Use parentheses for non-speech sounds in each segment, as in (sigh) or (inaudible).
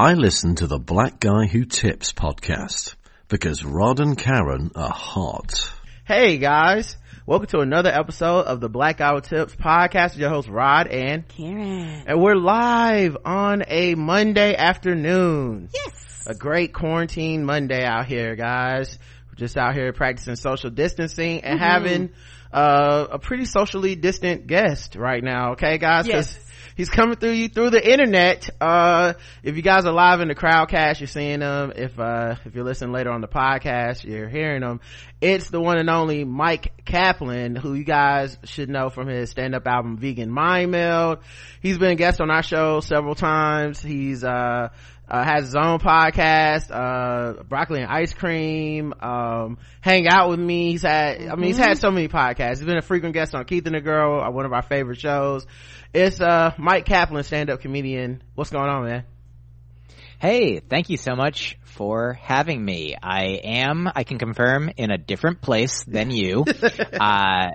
I listen to the Black Guy Who Tips podcast because Rod and Karen are hot. Hey guys, welcome to another episode of the Black Guy Who Tips podcast. with Your host Rod and Karen. And we're live on a Monday afternoon. Yes. A great quarantine Monday out here, guys. We're just out here practicing social distancing and mm-hmm. having uh, a pretty socially distant guest right now. Okay, guys? Yes he's coming through you through the internet. Uh, if you guys are live in the crowdcast, you're seeing him. If, uh, if you're listening later on the podcast, you're hearing him. It's the one and only Myq Kaplan, who you guys should know from his stand-up album Vegan Mind Meld. He's been a guest on our show several times. He's, uh, uh, has his own podcast, uh, broccoli and ice cream, um, hang out with me. He's had, I mean, he's had mm-hmm. so many podcasts. He's been a frequent guest on Keith and the Girl, uh, one of our favorite shows. It's, uh, Myq Kaplan, stand-up comedian. What's going on, man? Hey, thank you so much for having me. I am, I can confirm, in a different place than you. (laughs) uh,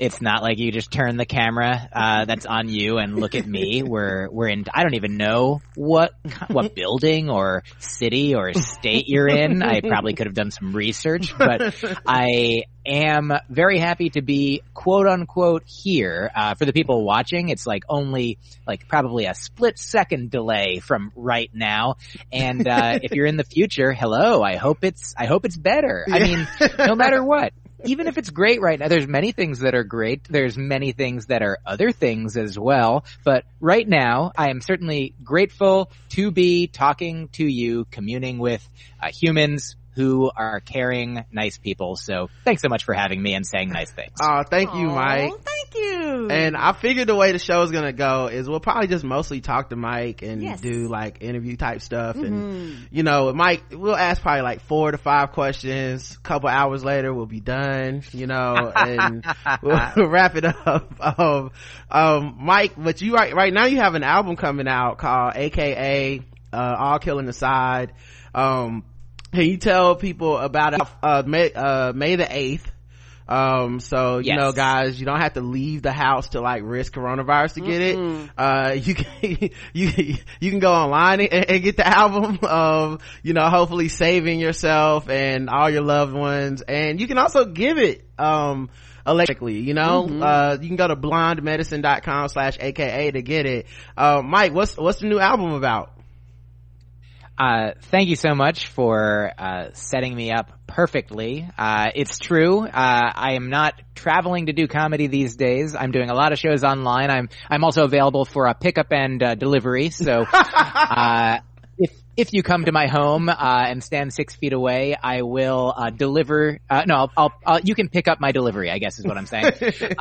it's not like you just turn the camera uh, that's on you and look at me. (laughs) We're we're in. I don't even know what what (laughs) building or city or state you're in. I probably could have done some research, but I am very happy to be quote unquote here. Uh, for the people watching, it's like only like probably a split second delay from right now. And uh, if you're in the future, hello. I hope it's I hope it's better. I mean, (laughs) no matter what even if it's great right now, there's many things that are great. There's many things that are other things as well. But right now, I am certainly grateful to be talking to you, communing with uh, humans, who are caring, nice people. So thanks so much for having me and saying nice things. Oh, thank you, Myq. Thank you. And I figured the way the show is gonna go is we'll probably just mostly talk to Myq and yes. do like interview type stuff. Mm-hmm. And you know, Myq, we'll ask probably like four to five questions. A couple hours later, we'll be done. You know, and (laughs) we'll, we'll, (laughs) wrap it up. Um, um, Myq, but you right right now you have an album coming out called AKA uh, All Killing Aside. Um, can you tell people about it? Uh, May, uh, May the 8th. Um, so, you yes. know, guys, you don't have to leave the house to like risk coronavirus to get mm-hmm. it. Uh, (laughs) you can, you, you can go online and, and, get the album. (laughs) of you know, hopefully saving yourself and all your loved ones. And you can also give it, um, electrically, you know? Mm-hmm. Uh, you can go to blondemedicine.com slash AKA to get it. Uh, Myq, what's, what's the new album about? Uh, thank you so much for uh, setting me up perfectly. Uh, it's true. Uh, I am not traveling to do comedy these days. I'm doing a lot of shows online. I'm I'm also available for a pickup and uh, delivery. So (laughs) if if you come to my home and stand six feet away, I will deliver. no, I'll, I'll, I'll, you can pick up my delivery. I guess is what I'm saying (laughs)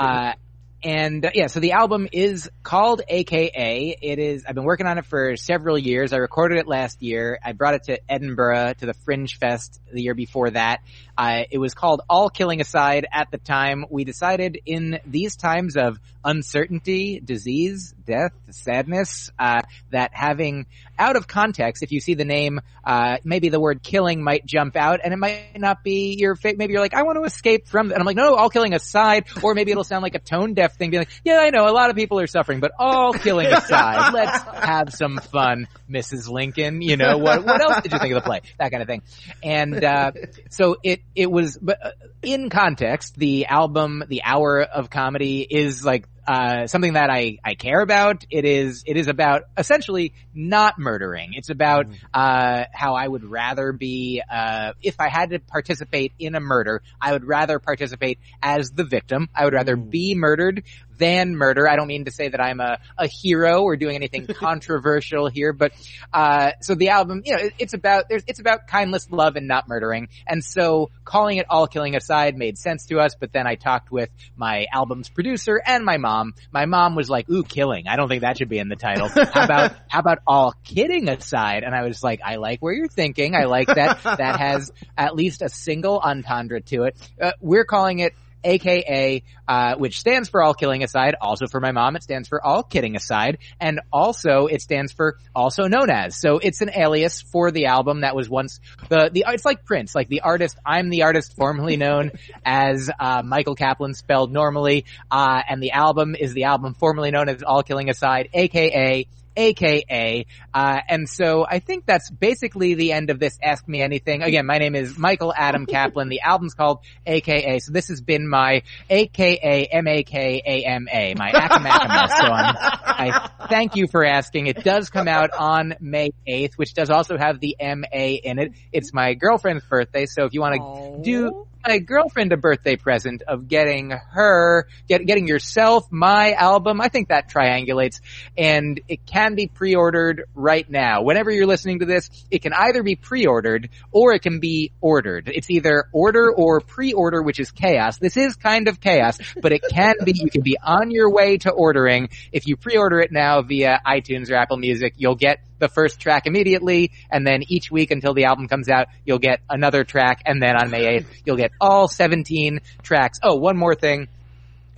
and uh, yeah, so the album is called AKA. It is, I've been working on it for several years. I recorded it last year. I brought it to Edinburgh to the Fringe Fest the year before that. Uh, it was called All Killing Aside at the time. We decided in these times of uncertainty, disease, death, sadness, uh, that having out of context, if you see the name, uh, maybe the word killing might jump out and it might not be your fate. Maybe you're like, I want to escape from, and I'm like, no, all killing aside, or maybe it'll sound like a tone deaf thing, being like, yeah, I know a lot of people are suffering, but all killing (laughs) aside, let's have some fun, Mrs. Lincoln. You know, what, what else did you think of the play? (laughs) That kind of thing. And, uh, so it, it was, but uh, in context, the album, the hour of comedy is like uh, something that I, I care about. It is it is about essentially not murdering. It's about mm. uh, how I would rather be uh, if I had to participate in a murder, I would rather participate as the victim. I would rather mm. be murdered than murder. I don't mean to say that I'm a, a hero or doing anything (laughs) controversial here, but uh, so the album, you know, it, it's about there's it's about kindness, love, and not murdering. And so calling it all killing aside made sense to us. But then I talked with my album's producer and my mom. My mom was like, "Ooh, killing! I don't think that should be in the title. (laughs) How about how about all kidding aside?" And I was like, "I like where you're thinking. I like that. that has at least a single entendre to it. Uh, we're calling it." Aka, uh, which stands for all killing aside. Also for my mom, it stands for all kidding aside. And also it stands for also known as. So it's an alias for the album that was once the, the, it's like Prince, like the artist, I'm the artist formerly known (laughs) as, uh, Michael Kaplan spelled normally, uh, and the album is the album formerly known as All Killing Aside, aka AKA. Uh, and so I think that's basically the end of this Ask Me Anything. Again, my name is Michael Adam Kaplan. The album's called AKA. So this has been my AKA M-A-K-A-M-A, my Akamakama. so I'm, I thank you for asking. It does come out on May 8th, which does also have the M-A in it. It's my girlfriend's birthday. So if you want to do my girlfriend a birthday present of getting her, get, getting yourself my album. I think that triangulates and it can be pre-ordered right now. Whenever you're listening to this, it can either be pre-ordered or it can be ordered. It's either order or pre-order, which is chaos. This is kind of chaos, but it can be, you can be on your way to ordering. If you pre-order it now via iTunes or Apple Music, you'll get the first track immediately, and then each week until the album comes out, you'll get another track, and then on May 8th, you'll get all 17 tracks. Oh, one more thing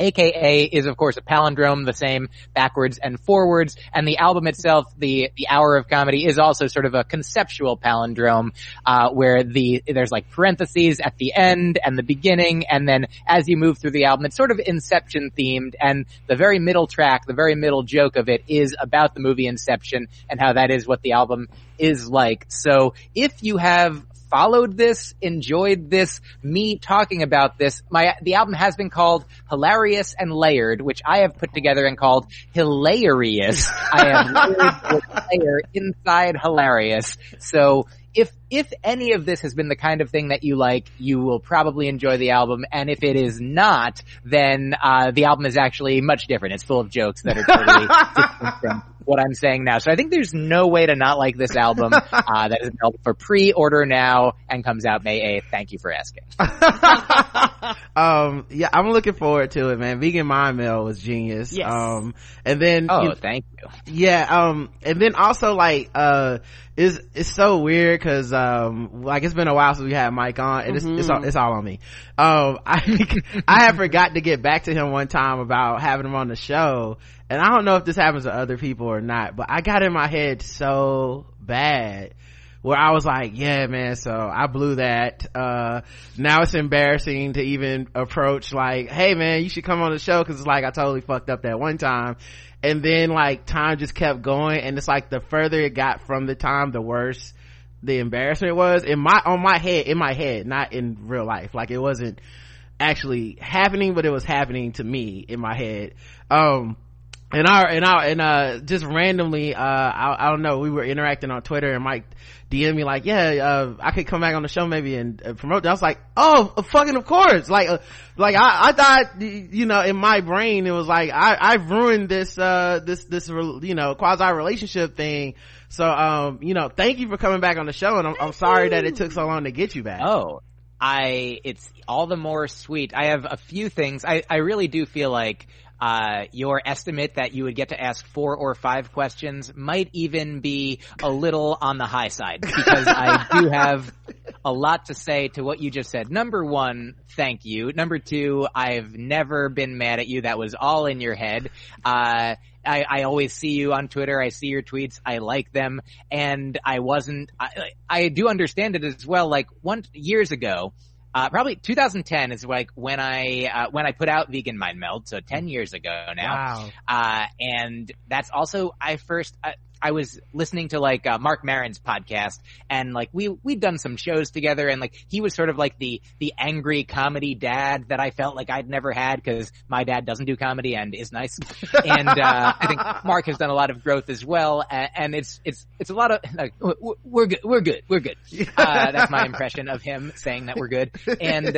aka is of course a palindrome, the same backwards and forwards, and the album itself, the the hour of comedy, is also sort of a conceptual palindrome, uh, where the there's like parentheses at the end and the beginning, and then as you move through the album, it's sort of Inception themed, and the very middle track, the very middle joke of it is about the movie Inception and how that is what the album is like. So if you have followed this, enjoyed this, me talking about this. My, the album has been called Hilarious and Layered, which I have put together and called Hilarious. I have layered (laughs) layer inside hilarious. So if if any of this has been the kind of thing that you like, you will probably enjoy the album. And if it is not, then uh, the album is actually much different. It's full of jokes that are totally (laughs) different from what I'm saying now. So I think there's no way to not like this album. (laughs) Uh, that is available for pre-order now and comes out May 8th. Thank you for asking. (laughs) um, yeah, I'm looking forward to it, man. Vegan Mind Meld was genius. Yes. Um, and then oh, you thank you. Yeah. Um, and then also like uh, it's it's so weird because um, like it's been a while since we had Myq on, and mm-hmm. it's it's all, it's all on me. Um, (laughs) I I had forgot to get back to him one time about having him on the show, and I don't know if this happens to other people or not, but I got in my head so bad where I was like, yeah, man, so I blew that. Uh, now it's embarrassing to even approach like, hey man, you should come on the show cause it's like I totally fucked up that one time. And then like time just kept going and it's like the further it got from the time, the worse the embarrassment was in my, on my head, in my head, not in real life. Like it wasn't actually happening, but it was happening to me in my head. Um, and our and our and uh just randomly uh I, I don't know we were interacting on twitter and Myq DM me like, yeah, uh, I could come back on the show maybe and uh, promote. I was like, oh, uh, fucking of course. Like, uh, like I, I thought, you know, in my brain it was like I, I've ruined this, uh, this, this, you know, quasi relationship thing. So, um, you know, thank you for coming back on the show, and I'm, I'm sorry that it took so long to get you back. Oh, I, it's all the more sweet. I have a few things. I, I really do feel like uh, your estimate that you would get to ask four or five questions might even be a little on the high side because I do (laughs) have a lot to say to what you just said. Number one, thank you. Number two, I've never been mad at you. That was all in your head. Uh, I, I, always see you on Twitter. I see your tweets. I like them. And I wasn't, I, I do understand it as well. Like one, years ago, uh, probably 2010 is like when I uh, when I put out Vegan Mind Meld, so 10 years ago now. Wow. Uh, and that's also I first uh, I was listening to like uh, Marc Maron's podcast, and like we we'd done some shows together, and like he was sort of like the the angry comedy dad that I felt like I'd never had because my dad doesn't do comedy and is nice, (laughs) and uh, I think Marc has done a lot of growth as well, and, and it's it's it's a lot of like we're good, we're good, we're (laughs) good. Uh, that's my impression of him saying that we're good, and.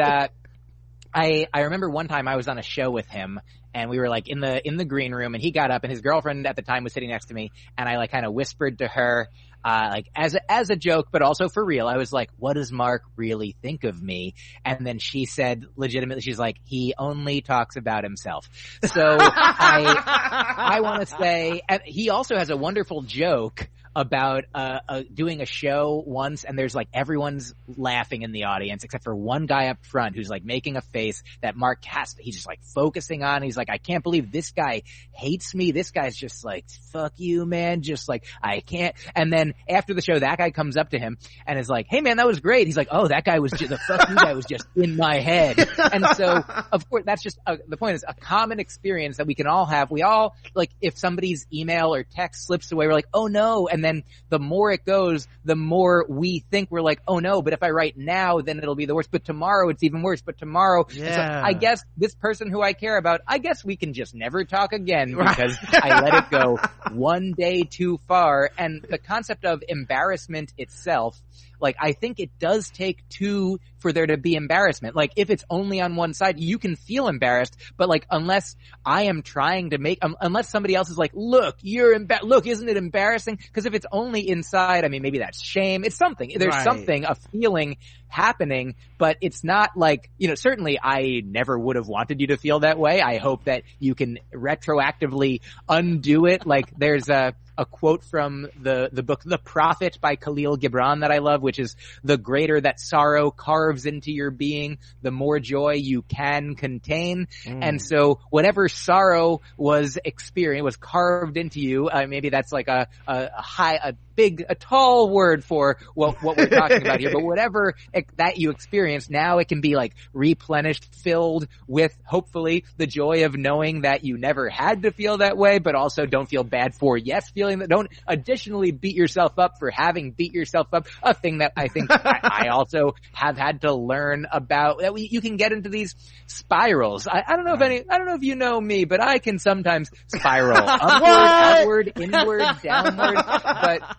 I I remember one time I was on a show with him and we were like in the in the green room and he got up and his girlfriend at the time was sitting next to me and I like kind of whispered to her uh, like as a, as a joke, but also for real. I was like, what does Marc really think of me? And then she said legitimately, she's like, he only talks about himself. So I, I want to say, and he also has a wonderful joke about uh, uh, doing a show once, and there's like everyone's laughing in the audience except for one guy up front who's like making a face that Marc cast. He's just like focusing on. He's like, I can't believe this guy hates me. This guy's just like, fuck you, man. Just like I can't. And then after the show, that guy comes up to him and is like, Hey, man, that was great. He's like, Oh, that guy was just the fuck you guy was just in my head. And so, of course, that's just a, the point is a common experience that we can all have. We all like if somebody's email or text slips away, we're like, oh no. And then the more it goes, the more we think we're like, oh no, but if I write now, then it'll be the worst. But tomorrow it's even worse. But tomorrow, yeah. so I guess this person who I care about, I guess we can just never talk again (laughs) because I let it go one day too far. And the concept of embarrassment itself like I think it does take two for there to be embarrassment. Like if it's only on one side, you can feel embarrassed, but like unless I am trying to make, um, unless somebody else is like, look, you're embar- look, isn't it embarrassing? Because if it's only inside, I mean, maybe that's shame. It's something. There's right. something, a feeling happening, but it's not like, you know, certainly I never would have wanted you to feel that way. I hope that you can retroactively undo it. Like there's a, a quote from the, the book The Prophet by Kahlil Gibran that I love, which is the greater that sorrow carves into your being, the more joy you can contain. Mm. And so whatever sorrow was experienced, was carved into you, uh, maybe that's like a, a, a high, a big, a tall word for what, what we're talking about here, but whatever it, that you experience, now it can be like replenished, filled with hopefully the joy of knowing that you never had to feel that way, but also don't feel bad for yes feeling that, don't additionally beat yourself up for having beat yourself up, a thing that I think I, I, also have had to learn about, that we, you can get into these spirals. I, I don't know if any, I don't know if you know me, but I can sometimes spiral (laughs) upward, outward, inward, downward, but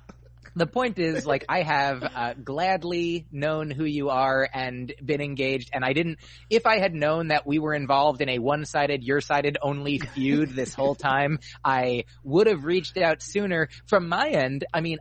the point is, like, I have uh, gladly known who you are and been engaged, and I didn't. If I had known that we were involved in a one-sided, your-sided only feud this whole time, I would have reached out sooner. From my end, I mean,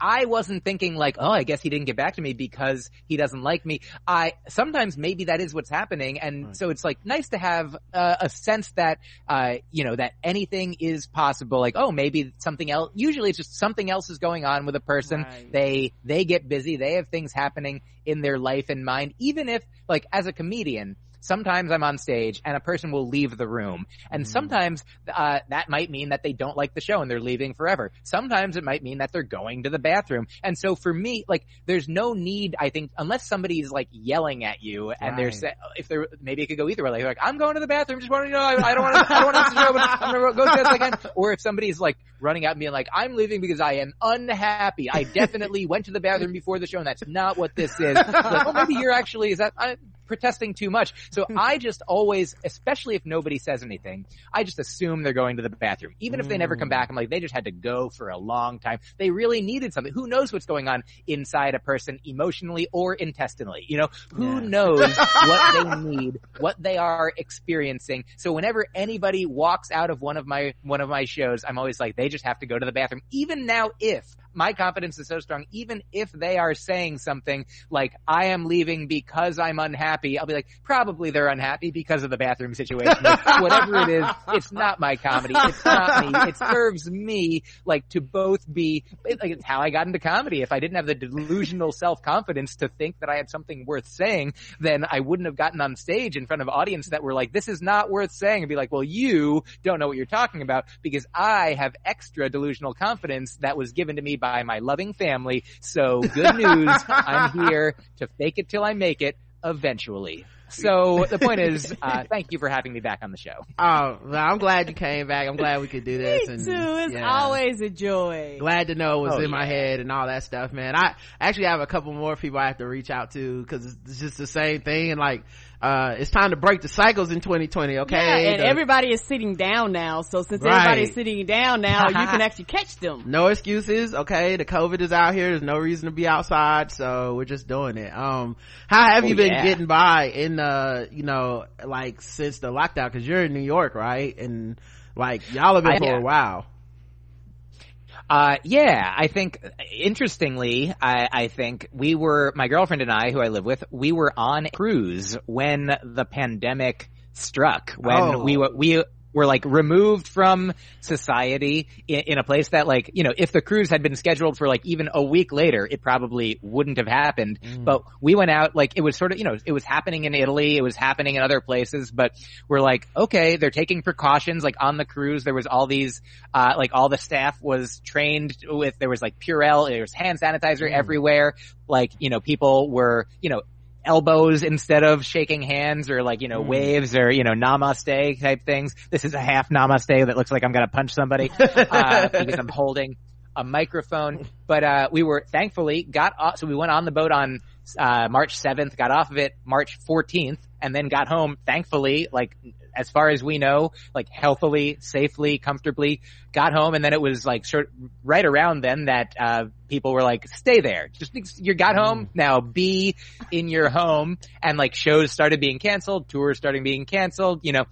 I wasn't thinking like, oh, I guess he didn't get back to me because he doesn't like me. I sometimes maybe that is what's happening, and right. so it's like nice to have uh, a sense that uh, you know that anything is possible. Like, oh, maybe something else. Usually, it's just something else is going on with a person. Right. They they get busy. They have things happening in their life and mind. Even if, like, as a comedian, sometimes I'm on stage and a person will leave the room. And mm. sometimes uh, that might mean that they don't like the show and they're leaving forever. Sometimes it might mean that they're going to the bathroom. And so for me, like, there's no need, I think, unless somebody's like yelling at you and right. they're, if they're, maybe it could go either way. Like, like I'm going to the bathroom, just want to, you know, I, I don't want to, I don't want to show, but I'm going to go fast as Or if somebody's like running out and being like, I'm leaving because I am unhappy. I definitely went to the bathroom before the show and that's not what this is. Like, oh, maybe you're actually, is that, I, protesting too much. So (laughs) I just always, especially if nobody says anything, I just assume they're going to the bathroom. Even if they never come back, I'm like, they just had to go for a long time. They really needed something. Who knows what's going on inside a person emotionally or intestinally? You know, who yeah. knows (laughs) what they need, what they are experiencing. So whenever anybody walks out of one of my, one of my shows, I'm always like, they just have to go to the bathroom. Even now, if my confidence is so strong, even if they are saying something like, I am leaving because I'm unhappy, I'll be like, probably they're unhappy because of the bathroom situation. (laughs) whatever it is, it's not my comedy. It's not me. It serves me, like, to both be, like, it's how I got into comedy. If I didn't have the delusional self-confidence to think that I had something worth saying, then I wouldn't have gotten on stage in front of audience that were like, this is not worth saying, and be like, well, you don't know what you're talking about because I have extra delusional confidence that was given to me by by my loving family. So good news. I'm (laughs) here to fake it till I make it eventually. So (laughs) the point is, uh, thank you for having me back on the show. Oh, well, I'm glad you came back. I'm glad we could do (laughs) this. Me and, too. It's yeah. always a joy. Glad to know it was oh, in yeah. my head and all that stuff, man. I actually have a couple more people I have to reach out to because it's just the same thing. And like, uh, it's time to break the cycles in 2020 okay? Yeah, and the, everybody is sitting down now. So since right. everybody's sitting down now you can (laughs) actually catch them. No excuses okay? The covid is out here. There's no reason to be outside so we're just doing it. Um how have oh, you been yeah. getting by in uh you know like since the lockdown? Because you're in new york right? And like y'all have been I, for a while uh, yeah, I think interestingly, I, I think we were my girlfriend and I, who I live with, we were on cruise when the pandemic struck. When oh. we we we're like removed from society in, in, a place that like, you know, if the cruise had been scheduled for like even a week later, it probably wouldn't have happened. Mm. But we went out like it was sort of, you know, it was happening in Italy. It was happening in other places, but we're like, okay, they're taking precautions. Like on the cruise, there was all these, uh, like all the staff was trained with, there was like Purell, there was hand sanitizer mm. everywhere. Like, you know, people were, you know, elbows instead of shaking hands or like, you know, mm. waves or, you know, namaste type things. This is a half namaste that looks like I'm going to punch somebody, (laughs) uh, because I'm holding a microphone. But, uh, we were thankfully got off, so we went on the boat on, uh, March 7th, got off of it March 14th and then got home, thankfully, like as far as we know, like healthily, safely, comfortably, got home, and then it was like sort right around then that uh, people were like, "Stay there, just you got home. Mm. now, be in your home," and like shows started being canceled, tours starting being canceled, you know,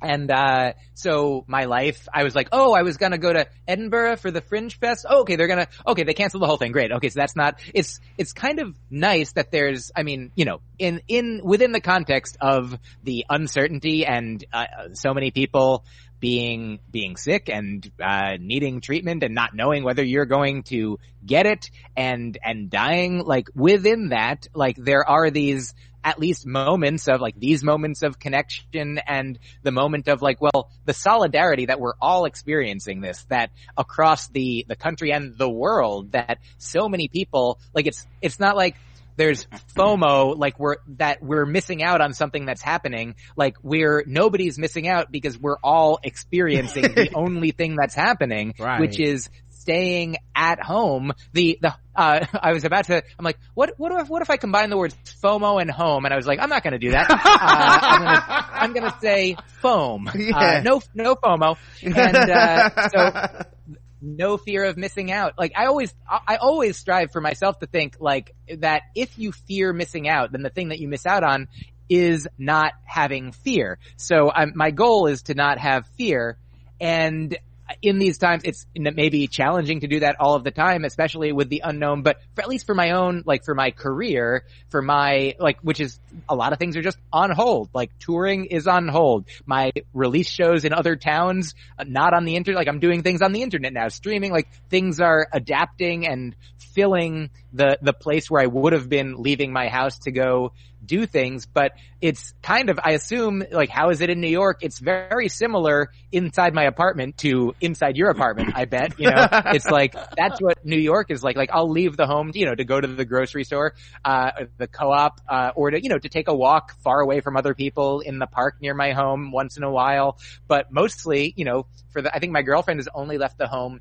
and uh, so my life, I was like, oh, I was gonna go to Edinburgh for the Fringe Fest. Oh, okay, they're gonna, okay, they canceled the whole thing. Great. Okay, so that's not. It's it's kind of nice that there's. I mean, you know, in in within the context of the uncertainty and uh, so many people being being sick and uh, needing treatment and not knowing whether you're going to get it and and dying like within that like there are these at least moments of like these moments of connection and the moment of like, well, the solidarity that we're all experiencing this, that across the, the country and the world that so many people, like it's, it's not like, there's (laughs) FOMO, like we're, that we're missing out on something that's happening. Like we're, nobody's missing out because we're all experiencing the (laughs) only thing that's happening, right. which is staying at home. The the uh, (laughs) I was about to. I'm like, what what if what if I combine the words FOMO and home? And I was like, I'm not going to do that. Uh, I'm, gonna, I'm gonna say foam. Yeah. Uh, no no FOMO. And uh, so no fear of missing out. Like I always, I always strive for myself to think like that if you fear missing out, then the thing that you miss out on is not having fear. So um, my goal is to not have fear. And in these times, it's maybe challenging to do that all of the time, especially with the unknown, but for, at least for my own, like for my career, for my, like, which is a lot of things are just on hold. Like touring is on hold. My release shows in other towns, uh, not on the internet, like I'm doing things on the internet now, streaming, like things are adapting and filling the, the place where I would have been leaving my house to go do things, but it's kind of, I assume, like, how is it in New York? It's very similar inside my apartment to inside your apartment, I bet. You know, (laughs) it's like, that's what New York is like. Like, I'll leave the home, you know, to go to the grocery store, uh, the co-op, uh, or to, you know, to take a walk far away from other people in the park near my home once in a while. But mostly, you know, for the, I think my girlfriend has only left the home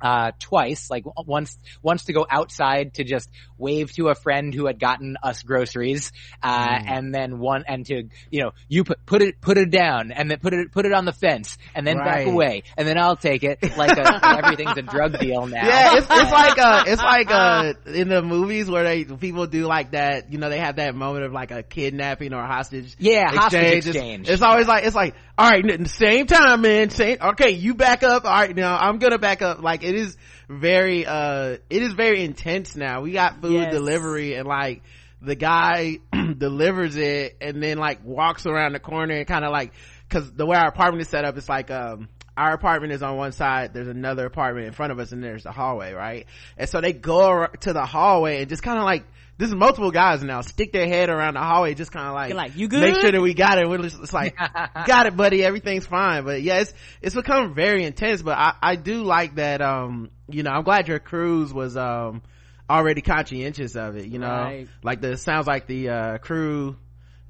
uh, twice, like once, once to go outside to just wave to a friend who had gotten us groceries, uh, mm. and then one, and to, you know, you put, put it, put it down and then put it, put it on the fence and then right. back away and then I'll take it like a, (laughs) everything's a drug deal now. Yeah, it's, it's (laughs) like, uh, it's like, uh, in the movies where they, people do like that, you know, they have that moment of like a kidnapping or a hostage. Yeah, exchange. hostage exchange. It's, it's always like, it's like, all right, The same time, man, same, okay, you back up. All right, now I'm gonna back up. Like, it is very uh it is very intense now we got food yes. delivery and like the guy (clears throat) delivers it and then like walks around the corner and kind of like because the way our apartment is set up it's like um our apartment is on one side there's another apartment in front of us and there's the hallway right and so they go to the hallway and just kind of like this is multiple guys now. Stick their head around the hallway just kind of like, like you good make sure that we got it. We're just it's like (laughs) got it buddy. Everything's fine. But yeah it's it's become very intense. But i i do like that um you know i'm glad your cruise was um already conscientious of it you know? Right. like the sounds like the uh crew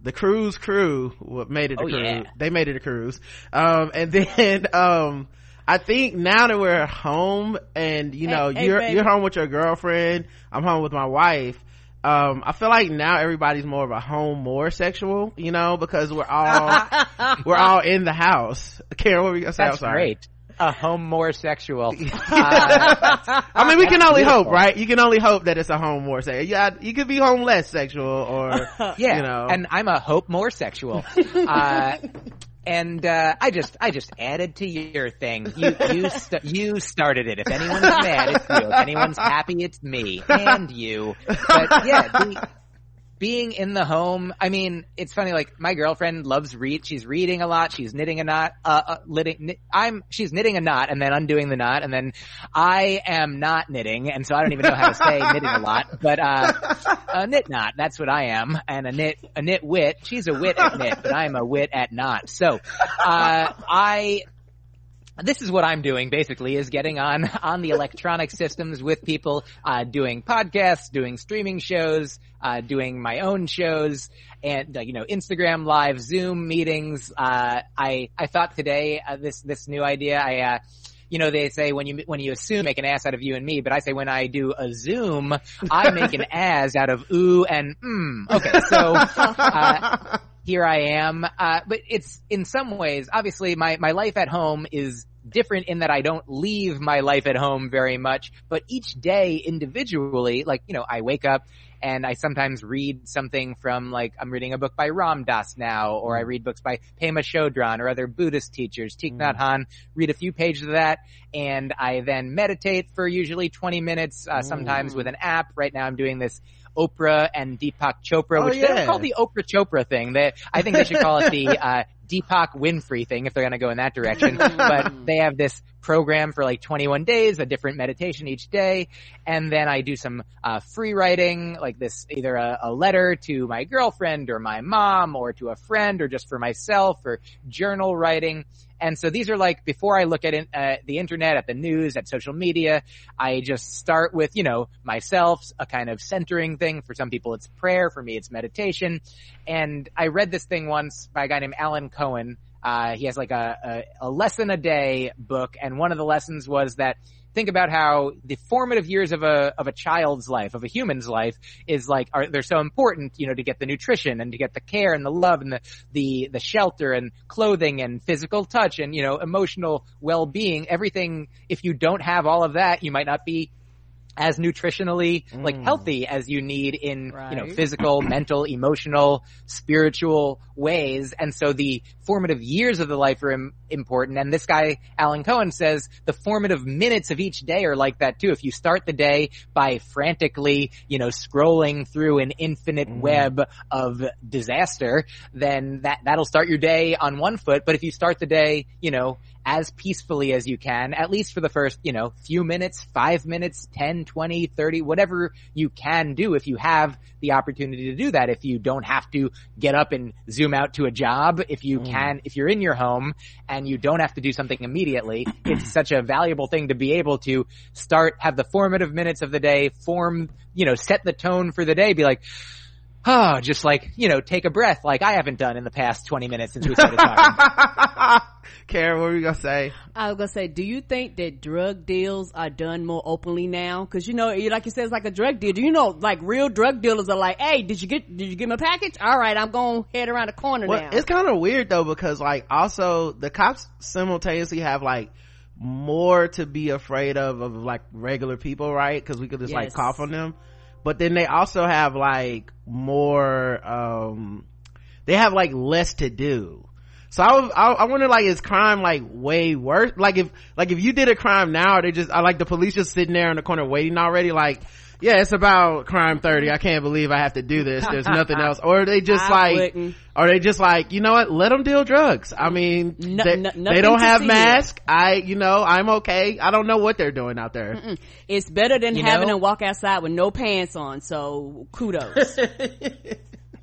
the cruise crew made it a oh, cruise. yeah. they made it a cruise. Um and (laughs) then um I think now that we're home and you know hey, you're hey, you're home with your girlfriend, I'm home with my wife um i feel like now everybody's more of a home more sexual you know because we're all (laughs) we're all in the house (laughs) karen what were you gonna say that's great a home more sexual. (laughs) Uh, I mean, we can only beautiful. hope, right? You can only hope that it's a home more sexual. Yeah, you could be home less sexual, or yeah, you know. And I'm a hope more sexual. Uh, and uh, I just I just added to your thing. You you st- you started it. If anyone's mad, it's you. If anyone's happy, it's me and you. But yeah, the, being in the home, I mean, it's funny. Like my girlfriend loves read. She's reading a lot. She's knitting a knot. Uh, uh knitting. I'm. She's knitting a knot and then undoing the knot, and then I am not knitting, and so I don't even know how to say knitting a lot. But uh, a knit knot. That's what I am, and a knit a knit wit. She's a wit at knit, but I'm a wit at knot. So, uh, I this is what I'm doing basically is getting on (laughs) on the electronic systems with people, uh, doing podcasts, doing streaming shows, uh, doing my own shows, and uh, you know Instagram live, Zoom meetings. Uh, I I thought today uh, this this new idea. I uh, you know, they say when you when you assume make an ass out of you and me, but I say when I do a Zoom, I make an (laughs) ass out of ooh and mm. Okay, so (laughs) uh, here I am. Uh, but it's in some ways, obviously, my my life at home is different in that I don't leave my life at home very much, but each day individually, like, you know, I wake up and I sometimes read something from like, I'm reading a book by Ram Dass now, or I read books by Pema Chodron or other Buddhist teachers, Thich Nhat Hanh, read a few pages of that, and I then meditate for usually 20 minutes, uh, sometimes with an app. Right now I'm doing this Oprah and Deepak Chopra, oh, which yeah. they don't call the Oprah Chopra thing. They, I think they should call it the (laughs) uh, Deepak Winfrey thing if they're going to go in that direction. but (laughs) they have this program for like 21 days, a different meditation each day, and then I do some uh, free writing, like this, either a, a letter to my girlfriend or my mom or to a friend or just for myself or journal writing. And so these are like, before I look at in, uh, the internet, at the news, at social media, I just start with, you know, myself, a kind of centering thing. For some people it's prayer, for me it's meditation. And I read this thing once by a guy named Alan Cohen. Uh, he has like a, a, a lesson a day book. And one of the lessons was that think about how the formative years of a of a child's life, of a human's life, is like are they're so important, you know, to get the nutrition and to get the care and the love and the the the shelter and clothing and physical touch and you know emotional well being. Everything. If you don't have all of that, you might not be as nutritionally like mm. healthy as you need in right. you know physical (clears throat) mental emotional spiritual ways and so the formative years of the life are Im- important and this guy alan cohen says the formative minutes of each day are like that too if you start the day by frantically you know scrolling through an infinite mm. web of disaster then that that'll start your day on one foot but if you start the day you know as peacefully as you can, at least for the first, you know, few minutes, five minutes, 10, 20, 30, whatever you can do if you have the opportunity to do that. If you don't have to get up and zoom out to a job, if you mm. can, if you're in your home and you don't have to do something immediately, (clears throat) it's such a valuable thing to be able to start, have the formative minutes of the day, form, you know, set the tone for the day, be like, oh, (sighs) just like, you know, take a breath like I haven't done in the past 20 minutes since we started talking. (laughs) (laughs) Karen, what were you gonna say? I was gonna say, do you think that drug deals are done more openly now? Cause you know, like you said, it's like a drug deal. Do you know, like real drug dealers are like, hey, did you get, did you get my package? All right, I'm gonna head around the corner well, now. It's kind of weird though, because like also the cops simultaneously have like more to be afraid of, of like regular people, right? Cause we could just yes. like cough on them but then they also have like more um they have like less to do so I, was, I, I wonder like is crime like way worse like if like if you did a crime now they just i like the police just sitting there in the corner waiting already like yeah, it's about crime 30. I can't believe I have to do this. There's nothing else. Or they just (laughs) I like, wouldn't. or they just like, you know what? Let them deal drugs. I mean, no, they, no, they, don't have masks. I, you know, I'm okay. I don't know what they're doing out there. Mm-mm. It's better than you having know? to walk outside with no pants on. So kudos. (laughs)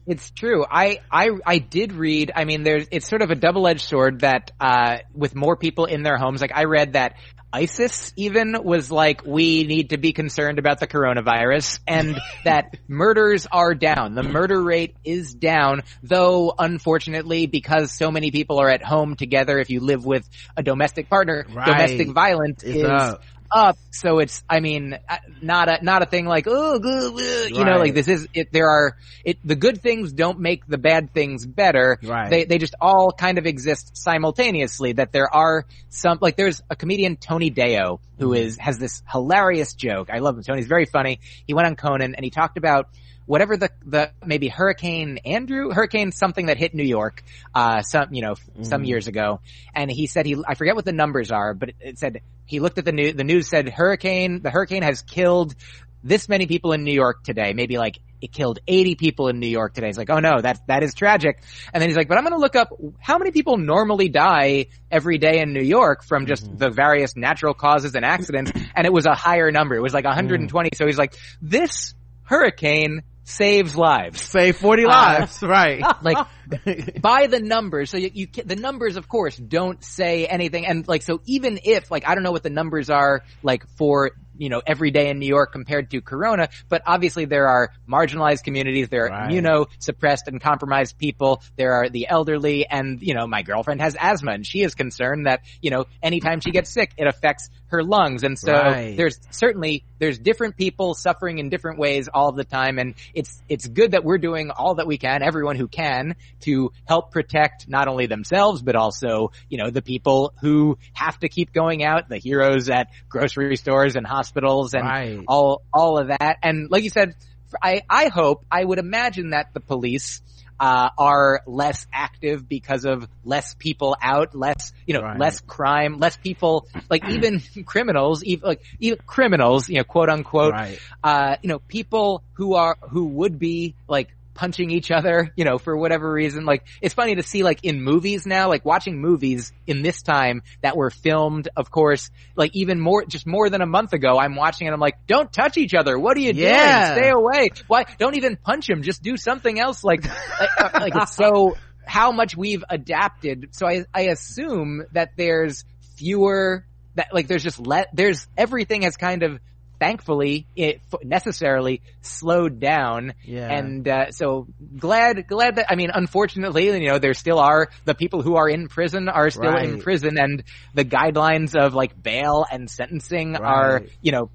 It's true. I, I, I did read, I mean, there's, it's sort of a double-edged sword that, uh, with more people in their homes, like I read that ISIS even was like, we need to be concerned about the coronavirus and (laughs) that murders are down. The murder rate is down, though unfortunately, because so many people are at home together, if you live with a domestic partner, right. domestic violence it's is up up. So it's, I mean, uh, not a, not a thing like, oh, you right. know, like this is, it, there are, it, the good things don't make the bad things better. Right. They, they just all kind of exist simultaneously that there are some, like there's a comedian, Tony Deyo, who mm-hmm. has this hilarious joke. I love him. Tony's very funny. He went on Conan and he talked about whatever the the maybe Hurricane Andrew, Hurricane something that hit New York, uh, some you know mm. some years ago, and he said he I forget what the numbers are, but it, it said he looked at the news. The news said hurricane the hurricane has killed this many people in New York today, maybe like it killed 80 people in New York today. He's like, oh no, that, that is tragic. And then he's like, but I'm going to look up how many people normally die every day in New York from just mm-hmm. the various natural causes and accidents. And it was a higher number. It was like 120. Mm. So he's like, this hurricane saves lives. Save 40 uh, lives, right. (laughs) Like, (laughs) by the numbers, so you, you the numbers of course don't say anything, and like, so even if, like, I don't know what the numbers are, like, for you know, every day in New York compared to Corona, but obviously there are marginalized communities, there are right. immunosuppressed and compromised people, there are the elderly, and, you know, my girlfriend has asthma and she is concerned that, you know, anytime she gets sick, it affects her lungs. And so right. there's certainly, there's different people suffering in different ways all the time. And it's, it's good that we're doing all that we can, everyone who can, to help protect not only themselves, but also, you know, the people who have to keep going out, the heroes at grocery stores and hospitals and right. all all of that. And like you said, I I hope I would imagine that the police uh, are less active because of less people out, less, you know, right. less crime, less people, like even (clears throat) criminals, even, like, even criminals, you know, quote unquote, right. uh, you know, people who are, who would be like punching each other, you know, for whatever reason. Like, it's funny to see like in movies now, like watching movies in this time that were filmed, of course, like even more, just more than a month ago, I'm watching and I'm like, don't touch each other. What are you yeah. doing? Stay away. Why? Don't even punch him. Just do something else. Like, like, like it's so, how much we've adapted. So I, I assume that there's fewer, that like there's just let, there's, everything has kind of thankfully it necessarily slowed down. Yeah. And, uh, so glad, glad that, I mean, unfortunately, you know, there still are the people who are in prison are still right. in prison and the guidelines of like bail and sentencing right. are, you know,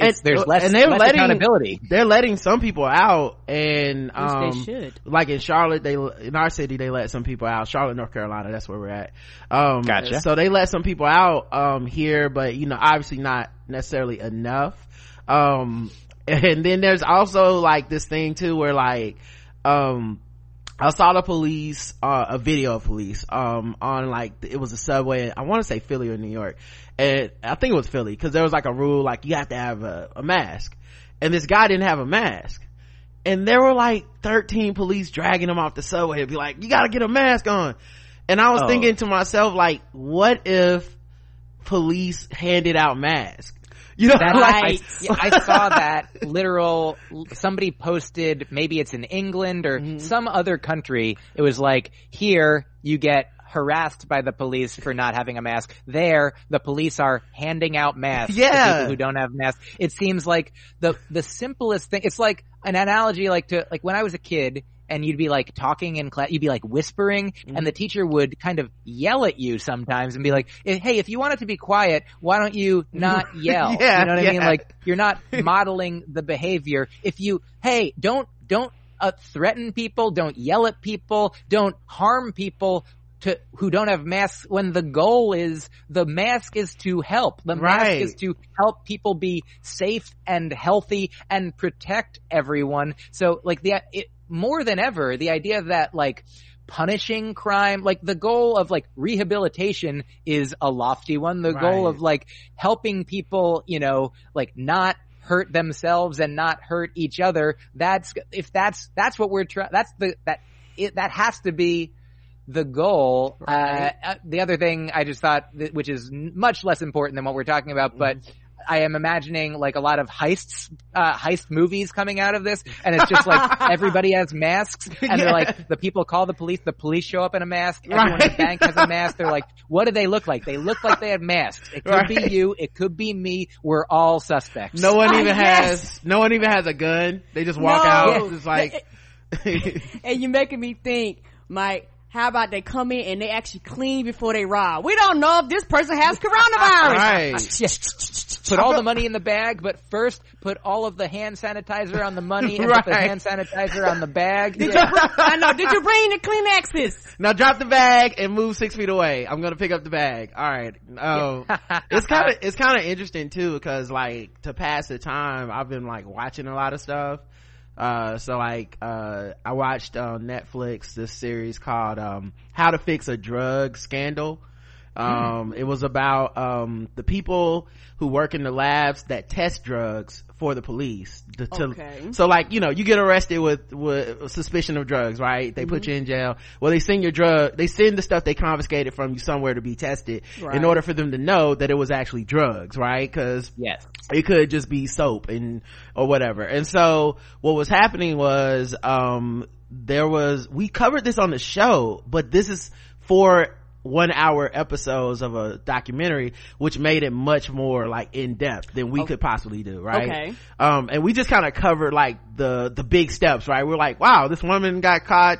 and, there's less, and they're less letting, accountability. They're letting some people out, and um, they should. Like in Charlotte, they in our city they let some people out. Charlotte, North Carolina, that's where we're at. Um, gotcha. So they let some people out um, here, but you know, obviously not necessarily enough. Um, (laughs) and then there's also like this thing too where like, um, I saw the police, uh, a video of police, um, on like, it was a subway, I want to say Philly or New York. And I think it was Philly, cause there was like a rule, like you have to have a, a mask. And this guy didn't have a mask. And there were like 13 police dragging him off the subway and be like, you gotta get a mask on. And I was oh. thinking to myself, like, what if police handed out masks? You know, that, like, I, I, saw that literal, somebody posted, maybe it's in England or mm-hmm. some other country. It was like, here you get harassed by the police for not having a mask. There, the police are handing out masks yeah. to people who don't have masks. It seems like the, the simplest thing, it's like an analogy like to, like when I was a kid, and you'd be like talking in class, you'd be like whispering mm-hmm. and the teacher would kind of yell at you sometimes and be like, Hey, if you want it to be quiet, why don't you (laughs) not yell? yeah, you know what yeah. I mean? Like you're not (laughs) modeling the behavior. If you, Hey, don't, don't uh, threaten people, don't yell at people, don't harm people to who don't have masks when the goal is the mask is to help. The right. mask is to help people be safe and healthy and protect everyone. So like the it, more than ever, the idea that like punishing crime, like the goal of like rehabilitation is a lofty one. The right. goal of like helping people, you know, like not hurt themselves and not hurt each other. That's, if that's, that's what we're trying, that's the, that, it, that has to be the goal. Right. Uh, uh the other thing I just thought, which is much less important than what we're talking about, but mm-hmm. I am imagining like a lot of heists, uh, heist movies coming out of this, and it's just like (laughs) everybody has masks, and yeah. they're like the people call the police, the police show up in a mask, everyone right. in the bank has a mask. They're like, what do they look like? They look like they have masks. It could right. be you, it could be me. We're all suspects. No one even has, no one even has a gun. They just walk no. out. It's like, (laughs) and you're making me think, Myq how about they come in and they actually clean before they rob? We don't know if this person has coronavirus. right. (laughs) put all the (laughs) money in the bag, but first put all of the hand sanitizer on the money and right. put the hand sanitizer on the bag. Did yeah. you, I know. Did you bring the Kleenexes? Now drop the bag and move six feet away. I'm gonna pick up the bag. All right. Oh, it's kind of (laughs) it's kind of interesting too because like to pass the time, I've been like watching a lot of stuff uh, so like, uh, I watched on Netflix this series called, um, How to Fix a Drug Scandal. Um, mm. it was about, um, the people who work in the labs that test drugs for the police to, to, okay. so like you know you get arrested with with suspicion of drugs right they mm-hmm. put you in jail well they send your drug they send the stuff they confiscated from you somewhere to be tested right. in order for them to know that it was actually drugs right because yes it could just be soap and or whatever and so what was happening was um there was we covered this on the show but this is for one hour episodes of a documentary which made it much more like in depth than we okay. could possibly do right? Okay. Um and we just kind of covered like the the big steps right? We're like wow this woman got caught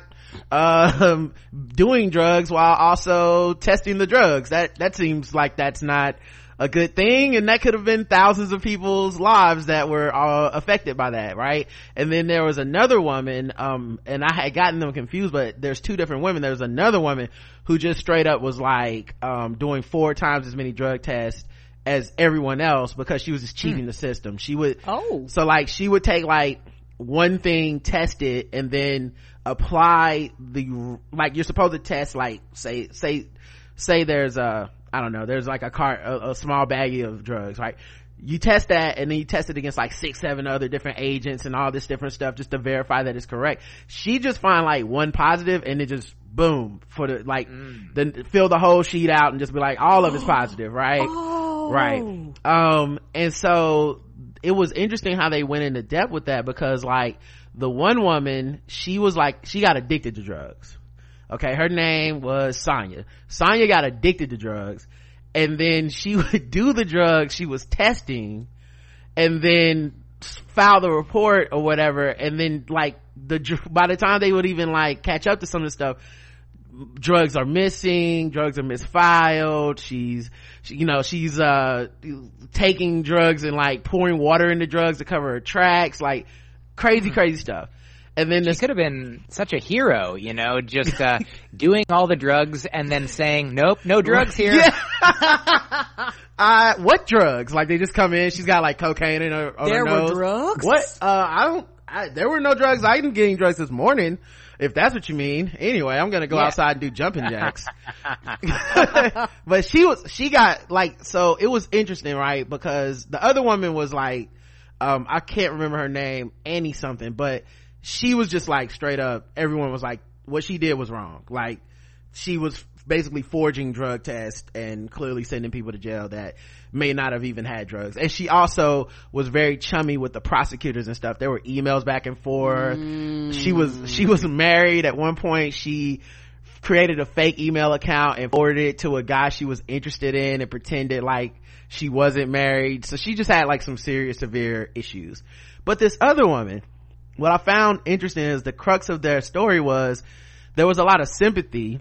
um (laughs) doing drugs while also testing the drugs. That that seems like that's not a good thing and that could have been thousands of people's lives that were uh, affected by that right? And then there was another woman um and i had gotten them confused but there's two different women. There's another woman who just straight up was like um doing four times as many drug tests as everyone else because she was just cheating hmm. the system. She would oh. so like she would take like one thing test it and then apply the like you're supposed to test like say say say there's a I don't know, there's like a cart, a, a small baggie of drugs, right? You test that and then you test it against like six, seven other different agents and all this different stuff just to verify that it's correct. She just find like one positive and it just boom for the like mm. then fill the whole sheet out and just be like all of it's (gasps) positive, right? Oh. Right. Um and so it was interesting how they went into depth with that because like the one woman, she was like she got addicted to drugs okay her name was Sonja Sonja got addicted to drugs and then she (laughs) would do the drugs she was testing and then file the report or whatever and then like the by the time they would even like catch up to some of the stuff drugs are missing drugs are misfiled she's she, you know she's uh taking drugs and like pouring water into drugs to cover her tracks like crazy mm-hmm. crazy stuff and then she this could have been such a hero you know just uh, (laughs) doing all the drugs and then saying nope no drugs here. Yeah. (laughs) uh, what drugs? Like they just come in she's got like cocaine in her, there her nose. were drugs? What? Uh i don't I, there were no drugs. I didn't getting drugs this morning if that's what you mean. Anyway i'm gonna go yeah. outside and do jumping (laughs) jacks. But she was she got like so it was interesting right? Because the other woman was like um i can't remember her name annie something but she was just like straight up everyone was like what she did was wrong. Like she was basically forging drug tests and clearly sending people to jail that may not have even had drugs. And she also was very chummy with the prosecutors and stuff. There were emails back and forth. Mm. she was she was married. At one point she created a fake email account and forwarded it to a guy she was interested in and pretended like she wasn't married. So she just had like some serious severe issues. But this other woman what I found interesting is the crux of their story was there was a lot of sympathy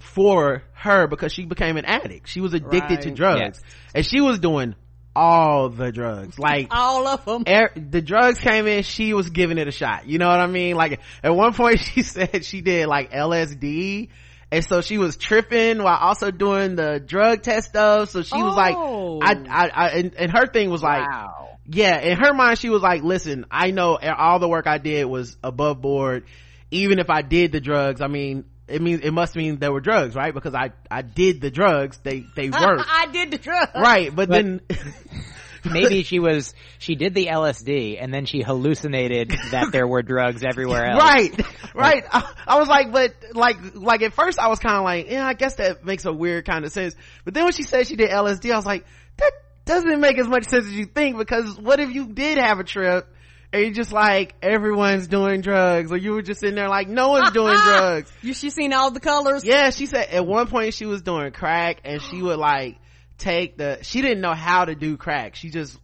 for her because she became an addict. She was addicted right. to drugs yes. and she was doing all the drugs like all of them er, the drugs came in she was giving it a shot you know what i mean like at one point (laughs) she said she did like lsd and so she was tripping while also doing the drug test stuff so she oh. was like oh. i i, I and, and, her thing was like wow yeah in her mind she was like listen i know all the work i did was above board. Even if i did the drugs i mean it means it must mean there were drugs right? Because i i did the drugs. They they (laughs) worked. I did the drugs. Right but, but then (laughs) maybe she was she did the lsd and then she hallucinated that there were drugs everywhere else. Right (laughs) right. I, I, was like but like like at first i was kind of like yeah i guess that makes a weird kind of sense. But then when she said she did lsd i was like that doesn't make as much sense as you think because what if you did have a trip and you're just like everyone's doing drugs or you were just sitting there like no one's doing (laughs) drugs. You she seen all the colors. Yeah she said at one point she was doing crack and she would like take the she didn't know how to do crack. She just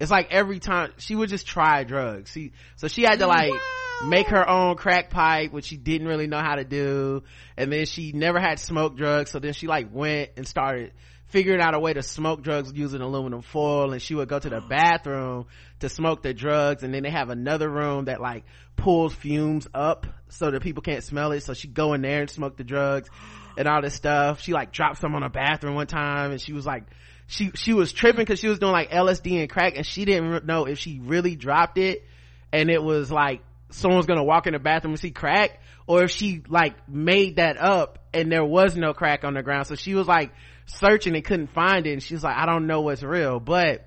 it's like every time she would just try drugs. She so she had to like wow. make her own crack pipe which she didn't really know how to do. And then she never had smoked drugs. So then she like went and started figuring out a way to smoke drugs using aluminum foil and she would go to the oh. bathroom to smoke the drugs and then they have another room that like pulls fumes up so that people can't smell it. So she'd go in there and smoke the drugs and all this stuff. She like dropped some on a bathroom one time and she was like she she was tripping because she was doing like lsd and crack and she didn't know if she really dropped it and it was like someone's gonna walk in the bathroom and see crack or if she like made that up and there was no crack on the ground. So she was like searching and couldn't find it and she's like i don't know what's real. But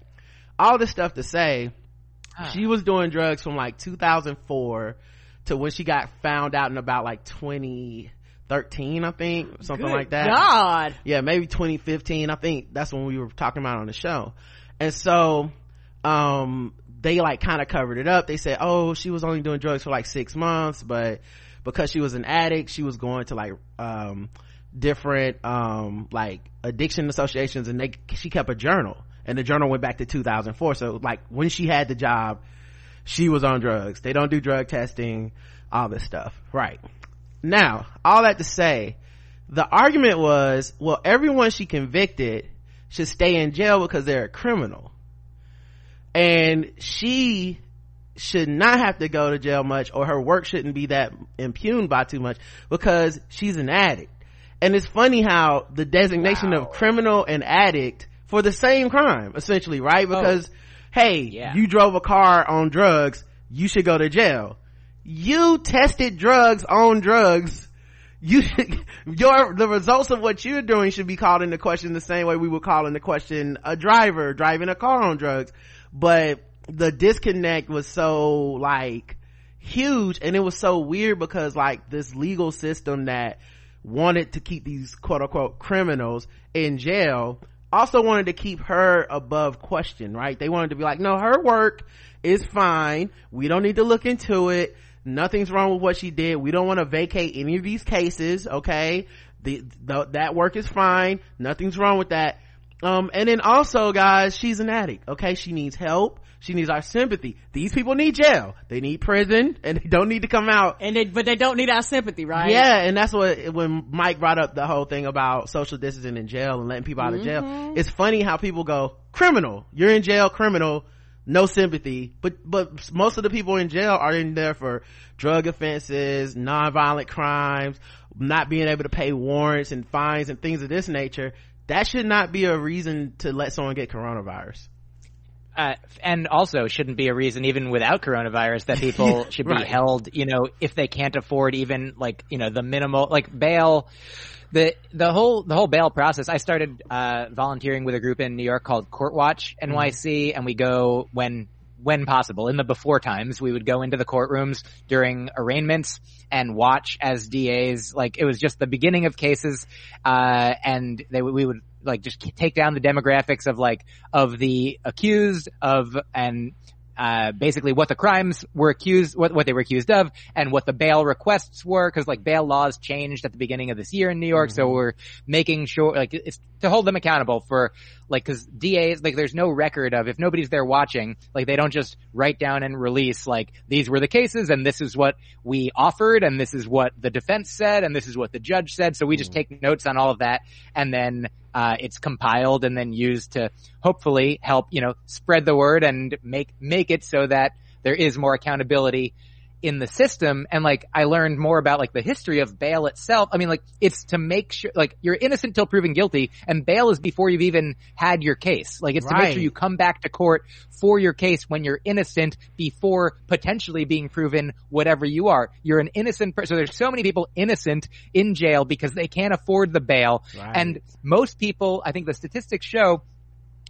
all this stuff to say she was doing drugs from like 2004 to when she got found out in about like 2013 i think something Good like that. God. Yeah maybe 2015 i think that's when we were talking about on the show. And so um they like kind of covered it up. They said oh she was only doing drugs for like six months but because she was an addict she was going to like um different um like addiction associations and they she kept a journal. And the journal went back to 2004 so like when she had the job she was on drugs. They don't do drug testing all this stuff. Right. Now all that to say the argument was well everyone she convicted should stay in jail because they're a criminal. And she should not have to go to jail much or her work shouldn't be that impugned by too much because she's an addict and it's funny how the designation wow. of criminal and addict for the same crime essentially right oh. because oh. hey yeah. you drove a car on drugs you should go to jail you tested drugs on drugs you should, (laughs) your the results of what you're doing should be called into question the same way we would call into question a driver driving a car on drugs but the disconnect was so like huge and it was so weird because like this legal system that wanted to keep these quote unquote criminals in jail also wanted to keep her above question right? They wanted to be like no her work is fine. We don't need to look into it. Nothing's wrong with what she did. We don't want to vacate any of these cases okay? The, the, that work is fine. Nothing's wrong with that. Um and then also guys she's an addict okay? She needs help she needs our sympathy. These people need jail. They need prison and they don't need to come out. And they, but they don't need our sympathy, right? Yeah. And that's what, when Mike brought up the whole thing about social distancing in jail and letting people out mm-hmm. of jail, mm-hmm. it's funny how people go, criminal. You're in jail, criminal no sympathy but but most of the people in jail are in there for drug offenses non-violent crimes not being able to pay warrants and fines and things of this nature that should not be a reason to let someone get coronavirus uh, and also shouldn't be a reason even without coronavirus that people (laughs) should be right. held, you know, if they can't afford even like, you know, the minimal, like bail, the, the whole, the whole bail process. I started, uh, volunteering with a group in New York called Court Watch NYC mm. and we go when, when possible in the before times we would go into the courtrooms during arraignments and watch as DAs like it was just the beginning of cases uh, and they we would like just take down the demographics of like of the accused of and uh, basically what the crimes were accused, what, what they were accused of, and what the bail requests were, because like bail laws changed at the beginning of this year in New York, mm-hmm. so we're making sure, like, it's to hold them accountable for, like, cause DAs, like, there's no record of, if nobody's there watching, like, they don't just write down and release, like, these were the cases, and this is what we offered, and this is what the defense said, and this is what the judge said, so we just mm-hmm. take notes on all of that, and then uh, it's compiled and then used to hopefully help, you know, spread the word and make, make it so that there is more accountability in the system and like I learned more about like the history of bail itself. I mean like it's to make sure like you're innocent till proven guilty and bail is before you've even had your case. Like it's right. to make sure you come back to court for your case when you're innocent before potentially being proven whatever you are. You're an innocent person. So there's so many people innocent in jail because they can't afford the bail. Right. And most people, I think the statistics show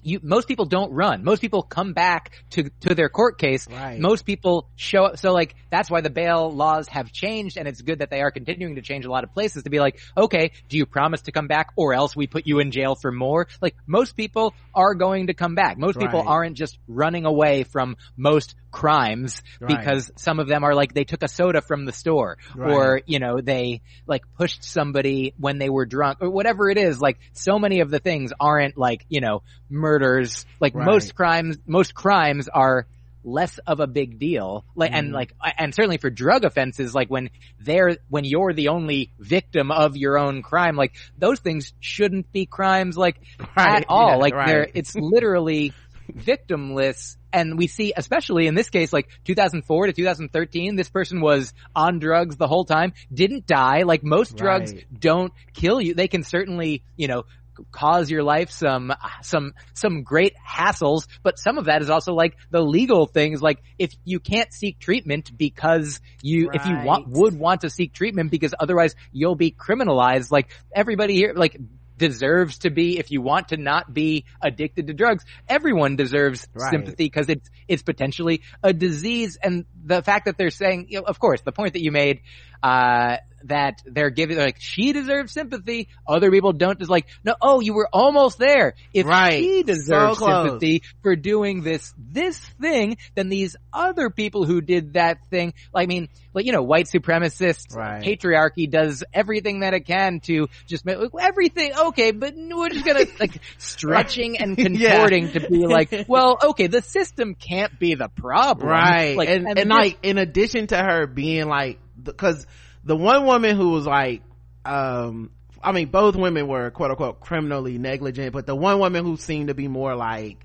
you, most people don't run. Most people come back to, to their court case. Right. Most people show up. So like, that's why the bail laws have changed and it's good that they are continuing to change a lot of places to be like, okay, do you promise to come back or else we put you in jail for more? Like, most people are going to come back. Most right. people aren't just running away from most crimes right. because some of them are like they took a soda from the store or, you know, they like pushed somebody when they were drunk or whatever it is. Like, so many of the things aren't like, you know, murder murders, like right. most crimes, most crimes are less of a big deal. Like, mm. and mm-hmm. like, and certainly for drug offenses, like when they're, when you're the only victim of your own crime, like those things shouldn't be crimes like (laughs) right. at all. Yeah, like right. they're, it's literally victimless. And we see, especially in this case, like 2004 to 2013, this person was on drugs the whole time, didn't die. Like most drugs don't kill you. They can certainly, you know, cause your life some some some great hassles but some of that is also like the legal things like if you can't seek treatment because you right. if you want would want to seek treatment because otherwise you'll be criminalized like everybody here like deserves to be, if you want to not be addicted to drugs, everyone deserves right. sympathy because it's, it's potentially a disease. And the fact that they're saying, you know, of course, the point that you made, uh, that they're giving like she deserves sympathy other people don't just like no oh you were almost there if right. she deserves so sympathy for doing this this thing then these other people who did that thing like i mean like you know white supremacist right. patriarchy does everything that it can to just make everything okay but we're just gonna (laughs) like stretching and (laughs) contorting yeah. to be like (laughs) well okay the system can't be the problem right like and, and, and like in addition to her being like because the one woman who was like um i mean both women were quote unquote criminally negligent but the one woman who seemed to be more like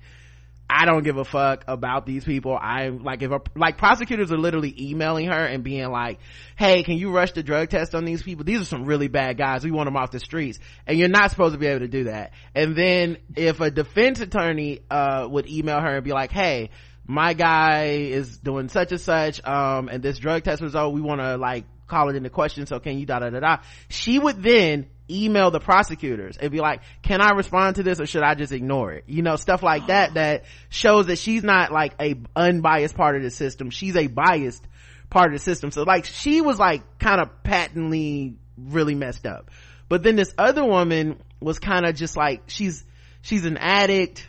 I don't give a fuck about these people. I'm like, if a, like prosecutors are literally emailing her and being like, Hey, can you rush the drug test on these people? These are some really bad guys. We want them off the streets. And you're not supposed to be able to do that. And then if a defense attorney, uh, would email her and be like, Hey, my guy is doing such and such, um, and this drug test result, we want to like call it into question so can you da da da da? She would then email the prosecutors and be like can i respond to this or should i just ignore it? You know stuff like that (gasps) that shows that she's not like a unbiased part of the system. She's a biased part of the system. So like she was like kind of patently really messed up. But then this other woman was kind of just like she's she's an addict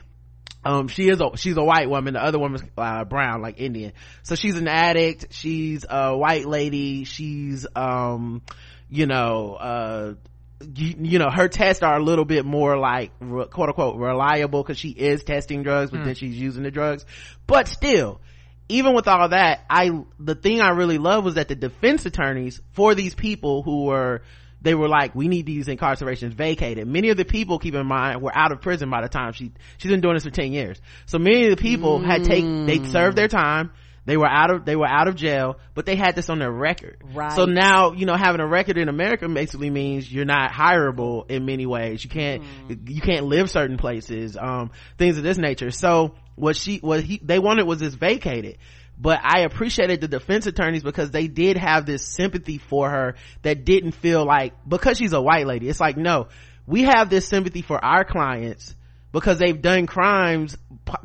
um she is a she's a white woman. The other woman's uh, brown like indian. So she's an addict. She's a white lady. She's um you know uh you, you, know her tests are a little bit more like quote unquote reliable because she is testing drugs but mm. then she's using the drugs. But still even with all that i the thing i really love was that the defense attorneys for these people who were they were like, we need these incarcerations vacated. Many of the people, keep in mind, were out of prison by the time she, she's been doing this for 10 years. So many of the people mm. had take, they served their time. They were out of, they were out of jail, but they had this on their record. Right. So now, you know, having a record in America basically means you're not hireable in many ways. You can't, mm. you can't live certain places, um, things of this nature. So what she, what he, they wanted was this vacated but I appreciated the defense attorneys because they did have this sympathy for her that didn't feel like, because she's a white lady, it's like, no, we have this sympathy for our clients because they've done crimes,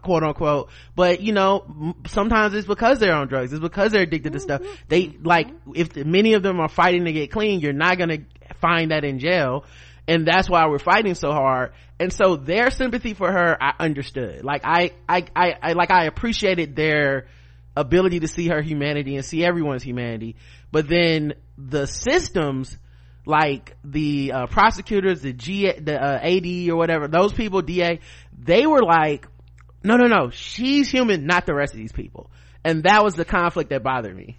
quote unquote, but you know, sometimes it's because they're on drugs, it's because they're addicted to stuff. Mm-hmm. They, like, if many of them are fighting to get clean, you're not gonna find that in jail. And that's why we're fighting so hard. And so their sympathy for her, I understood. Like I, I, I, I like I appreciated their, ability to see her humanity and see everyone's humanity. But then the systems like the uh, prosecutors the g the uh, ad or whatever those people da they were like no no no she's human not the rest of these people. And that was the conflict that bothered me.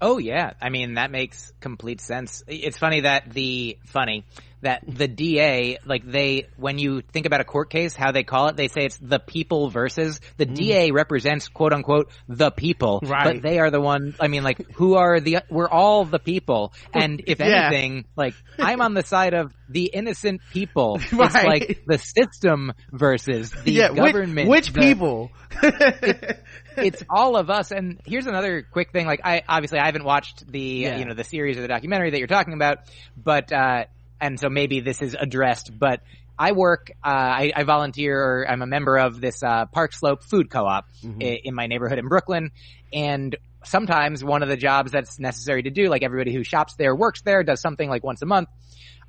Oh yeah. I mean that makes complete sense. It's funny that the funny that the DA, like they, when you think about a court case, how they call it, they say it's the people versus the mm. DA represents quote unquote the people, right. but they are the one. I mean, like who are the? We're all the people, and if yeah. anything, like I'm on the side of the innocent people. (laughs) Right. It's like the system versus the yeah, government. Which, which the, people? (laughs) it, it's all of us. And here's another quick thing. Like I obviously I haven't watched the yeah. you know the series or the documentary that you're talking about, but. uh and so maybe this is addressed, but I work, uh, I, I, volunteer, or I'm a member of this uh, Park Slope Food Co-op mm-hmm. in, in my neighborhood in Brooklyn, and sometimes one of the jobs that's necessary to do, like everybody who shops there, works there, does something like once a month,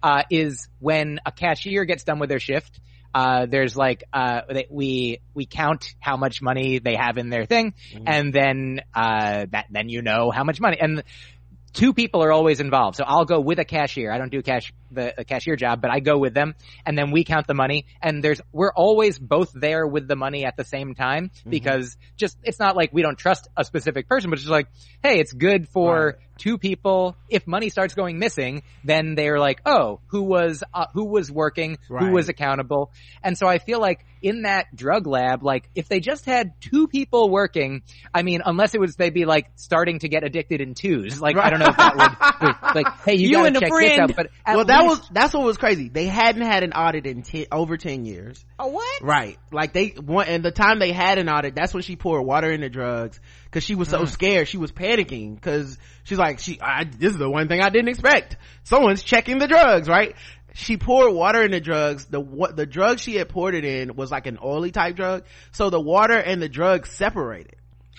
uh, is when a cashier gets done with their shift. Uh, there's like uh, we we count how much money they have in their thing, mm-hmm. and then uh, that then you know how much money. And two people are always involved. So I'll go with a cashier. I don't do cash the, cashier job, but I go with them and then we count the money and there's we're always both there with the money at the same time mm-hmm. because just it's not like we don't trust a specific person, but it's just like, hey, it's good for right two people if money starts going missing then they're like oh who was uh, who was working? Right. who was accountable? And so i feel like in that drug lab like if they just had two people working i mean unless it was they'd be like starting to get addicted in twos. Like right. i don't know if that would (laughs) like hey you, you gotta check this out but well that was that's what was crazy. They hadn't had an audit in ten, over 10 years. Oh what? Right. Like they one and the time they had an audit that's when she poured water in the drugs because she was so mm. scared she was panicking because she's like she I, this is the one thing i didn't expect someone's checking the drugs right she poured water in the drugs. The what the drug she had poured it in was like an oily type drug. So the water and the drug separated.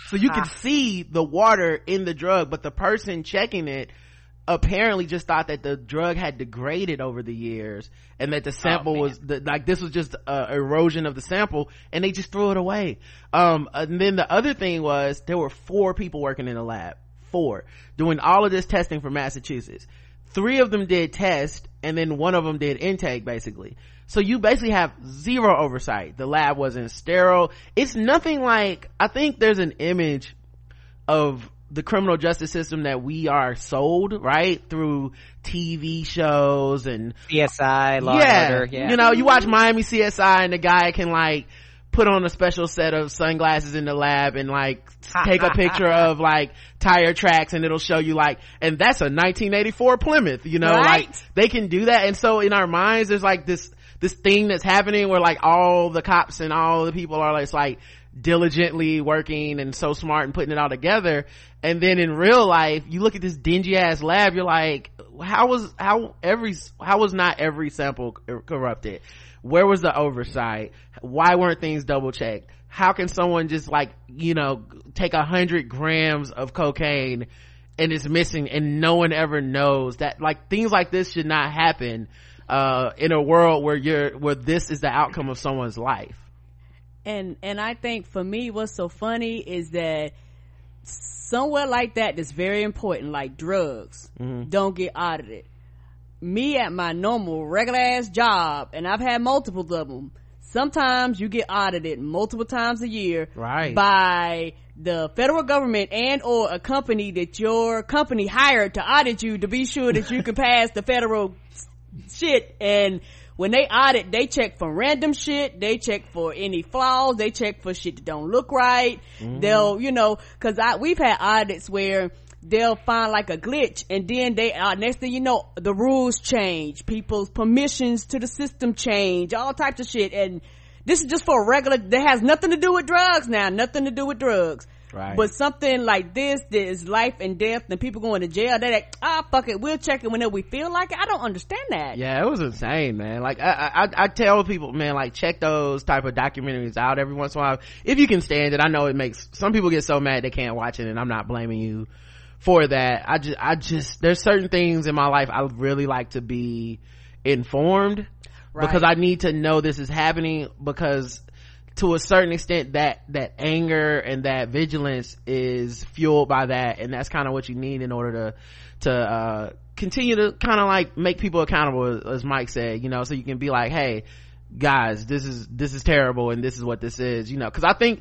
So you could see the water in the drug, but the person checking it apparently just thought that the drug had degraded over the years and that the oh, sample oh, was the, like this was just a erosion of the sample and they just threw it away. Um and then the other thing was there were four people working in the lab. Four. Doing all of this testing for massachusetts. Three of them did test and then one of them did intake basically. So you basically have zero oversight. The lab wasn't sterile. It's nothing like i think there's an image of the criminal justice system that we are sold right through TV shows and CSI, Law yeah, Order, yeah. You know, you watch Miami CSI and the guy can like put on a special set of sunglasses in the lab and like (laughs) take a picture of like tire tracks and it'll show you like and that's a 1984 Plymouth, you know, right? like they can do that and so in our minds there's like this this thing that's happening where like all the cops and all the people are like, it's like diligently working and so smart and putting it all together. And then in real life you look at this dingy ass lab you're like how was how every how was not every sample corrupted? Where was the oversight? Why weren't things double checked? How can someone just like you know take a hundred grams of cocaine and it's missing and no one ever knows that like things like this should not happen uh in a world where you're where this is the outcome of someone's life and and i think for me what's so funny is that somewhere like that that's very important like drugs mm-hmm. don't get audited. Me at my normal regular ass job and i've had multiple of them sometimes you get audited multiple times a year right. by the federal government and or a company that your company hired to audit you to be sure that you can pass the federal shit. And when they audit, they check for random shit. They check for any flaws. They check for shit that don't look right. Mm-hmm. They'll, you know, cause I, we've had audits where they'll find like a glitch and then they, uh, next thing you know, the rules change. People's permissions to the system change. All types of shit. And this is just for a regular, that has nothing to do with drugs now. Nothing to do with drugs. Right. But something like this, that is life and death, and people going to jail, they're like, ah, oh, fuck it, we'll check it whenever we feel like it. I don't understand that. Yeah, it was insane, man. Like, I, I, I tell people, man, like, check those type of documentaries out every once in a while. If you can stand it, I know it makes, some people get so mad they can't watch it, and I'm not blaming you for that. I just, I just, there's certain things in my life I really like to be informed. Right. Because I need to know this is happening because to a certain extent that that anger and that vigilance is fueled by that and that's kind of what you need in order to to uh, continue to kind of like make people accountable as mike said you know so you can be like hey guys this is this is terrible and this is what this is you know because i think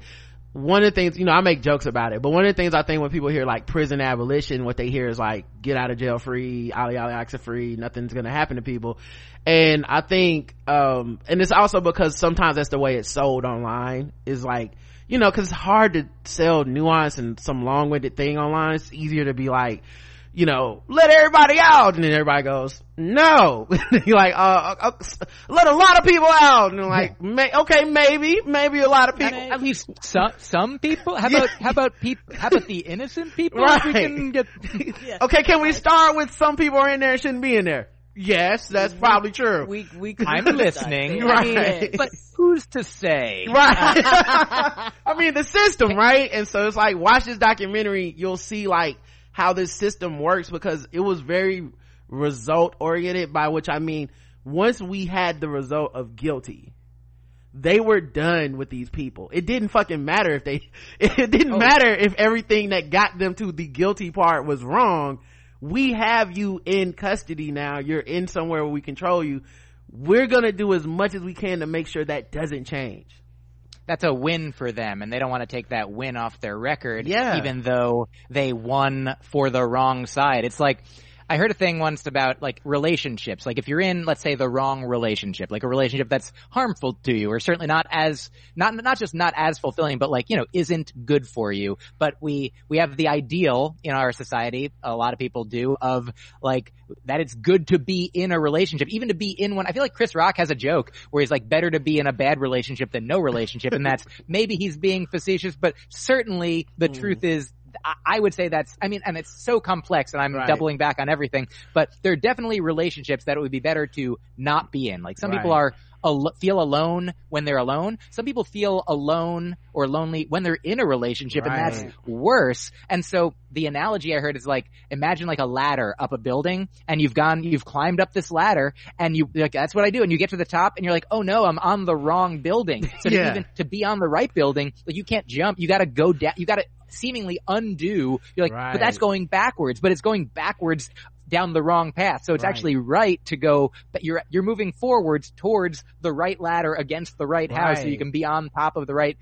one of the things you know i make jokes about it but one of the things i think when people hear like prison abolition what they hear is like get out of jail free ali ali oxa free nothing's gonna happen to people. And i think um and it's also because sometimes that's the way it's sold online is like you know because it's hard to sell nuance and some long-winded thing online. It's easier to be like you know, let everybody out. And then everybody goes, no. (laughs) you're like, uh, uh, uh, let a lot of people out. And like, (laughs) may, okay, maybe, maybe a lot of people. At least some, some people? How about, (laughs) how about people, how about the innocent people? Right. We can get, yeah. Okay, can we start with some people are in there and shouldn't be in there? Yes, that's probably true. We, we I'm listening. Right. but who's to say? Right. I mean, the system, right? And so it's like, watch this documentary, you'll see like, how this system works because it was very result oriented by which I mean once we had the result of guilty they were done with these people. It didn't fucking matter if they (laughs) it didn't oh. matter if everything that got them to the guilty part was wrong. We have you in custody now. You're in somewhere where we control you. We're gonna do as much as we can to make sure that doesn't change that's a win for them and they don't want to take that win off their record yeah. even though they won for the wrong side it's like I heard a thing once about like relationships. Like if you're in, let's say, the wrong relationship, like a relationship that's harmful to you, or certainly not as not not just not as fulfilling, but like you know isn't good for you. But we we have the ideal in our society. A lot of people do of like that it's good to be in a relationship, even to be in one. I feel like Chris Rock has a joke where he's like better to be in a bad relationship than no relationship, and that's (laughs) maybe he's being facetious, but certainly the mm. truth is I would say that's, I mean, and it's so complex and I'm right. doubling back on everything, but there are definitely relationships that it would be better to not be in. Like some right. people are, al- feel alone when they're alone. Some people feel alone or lonely when they're in a relationship right. and that's worse. And so the analogy I heard is like, imagine like a ladder up a building and you've gone, you've climbed up this ladder and you, like, that's what I do. And you get to the top and you're like, oh no, I'm on the wrong building. So yeah. to even, to be on the right building, like you can't jump, you gotta go down, you gotta seemingly undo. You're like, right. but that's going backwards, but it's going backwards down the wrong path. So it's right. actually right to go, but you're, you're moving forwards towards the right ladder against the right, right house so you can be on top of the right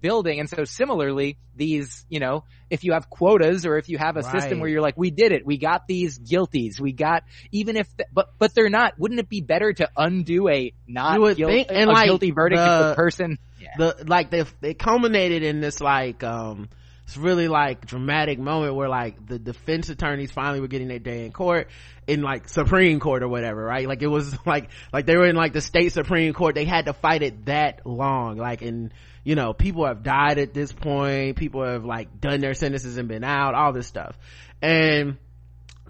building. And so similarly, these, you know, if you have quotas or if you have a right. system where you're like, we did it, we got these guilties, we got, even if, the, but, but they're not, wouldn't it be better to undo a not guilt, think, and a like guilty verdict the, the person, yeah. the, like they, they culminated in this like, um, it's really like dramatic moment where like the defense attorneys finally were getting their day in court in like supreme court or whatever right? Like it was (laughs) like like they were in like the state supreme court. They had to fight it that long. Like and you know people have died at this point. People have like done their sentences and been out all this stuff. And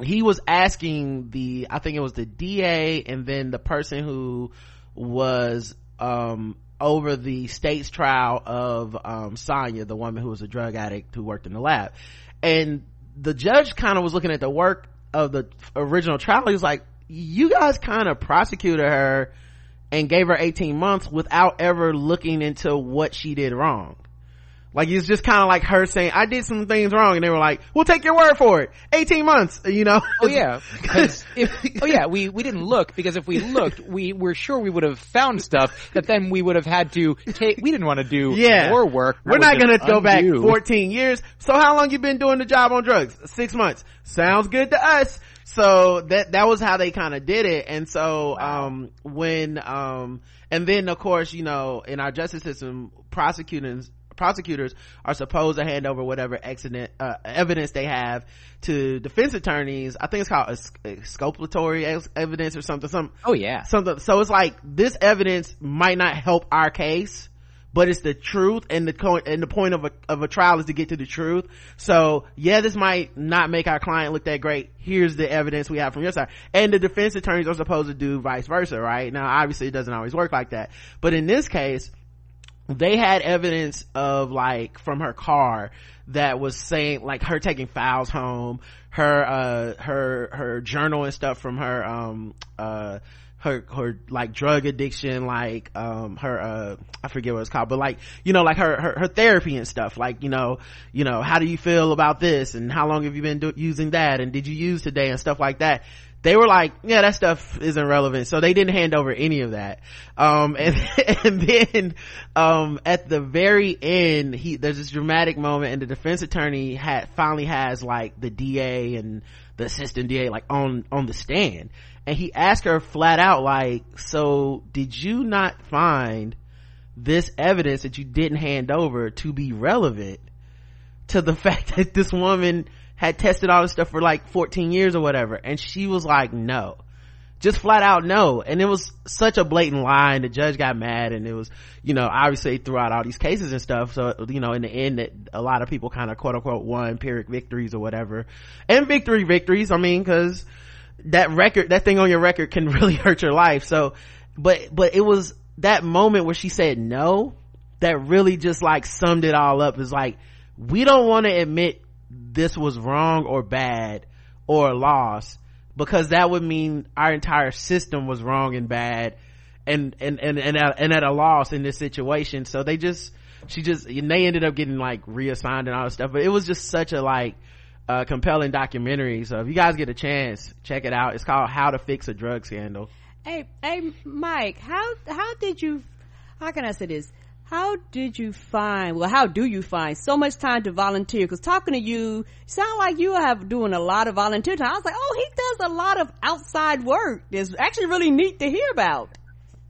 he was asking the i think it was the da and then the person who was um over the state's trial of um, Sonja, the woman who was a drug addict who worked in the lab. And the judge kind of was looking at the work of the original trial. He was like, you guys kind of prosecuted her and gave her 18 months without ever looking into what she did wrong. Like it's just kind of like her saying, "I did some things wrong," and they were like, "We'll take your word for it." Eighteen months, you know. Oh yeah, (laughs) if oh yeah, we we didn't look because if we looked, we were sure we would have found stuff that then we would have had to take. We didn't want to do yeah. more work. We're not going to go back fourteen years. So how long you been doing the job on drugs? Six months. Sounds good to us. So that that was how they kind of did it, and so wow. um when um and then of course you know in our justice system prosecutors prosecutors are supposed to hand over whatever accident, uh, evidence they have to defense attorneys. I think it's called exculpatory evidence or something. Some oh yeah, something. So it's like this evidence might not help our case but it's the truth and the co- and the point of a of a trial is to get to the truth. So yeah, this might not make our client look that great. Here's the evidence we have from your side. And the defense attorneys are supposed to do vice versa, right? Now obviously it doesn't always work like that. But in this case, they had evidence of like from her car that was saying like her taking files home her uh her her journal and stuff from her um uh her her like drug addiction like um her uh i forget what it's called but like you know like her her, her therapy and stuff. Like you know you know how do you feel about this? And how long have you been do- using that? And did you use today? And stuff like that they were like, yeah, that stuff isn't relevant. So they didn't hand over any of that. Um, and, (laughs) and then, um, at the very end, he, there's this dramatic moment and the defense attorney had, finally has like the DA and the assistant DA like on, on the stand. And he asked her flat out like, so did you not find this evidence that you didn't hand over to be relevant to the (laughs) fact that this woman had tested all this stuff for like 14 years or whatever. And she was like, no. Just flat out no. And it was such a blatant lie and the judge got mad and it was, you know, obviously throughout all these cases and stuff. So, you know, in the end that a lot of people kind of quote unquote won Pyrrhic victories or whatever. And victory victories, I mean, cause that record, that thing on your record can (laughs) really hurt your life. So, but, but it was that moment where she said no that really just like summed it all up is like, we don't want to admit this was wrong or bad or a loss because that would mean our entire system was wrong and bad and and and and at, and at a loss in this situation. So they just she just and they ended up getting like reassigned and all this stuff. But it was just such a like uh, compelling documentary. So if you guys get a chance check it out. It's called how to fix a drug scandal. Hey hey mike how how did you how can i say this how did you find well how do you find so much time to volunteer? Because talking to you sound like you have doing a lot of volunteer time. I was like oh he does a lot of outside work. It's actually really neat to hear about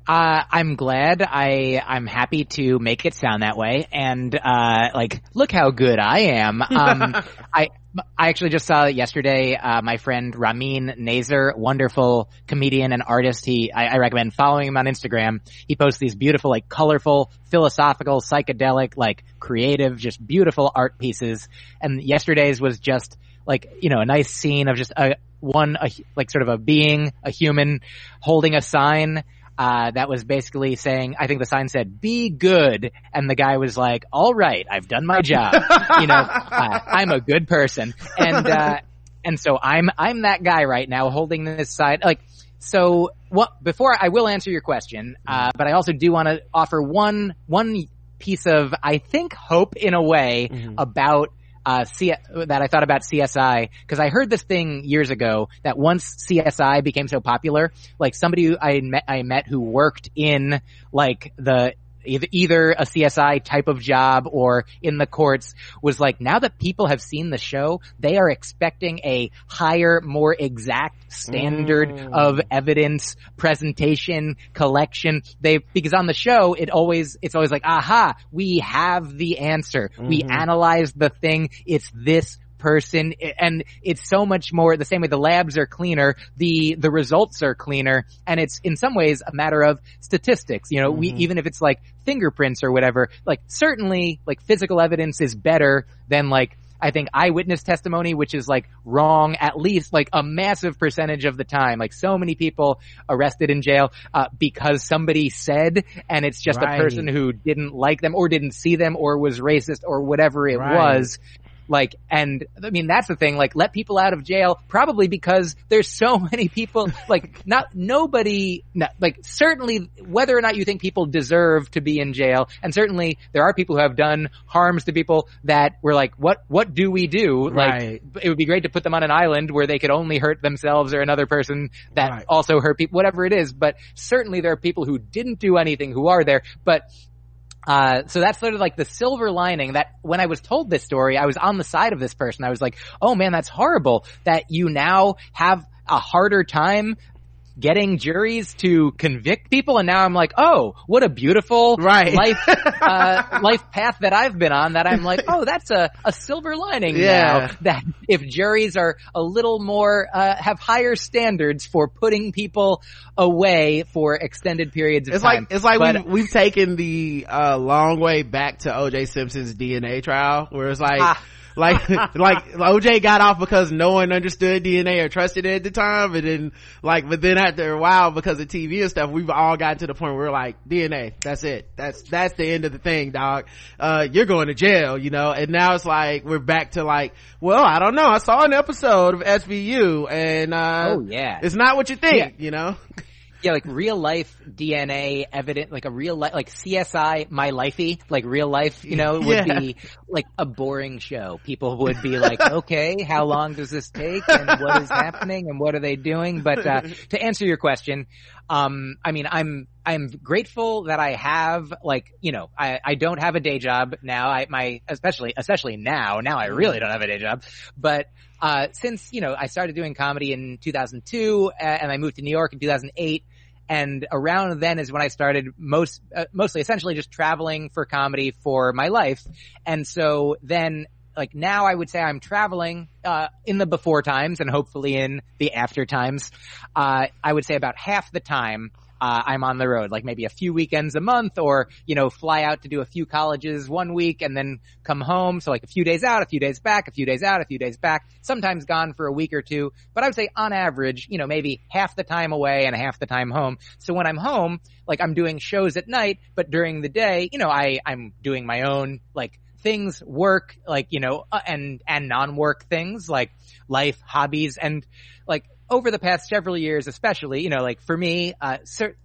Uh, I'm glad. I I'm happy to make it sound that way, and uh, like, look how good I am. (laughs) Um, I I actually just saw yesterday. Uh, my friend Ramin Nazer, wonderful comedian and artist. He I, I, recommend following him on Instagram. He posts these beautiful, like, colorful, philosophical, psychedelic, like, creative, just beautiful art pieces. And yesterday's was just like you know a nice scene of just a one a, like sort of a being, a human, holding a sign uh, that was basically saying, I think the sign said, be good. And the guy was like, all right, I've done my job. you know, (laughs) uh, I'm a good person. And, uh, and so I'm, I'm that guy right now holding this sign. Like, so what, before I will answer your question, uh, but I also do want to offer one, one piece of, I think, hope in a way mm-hmm. about uh, C- that I thought about CSI because I heard this thing years ago that once CSI became so popular, like somebody I met, I met who worked in like the either a CSI type of job or in the courts was like, now that people have seen the show, they are expecting a higher, more exact standard mm. of evidence presentation, collection. They, because on the show, it always, it's always like, aha, we have the answer. Mm-hmm. We analyze the thing. It's this person and it's so much more the same way the labs are cleaner the the results are cleaner and it's in some ways a matter of statistics you know mm-hmm. we even if it's like fingerprints or whatever like certainly like physical evidence is better than like I think eyewitness testimony, which is like wrong at least like a massive percentage of the time. Like so many people arrested in jail uh, because somebody said, and it's just right. a person who didn't like them or didn't see them or was racist or whatever it right. was. Like, and I mean, that's the thing, like, let people out of jail probably because there's so (laughs) many people, like, not, nobody, not, like, certainly whether or not you think people deserve to be in jail, and certainly there are people who have done harms to people that were like, what, what do we do? Right. Like, it would be great to put them on an island where they could only hurt themselves or another person that right. also hurt people, whatever it is, but certainly there are people who didn't do anything who are there, but uh, so that's sort of like the silver lining that when I was told this story, I was on the side of this person. I was like, oh man, that's horrible that you now have a harder time getting juries to convict people and now I'm like, oh, what a beautiful right. life (laughs) uh, life path that I've been on that I'm like, oh, that's a, a silver lining yeah. now that if juries are a little more uh, have higher standards for putting people away for extended periods of it's time. It's like, it's like but, we've, we've taken the uh, long way back to OJ Simpson's DNA trial where it's like ah like (laughs) like OJ got off because no one understood DNA or trusted it at the time, and then like, but then after a while, because of TV and stuff, we've all gotten to the point where we're like, DNA, that's it, that's that's the end of the thing, dog. Uh, you're going to jail, you know. And now it's like we're back to like, well, I don't know. I saw an episode of SVU, and uh, oh yeah, it's not what you think, yeah. you know (laughs) yeah, like real life DNA evident, like a real life, like CSI, my lifey, like real life, you know, would yeah. be like a boring show. People would be like, (laughs) okay, how long does this take and what is happening and what are they doing? But, uh, to answer your question, um, I mean, I'm, I'm grateful that I have, like, you know, I, I don't have a day job now. I, my, especially, especially now, now I really don't have a day job, but, uh, since, you know, I started doing comedy in 2002 and I moved to New York in 2008, and around then is when I started most, uh, mostly essentially just traveling for comedy for my life. And so then like now I would say I'm traveling, uh, in the before times and hopefully in the after times. Uh, I would say about half the time uh, I'm on the road, like maybe a few weekends a month or, you know, fly out to do a few colleges one week and then come home. So like a few days out, a few days back, a few days out, a few days back, sometimes gone for a week or two. But I would say on average, you know, maybe half the time away and half the time home. So when I'm home, like I'm doing shows at night, but during the day, you know, I, I'm doing my own, like, things work like you know uh, and and non-work things like life hobbies and like over the past several years, especially, you know, like for me, uh,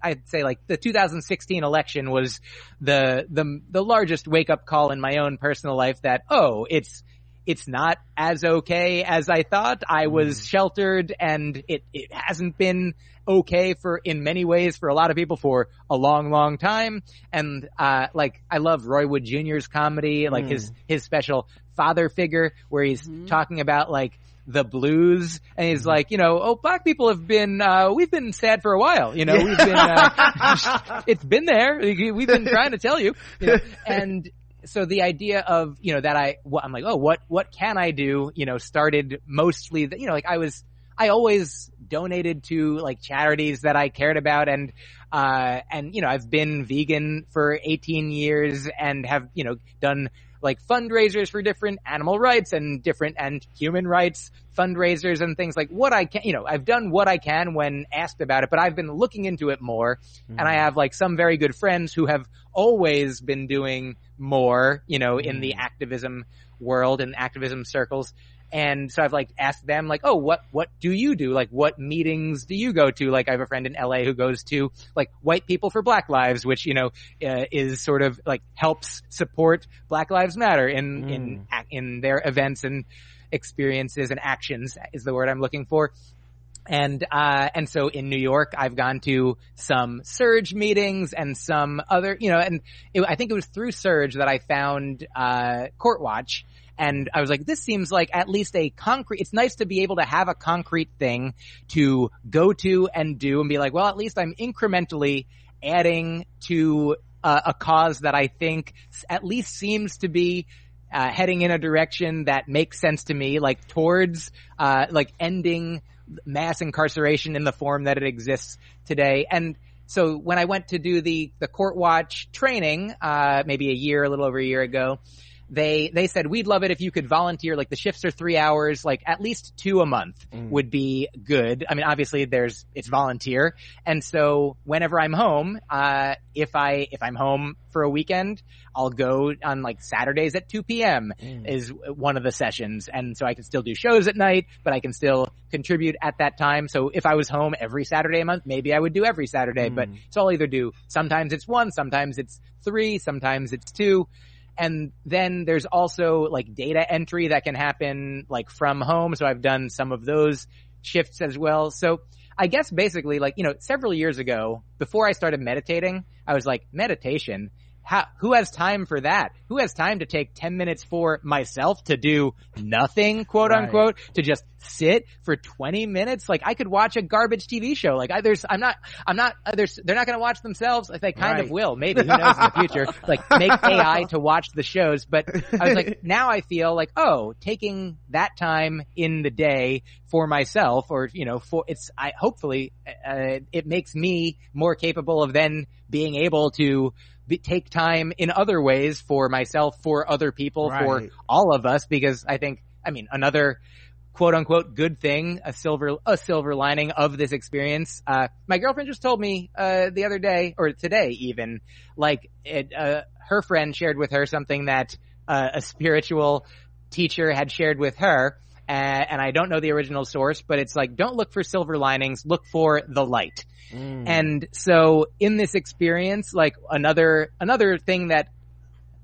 I'd say like the 2016 election was the, the, the largest wake up call in my own personal life that, oh, it's, it's not as okay as I thought. I was mm. sheltered and it, it hasn't been okay for, in many ways for a lot of people for a long, long time. And, uh, like, I love Roy Wood Jr.'s comedy, like mm. his, his special father figure where he's mm-hmm. talking about like, the blues and he's mm-hmm. like, you know, oh, black people have been, uh, we've been sad for a while, you know, we've been, uh, (laughs) (laughs) it's been there. We've been trying to tell you, you know? (laughs) and so the idea of, you know, that I, I'm like, oh, what, what can I do? You know, started mostly that, you know, like I was, I always donated to like charities that I cared about and, uh, and, you know, I've been vegan for 18 years and have, you know, done like fundraisers for different animal rights and different and human rights fundraisers and things like what I can, you know, I've done what I can when asked about it, but I've been looking into it more mm-hmm. and I have like some very good friends who have always been doing more, you know, mm-hmm. in the mm-hmm. activism world and activism circles. And so I've like asked them like, oh, what, what do you do? Like, what meetings do you go to? Like, I have a friend in LA who goes to like white people for black lives, which, you know, uh, is sort of like helps support Black Lives Matter in, mm. in, in their events and experiences and actions is the word I'm looking for. And, uh, and so in New York, I've gone to some SURJ meetings and some other, you know, and it, I think it was through SURJ that I found, uh, Court Watch and I was like, this seems like at least a concrete, it's nice to be able to have a concrete thing to go to and do and be like, well, at least I'm incrementally adding to uh, a cause that I think at least seems to be uh, heading in a direction that makes sense to me, like towards uh, like ending mass incarceration in the form that it exists today. And so when I went to do the the court watch training, uh, maybe a year, a little over a year ago, they they said we'd love it if you could volunteer. Like the shifts are three hours. Like at least two a month mm. would be good. I mean obviously there's it's volunteer. And so whenever i'm home uh if i if i'm home for a weekend i'll go on like saturdays at 2 p.m mm. is one of the sessions. And so i can still do shows at night but i can still contribute at that time. So if i was home every saturday a month maybe i would do every saturday. Mm. but so i'll either do sometimes it's one sometimes it's three sometimes it's two and then there's also like data entry that can happen like from home. So I've done some of those shifts as well. So I guess basically like, you know, several years ago, before I started meditating, I was like, meditation, how, who has time for that? Who has time to take 10 minutes for myself to do nothing, quote right. unquote, to just sit for 20 minutes? Like I could watch a garbage TV show. Like I, there's, I'm not, I'm not, uh, there's, they're not going to watch themselves. Like They kind right. of will, maybe, who knows in the future, (laughs) like make AI to watch the shows. But I was like, (laughs) now I feel like, oh, taking that time in the day for myself or, you know, for, it's, I, hopefully, uh, it makes me more capable of then being able to, be, take time in other ways for myself, for other people, right. for all of us, because I think, I mean, another quote unquote good thing, a silver, a silver lining of this experience. Uh, my girlfriend just told me, uh, the other day, or today even, like, it, uh, her friend shared with her something that, uh, a spiritual teacher had shared with her. And I don't know the original source, but it's like, don't look for silver linings, look for the light. Mm. And so in this experience, like another, another thing that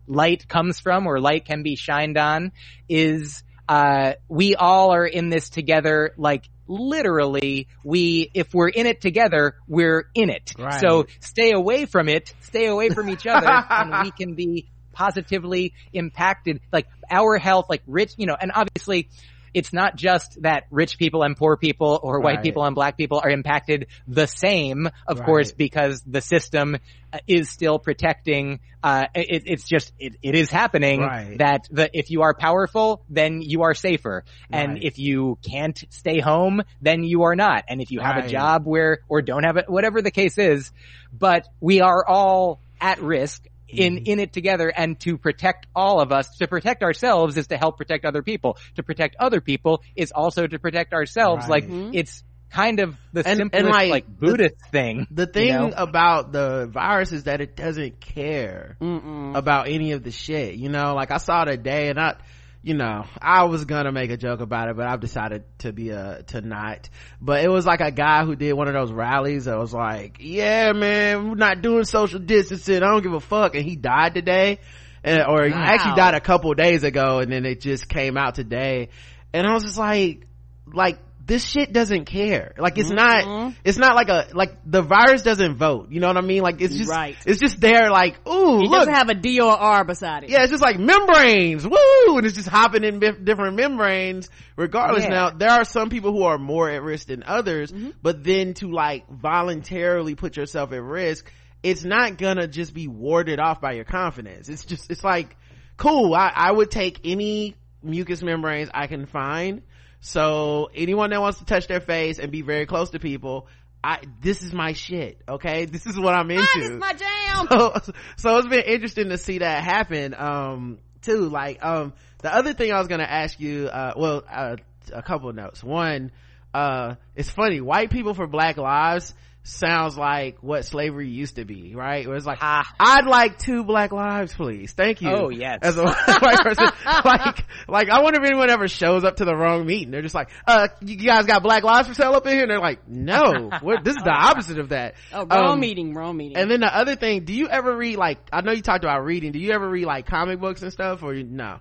light comes from or light can be shined on is, uh, we all are in this together, like literally we if we're in it together we're in it right. so stay away from it stay away from each other (laughs) and we can be positively impacted like our health like rich you know and obviously it's not just that rich people and poor people or white right. people and black people are impacted the same, of right. course, because the system uh, is still protecting, uh, it, it's just, it, it is happening right. that the, if you are powerful, then you are safer. And if you can't stay home, then you are not. And if you have a job where, or don't have it, whatever the case is, but we are all at risk in mm-hmm. in it together and to protect all of us to protect ourselves is to help protect other people to protect other people is also to protect ourselves right. like mm-hmm. it's kind of the and, simplest and like, like, buddhist the, thing the thing you know? about the virus is that it doesn't care Mm-mm. about any of the shit you know like i saw it today and i you know, I was gonna make a joke about it, but I've decided to be a, to not. But it was like a guy who did one of those rallies that was like, yeah, man, we're not doing social distancing. I don't give a fuck. And he died today. And, or wow. actually died a couple days ago and then it just came out today. And I was just like, like, this shit doesn't care. Like it's mm-hmm. not, it's not like a, like the virus doesn't vote. You know what I mean? Like it's just, right. it's just there like, ooh, it look. doesn't have a D or R beside it. Yeah, it's just like membranes, woo! And it's just hopping in different membranes regardless. Yeah. Now, there are some people who are more at risk than others, mm-hmm. but then to like voluntarily put yourself at risk, it's not gonna just be warded off by your confidence. It's just, it's like, cool. I, I would take any mucous membranes I can find so anyone that wants to touch their face and be very close to people, I, this is my shit, okay? This is what I'm into. This is my jam. So, (laughs) so it's been interesting to see that happen, um, too. Like, um, the other thing I was gonna ask you, uh, well, uh, a couple of notes. One, uh, it's funny, white people for black lives, sounds like what slavery used to be, right? It was like, ah. I'd like two black lives, please. Thank you. Oh, yes. As a (laughs) white person, like, like, I wonder if anyone ever shows up to the wrong meeting. They're just like, uh, you guys got black lives for sale up in here? And they're like, no, this is the (laughs) opposite of that. Oh, wrong um, meeting, wrong meeting. And then the other thing, do you ever read like, I know you talked about reading, do you ever read like comic books and stuff or no?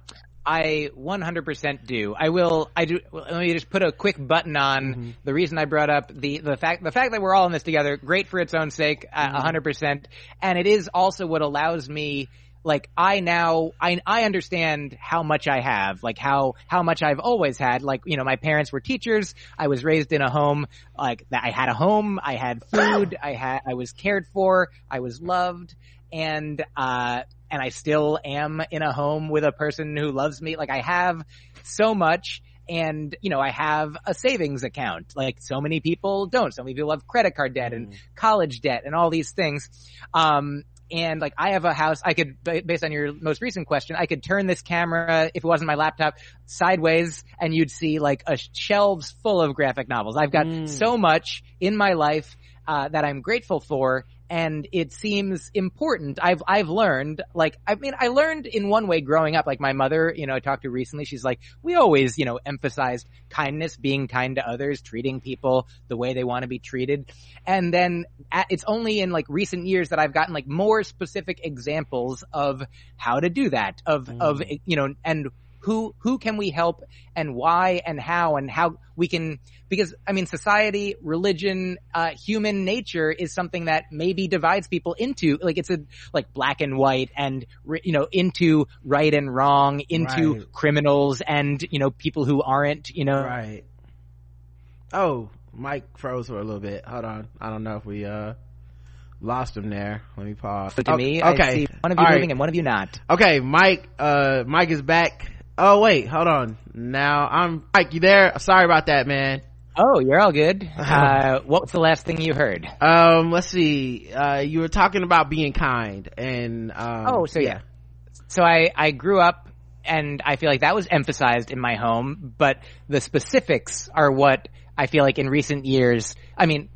I 100% do. I will. I do. Let me just put a quick button on mm-hmm. the reason I brought up the the fact the fact that we're all in this together. Great for its own sake, mm-hmm. 100%. And it is also what allows me. Like I now I I understand how much I have, like how how much I've always had. Like you know, my parents were teachers. I was raised in a home like that. I had a home. I had food. I had I was cared for. I was loved and uh and I still am in a home with a person who loves me. Like I have so much and you know I have a savings account like so many people don't. So many people have credit card debt and mm. college debt and all these things. Um and like I have a house, I could, based on your most recent question, I could turn this camera, if it wasn't my laptop, sideways and you'd see like a shelves full of graphic novels. I've got mm. so much in my life, uh, that I'm grateful for and it seems important. I've, I've learned, like, I mean, I learned in one way growing up, like my mother, you know, I talked to recently, she's like, we always, you know, emphasized kindness, being kind to others, treating people the way they want to be treated. And then at, it's only in like recent years that I've gotten like more specific examples of how to do that, of, mm. of, you know, and who who can we help and why and how and how we can because I mean society, religion, uh, human nature is something that maybe divides people into like it's a like black and white and you know into right and wrong, into right. criminals and you know people who aren't you know right. Oh, Myq froze for a little bit. Hold on, I don't know if we uh lost him there. Let me pause. to me, okay. one of you All moving right. and one of you not. Okay, Myq. Uh, Myq is back oh wait hold on. Now i'm Myq you there? Sorry about that man. Oh you're all good. (sighs) Uh, what was the last thing you heard? Um let's see. Uh, you were talking about being kind and um, oh so yeah. yeah. So i i grew up and i feel like that was emphasized in my home but the specifics are what i feel like in recent years i mean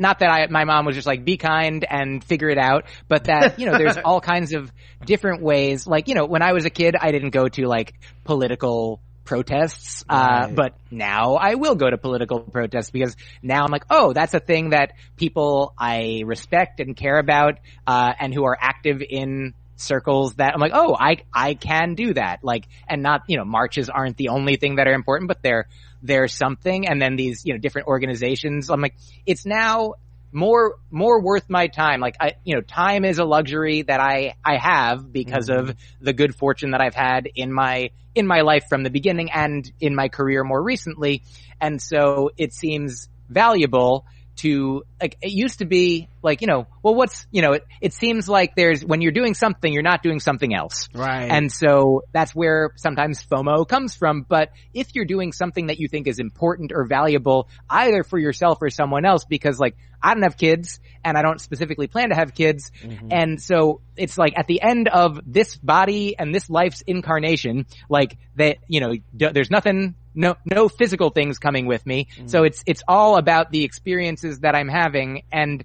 not that I, my mom was just like, be kind and figure it out, but that, you know, there's (laughs) all kinds of different ways. Like, you know, when I was a kid, I didn't go to like political protests. Uh, but now I will go to political protests because now I'm like, oh, that's a thing that people I respect and care about, uh, and who are active in circles that I'm like, oh, I, I can do that. Like, and not, you know, marches aren't the only thing that are important, but they're, they're something. And then these, you know, different organizations. I'm like, it's now more more worth my time like i you know time is a luxury that i i have because mm-hmm. of the good fortune that i've had in my in my life from the beginning and in my career more recently and so it seems valuable to like it used to be like you know well what's you know it, it seems like there's when you're doing something you're not doing something else right and so that's where sometimes fomo comes from but if you're doing something that you think is important or valuable either for yourself or someone else because like I don't have kids and I don't specifically plan to have kids. Mm-hmm. And so it's like at the end of this body and this life's incarnation, like that, you know, d- there's nothing, no, no physical things coming with me. Mm-hmm. So it's, it's all about the experiences that I'm having. And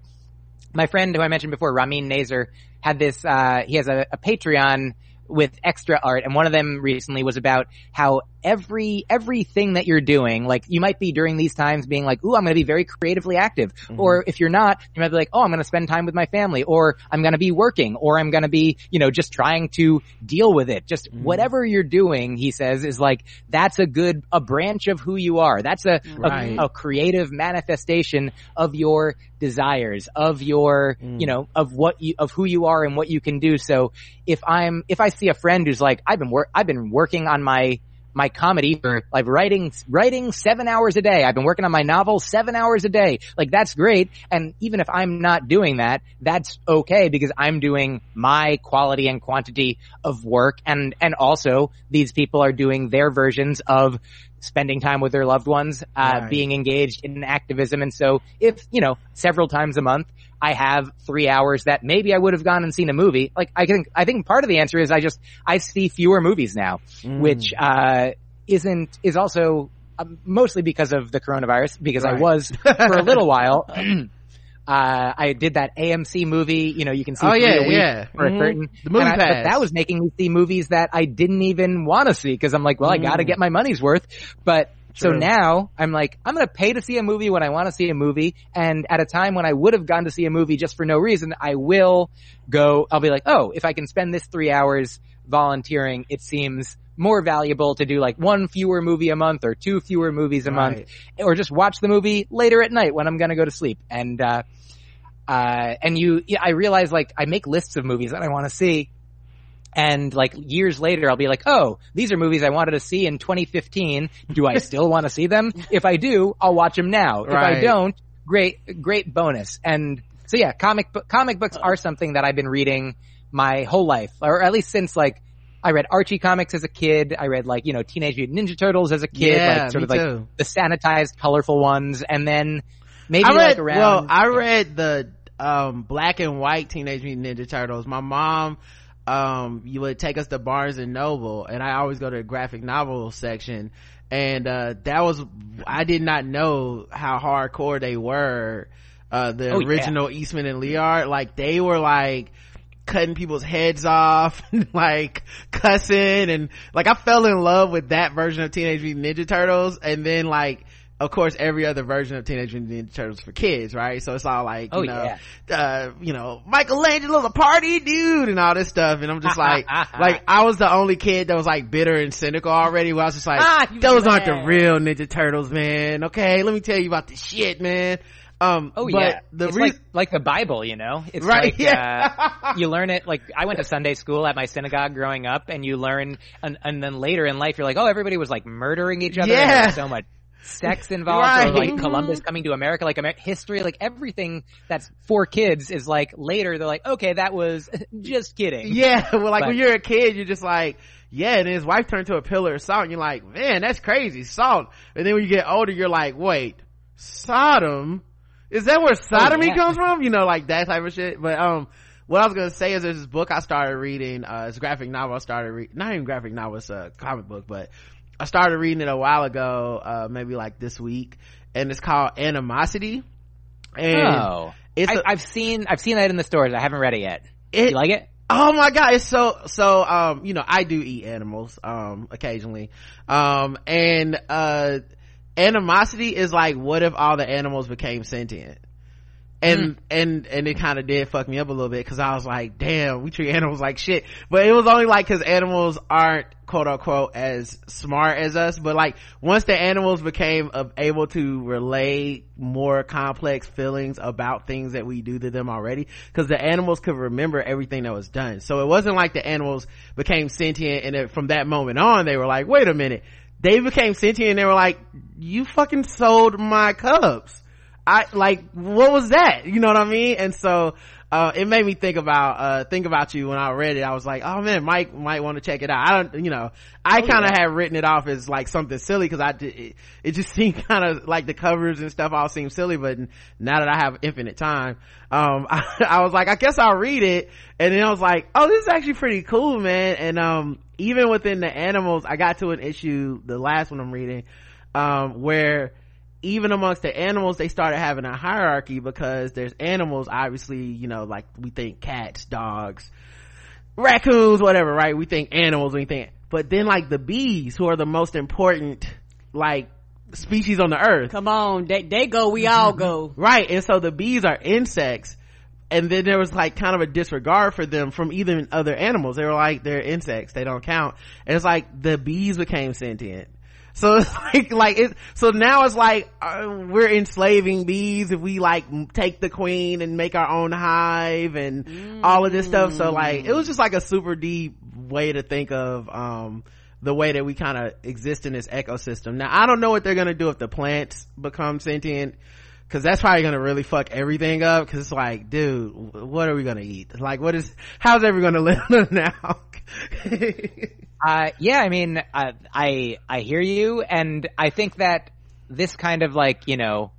my friend who I mentioned before, Ramin Nazer, had this, uh, he has a, a Patreon, with extra art and one of them recently was about how every everything that you're doing like you might be during these times being like ooh i'm going to be very creatively active mm-hmm. or if you're not you might be like oh i'm going to spend time with my family or i'm going to be working or i'm going to be you know just trying to deal with it just mm-hmm. whatever you're doing he says is like that's a good a branch of who you are that's a right. a, a, creative manifestation of your desires of your mm. you know of what you of who you are and what you can do so if i'm if i see a friend who's like i've been work i've been working on my my comedy for like writing, writing seven hours a day. I've been working on my novel seven hours a day. Like that's great. And even if I'm not doing that, that's okay because I'm doing my quality and quantity of work. And, and also these people are doing their versions of spending time with their loved ones, uh, right. being engaged in activism. And so if, you know, several times a month, I have three hours that maybe I would have gone and seen a movie. Like I think, I think part of the answer is I just, I see fewer movies now, mm. which, uh, isn't, is also uh, mostly because of the coronavirus, because right. I was for a little while. (clears throat) Uh, I did that AMC movie, you know, you can see oh, yeah, yeah. for mm-hmm. a curtain. The movie I, But that was making me see movies that I didn't even want to see because I'm like, well, mm. I gotta get my money's worth. But True. So now I'm like, I'm going to pay to see a movie when I want to see a movie. And at a time when I would have gone to see a movie just for no reason, I will go, I'll be like, oh, if I can spend this three hours volunteering, it seems more valuable to do like one fewer movie a month or two fewer movies a right. month or just watch the movie later at night when I'm going to go to sleep. And, uh, uh, and you, I realize like I make lists of movies that I want to see and like years later, I'll be like, oh, these are movies I wanted to see in 2015. Do I still want to see them? If I do, I'll watch them now. Right. If I don't, great, great bonus. And so yeah, comic book, comic books are something that I've been reading my whole life, or at least since like I read Archie comics as a kid. I read like, you know, Teenage Mutant Ninja Turtles as a kid, yeah, like sort of too. like the sanitized, colorful ones. And then maybe I read, like around. Well, I read the, um, black and white Teenage Mutant Ninja Turtles. My mom um you would take us to barnes and noble and i always go to the graphic novel section and uh that was i did not know how hardcore they were uh the oh, original yeah. eastman and laird like they were like cutting people's heads off (laughs) like cussing and like i fell in love with that version of teenage mutant ninja turtles and then like of course every other version of teenage mutant ninja turtles for kids right? So it's all like you oh, know yeah. uh you know michelangelo's a party dude and all this stuff. And i'm just like (laughs) like i was the only kid that was like bitter and cynical already where i was just like ah, those aren't the real ninja turtles man. Okay let me tell you about the shit man. Um oh yeah. the it's re- like, like the bible you know? It's right like, yeah. uh, (laughs) you learn it like i went to sunday school at my synagogue growing up and you learn and, and then later in life you're like oh everybody was like murdering each other. Yeah. so much sex (laughs) involved right. or like Columbus coming to America, like Amer- history, like everything that's for kids is like later they're like, okay, that was (laughs) just kidding. Yeah. (laughs) Well, like but, when you're a kid, you're just like, yeah, and his wife turned to a pillar of salt and you're like, man, that's crazy. Salt. And then when you get older, you're like, wait, Sodom? Is that where sodomy oh, yeah. comes from? You know, like that type of shit. But, um, what I was gonna say is there's this book I started reading, uh, it's a graphic novel I started reading, not even graphic novel, it's a comic book, but I started reading it a while ago, uh, maybe like this week, and it's called Animosity. And oh, it's I, have seen I've seen that in the stores. I haven't read it yet. It, you like it? Oh my god, it's so so. Um, you know, I do eat animals um occasionally, um, and uh, animosity is like, what if all the animals became sentient? And mm. and and it kind of did fuck me up a little bit because i was like damn we treat animals like shit. But it was only like because animals aren't quote unquote as smart as us. But like once the animals became able to relay more complex feelings about things that we do to them already because the animals could remember everything that was done. So it wasn't like the animals became sentient and it, from that moment on they were like wait a minute. They became sentient and they were like you fucking sold my cubs I like what was that? You know what I mean? And so uh, it made me think about uh, think about you when I read it. I was like, oh man, Myq might want to check it out. I don't, you know, I oh, kind of yeah. had written it off as like something silly because I did, it, it just (laughs) seemed kind of like the covers and stuff all seemed silly. But now that I have infinite time, um, I, (laughs) I was like, I guess I'll read it. And then I was like, oh, this is actually pretty cool, man. And um, even within the animals, I got to an issue, the last one I'm reading, um, where even amongst the animals they started having a hierarchy because there's animals obviously you know like we think cats dogs raccoons, whatever, right? We think animals, we think, but then like the bees who are the most important, like, species on the earth. Come on, they, they go, we all go. (laughs) right. And so the bees are insects. And then there was like kind of a disregard for them from even other animals. They were like, they're insects. They don't count. And it's like the bees became sentient. So it's (laughs) like, like it, so now it's like, uh, we're enslaving bees if we like take the queen and make our own hive and mm. all of this stuff. So like, it was just like a super deep way to think of, um, the way that we kind of exist in this ecosystem. Now, I don't know what they're going to do if the plants become sentient because that's probably to really fuck everything up because it's like dude what are we to eat like what is how's everyone to (laughs) live now (laughs) uh, yeah i mean uh, i i hear you and i think that this kind of like you know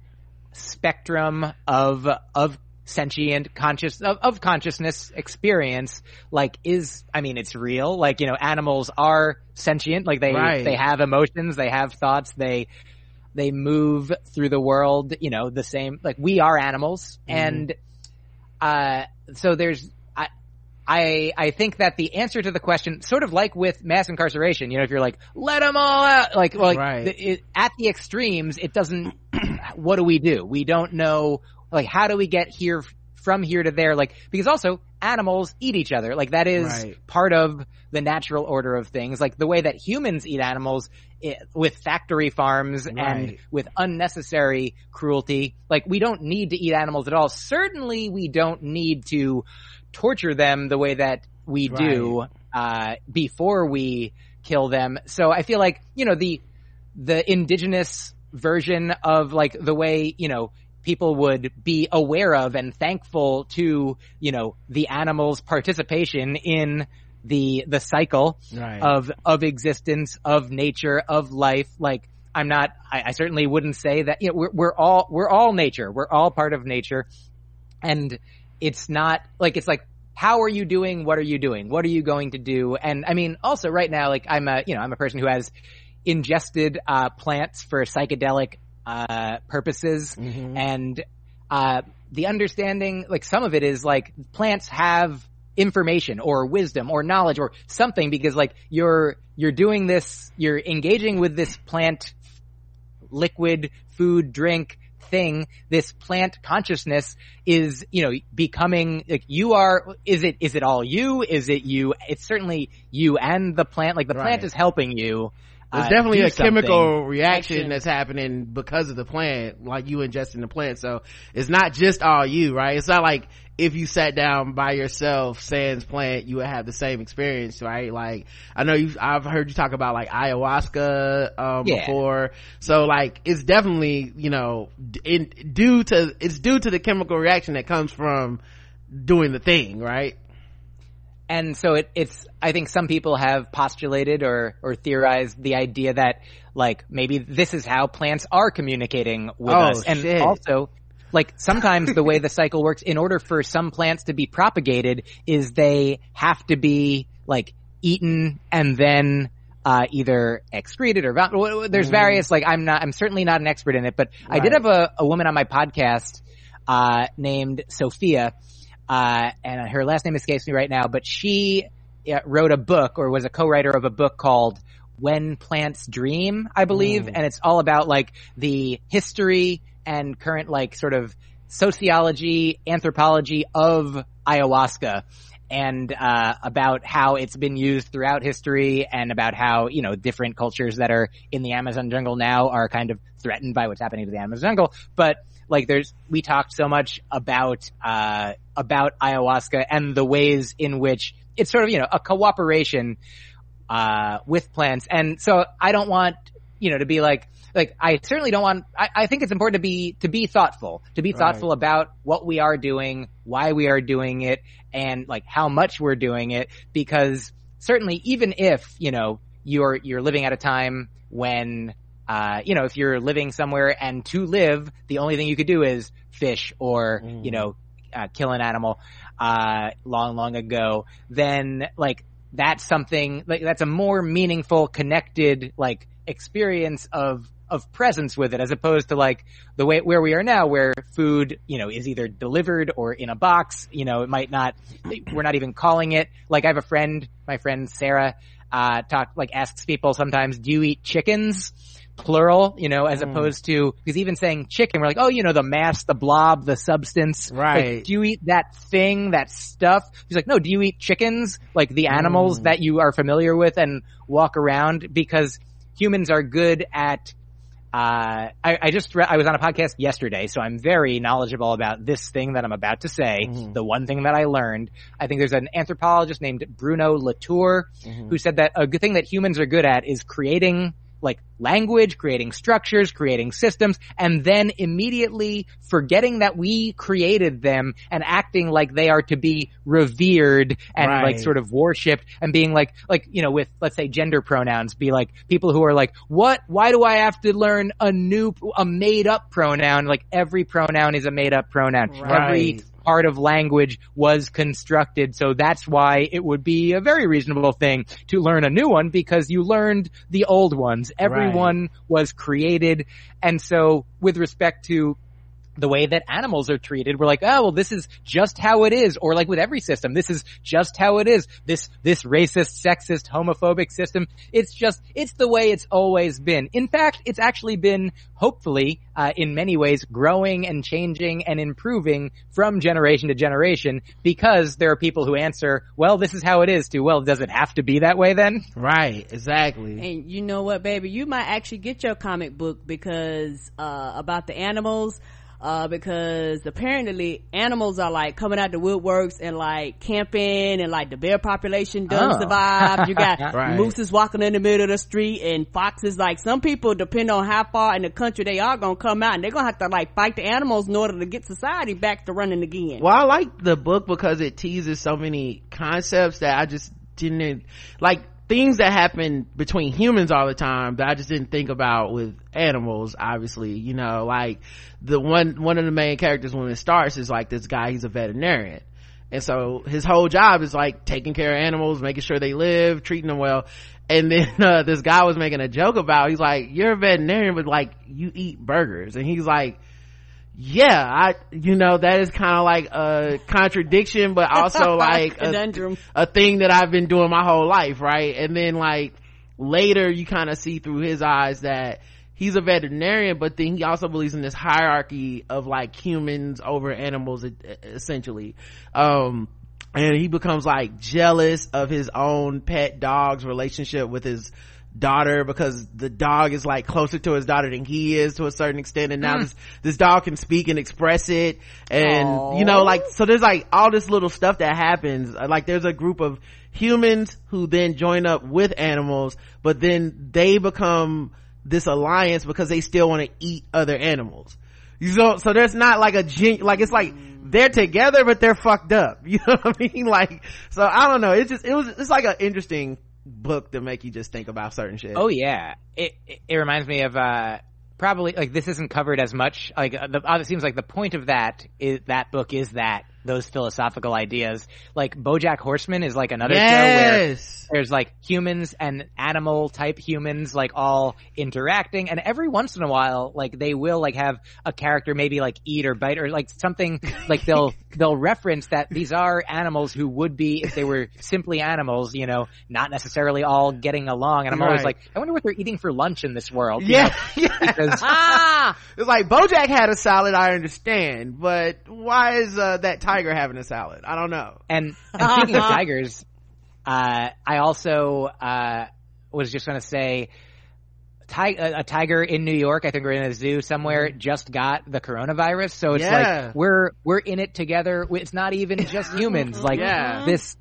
spectrum of of sentient conscious of, of consciousness experience like is i mean it's real like you know animals are sentient like they right. they have emotions they have thoughts they they move through the world you know the same like we are animals mm. and uh so there's I, I think that the answer to the question, sort of like with mass incarceration, you know, if you're like, let them all out, like, like right. the, it, at the extremes, it doesn't. (clears throat) what do we do? We don't know like how do we get here from here to there like because also animals eat each other like that is right. part of the natural order of things like the way that humans eat animals it, with factory farms right. and with unnecessary cruelty like we don't need to eat animals at all certainly we don't need to torture them the way that we right. do uh, before we kill them so i feel like you know the the indigenous version of like the way you know people would be aware of and thankful to, you know, the animal's participation in the, the cycle right. of, of existence, of nature, of life. Like, I'm not, I, I certainly wouldn't say that, you know, we're, we're all, we're all nature. We're all part of nature. And it's not like, it's like, how are you doing? What are you doing? What are you going to do? And I mean, also right now, like I'm a, you know, I'm a person who has ingested, uh, plants for psychedelic uh, purposes mm-hmm. and uh, the understanding like some of it is like plants have information or wisdom or knowledge or something because like you're you're doing this you're engaging with this plant liquid food drink thing this plant consciousness is you know becoming like you are is it is it all you? Is it you? It's certainly you and the plant like the right. plant is helping you there's uh, definitely a chemical reaction Action. that's happening because of the plant, like you ingesting the plant. So it's not just all you, right? It's not like if you sat down by yourself, sans plant, you would have the same experience, right? Like, I know you, I've heard you talk about like ayahuasca, um, yeah. before. So like, it's definitely, you know, in, due to, it's due to the chemical reaction that comes from doing the thing, right? And so it, it's i think some people have postulated or or theorized the idea that like maybe this is how plants are communicating with oh, us and shit. also like sometimes the way the cycle works in order for some plants to be propagated is they have to be like eaten and then uh, either excreted or there's mm. various like I'm not I'm certainly not an expert in it, but right. I did have a, a woman on my podcast uh, named Sophia uh, and her last name escapes me right now, but she uh, wrote a book or was a co-writer of a book called When Plants Dream, I believe, mm. and it's all about like the history and current like sort of sociology, anthropology of ayahuasca and uh, about how it's been used throughout history and about how you know different cultures that are in the Amazon jungle now are kind of threatened by what's happening to the Amazon jungle. But like there's we talked so much about uh, about ayahuasca and the ways in which it's sort of you know a cooperation uh, with plants, and so I don't want you know to be like like I certainly don't want. I, I think it's important to be to be thoughtful, to be thoughtful right. about what we are doing, why we are doing it, and like how much we're doing it. Because certainly, even if you know you're you're living at a time when uh, you know, if you're living somewhere and to live, the only thing you could do is fish or, mm. you know, uh, kill an animal, uh, long, long ago, then like that's something like that's a more meaningful, connected, like experience of of presence with it as opposed to like the way where we are now where food, you know, is either delivered or in a box, you know, it might not, we're not even calling it. Like I have a friend, my friend Sarah, uh, talk, like asks people sometimes, do you eat chickens? Plural, you know, as mm. opposed to, because even saying chicken, we're like, oh, you know, the mass, the blob, the substance. Right. Like, do you eat that thing, that stuff? He's like, no, do you eat chickens? Like the animals mm. that you are familiar with and walk around? Because humans are good at uh, I, I, just re- I was on a podcast yesterday, so I'm very knowledgeable about this thing that I'm about to say. Mm-hmm. The one thing that I learned, I think there's an anthropologist named Bruno Latour mm-hmm. who said that a good thing that humans are good at is creating like language, creating structures, creating systems, and then immediately forgetting that we created them and acting like they are to be revered and right. like sort of worshipped and being like, like, you know, with, let's say gender pronouns, be like people who are like, what, why do I have to learn a new, a made up pronoun? Like every pronoun is a made up pronoun. Right. Every part of language was constructed. So that's why it would be a very reasonable thing to learn a new one because you learned the old ones. Everyone right. was created. And so with respect to the way that animals are treated. We're like, oh, well, this is just how it is. Or like with every system, this is just how it is. This, this racist, sexist, homophobic system. It's just, it's the way it's always been. In fact, it's actually been, hopefully, uh, in many ways, growing and changing and improving from generation to generation because there are people who answer, well, this is how it is to, well, does it have to be that way then? Right, exactly. And you know what, baby? You might actually get your comic book because, uh, about the animals, uh, because apparently animals are like coming out the woodworks and like camping and like the bear population doesn't oh. survive. You got (laughs) right. mooses walking in the middle of the street and foxes. Like some people, depend on how far in the country they are gonna come out and they're gonna have to like fight the animals in order to get society back to running again. Well, I like the book because it teases so many concepts that I just didn't like things that happen between humans all the time that I just didn't think about with animals, obviously, you know, like the one, one of the main characters when it starts is like this guy, he's a veterinarian. And so his whole job is like taking care of animals, making sure they live, treating them well. And (laughs) then, uh, this guy was making a joke about, he's like, you're a veterinarian, but like, you eat burgers. And he's like, yeah, I, you know, that is kind of like a contradiction, but also (laughs) like a, a, thing that I've been doing my whole life, right? And then like later you kind of see through his eyes that he's a veterinarian, but then he also believes in this hierarchy of like humans over animals, essentially. Um, and he becomes like jealous of his own pet dog's relationship with his daughter because the dog is like closer to his daughter than he is to a certain extent. And now mm. this this dog can speak and express it. And Aww. you know like so there's like all this little stuff that happens. Like there's a group of humans who then join up with animals but then they become this alliance because they still want to eat other animals. You know so there's not like a gen like it's like they're together but they're fucked up. (laughs) You know what i mean? Like so i don't know. It's just it was it's like an interesting book to make you just think about certain shit. Oh yeah, it it, reminds me of uh probably like this isn't covered as much. Like uh, the, uh, it seems like the point of that is that book is that those philosophical ideas. Like BoJack Horseman is like another yes. show where there's like humans and animal type humans like all interacting and every once in a while like they will like have a character maybe like eat or bite or like something like they'll (laughs) they'll reference that these are animals who would be if they were simply animals you know not necessarily all getting along and i'm right. always like i wonder what they're eating for lunch in this world yeah, (laughs) yeah. because ah (laughs) it's like bojack had a salad i understand but why is uh, that tiger having a salad i don't know and, and speaking of (laughs) tigers uh, I also, uh, was just gonna say, a tiger in New York, I think we're in a zoo somewhere, just got the coronavirus. So it's yeah. like we're we're in it together. It's not even just (laughs) humans. Like yeah. this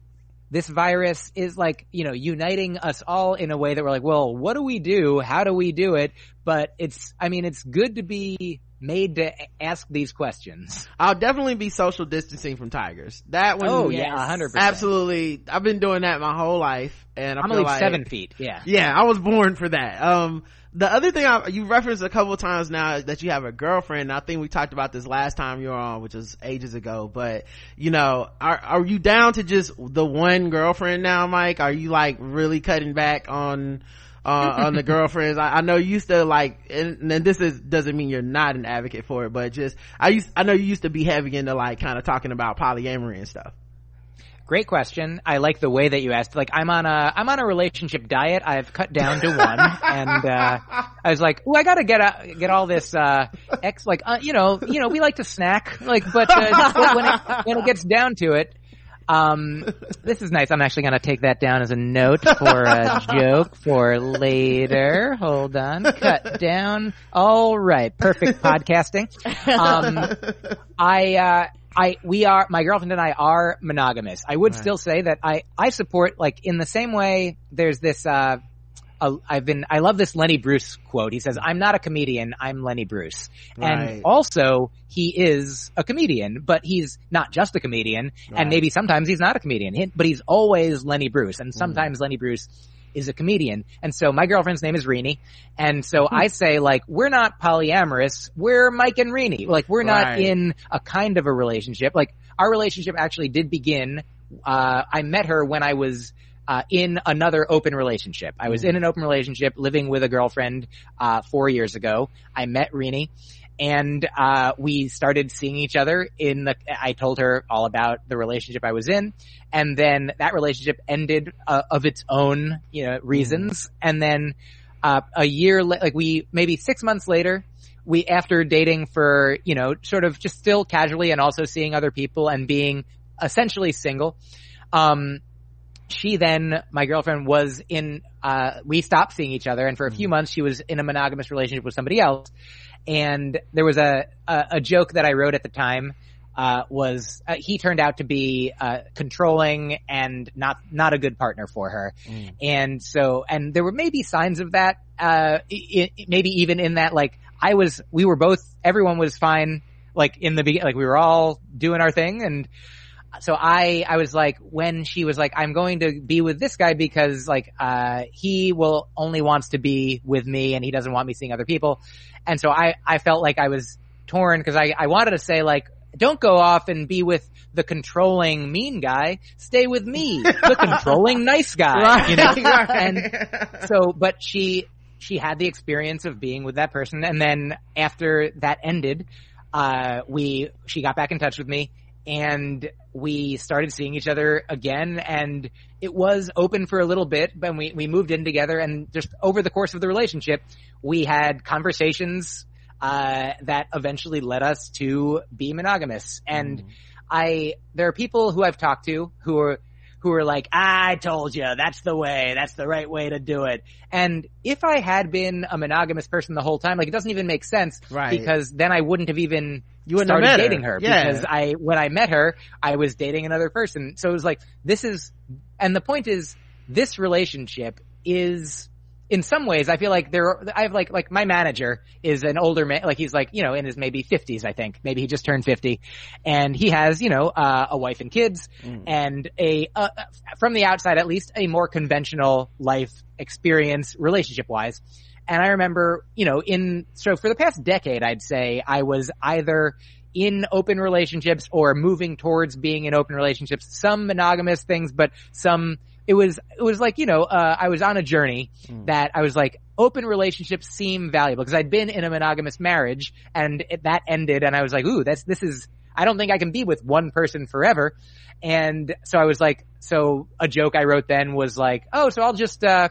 this virus is like you know uniting us all in a way that we're like, well, what do we do? How do we do it? But it's I mean it's good to be made to ask these questions. I'll definitely be social distancing from tigers. That one. Oh yeah, hundred percent. Absolutely. I've been doing that my whole life, and I am feel like seven feet. Yeah. Yeah, I was born for that. Um, the other thing I, you referenced a couple times now that you have a girlfriend. I think we talked about this last time you were on, which was ages ago. But you know, are are you down to just the one girlfriend now, Myq? Are you like really cutting back on? Uh, on the (laughs) girlfriends. I, I, know you used to like, and, and, this is doesn't mean you're not an advocate for it, but just I used I know you used to be heavy into like kind of talking about polyamory and stuff. Great question. I like the way that you asked. Like, I'm on a I'm on a relationship diet. I've cut down to one, and uh, I was like, "Oh, I gotta get a, get all this uh, X like uh, you know you know we like to snack like, but, uh, when it when it gets down to it, um, this is nice. I'm actually going to take that down as a note for a (laughs) joke for later. Hold on. Cut down. All right. Perfect (laughs) podcasting. Um, I, uh, I, we are, my girlfriend and I are monogamous. I would right. still say that I, I support, like, in the same way, there's this, uh, I've been, I love this Lenny Bruce quote. He says, I'm not a comedian, I'm Lenny Bruce. Right. And also, he is a comedian, but he's not just a comedian, right. and maybe sometimes he's not a comedian, but he's always Lenny Bruce, and mm. sometimes mm. Lenny Bruce is a comedian. And so my girlfriend's name is Rini. And so hmm. I say like, we're not polyamorous. We're Myq and Rini. Like we're not right. in a kind of a relationship. Like our relationship actually did begin, uh, I met her when I was uh, in another open relationship. I was in an open relationship living with a girlfriend, uh, four years ago. I met Rini and, uh, we started seeing each other in the, I told her all about the relationship I was in. And then that relationship ended, uh, of its own, you know, reasons. Mm. And then, uh, a year, like we, maybe six months later, we, after dating for, you know, sort of just still casually and also seeing other people and being essentially single, um, she then, my girlfriend was in, uh, we stopped seeing each other and for a few mm-hmm. months she was in a monogamous relationship with somebody else. And there was a, a, a joke that I wrote at the time, uh, was, uh, he turned out to be, uh, controlling and not, not a good partner for her. Mm. And so, and there were maybe signs of that, uh, it, it, maybe even in that, like, I was, we were both, everyone was fine, like in the beginning, like we were all doing our thing and, so I, I was like, when she was like, I'm going to be with this guy because like, uh, he will only wants to be with me and he doesn't want me seeing other people. And so I, I felt like I was torn because I, I wanted to say like, don't go off and be with the controlling mean guy. Stay with me, the (laughs) controlling nice guy, right, you know? (laughs) Right. And so, but she, she had the experience of being with that person. And then after that ended, uh, we, she got back in touch with me and we started seeing each other again and it was open for a little bit but we, we moved in together and just over the course of the relationship we had conversations uh, that eventually led us to be monogamous and mm. i there are people who i've talked to who are who are like, I told you, that's the way, that's the right way to do it. And if I had been a monogamous person the whole time, like it doesn't even make sense. Right. Because then I wouldn't have even you wouldn't started dating her, her yeah. because I, when I met her, I was dating another person. So it was like, this is, and the point is, this relationship is in some ways, I feel like there, I have like, like my manager is an older man, like he's like, you know, in his maybe fifties, I think. Maybe he just turned 50 and he has, you know, uh, a wife and kids mm. and a, uh, from the outside at least, a more conventional life experience relationship wise. And I remember, you know, in, so for the past decade, I'd say I was either in open relationships or moving towards being in open relationships, some monogamous things, but some, it was it was like you know uh, I was on a journey mm. that I was like open relationships seem valuable because I'd been in a monogamous marriage and it, that ended and I was like ooh that's this is I don't think I can be with one person forever and so I was like so a joke I wrote then was like oh so I'll just uh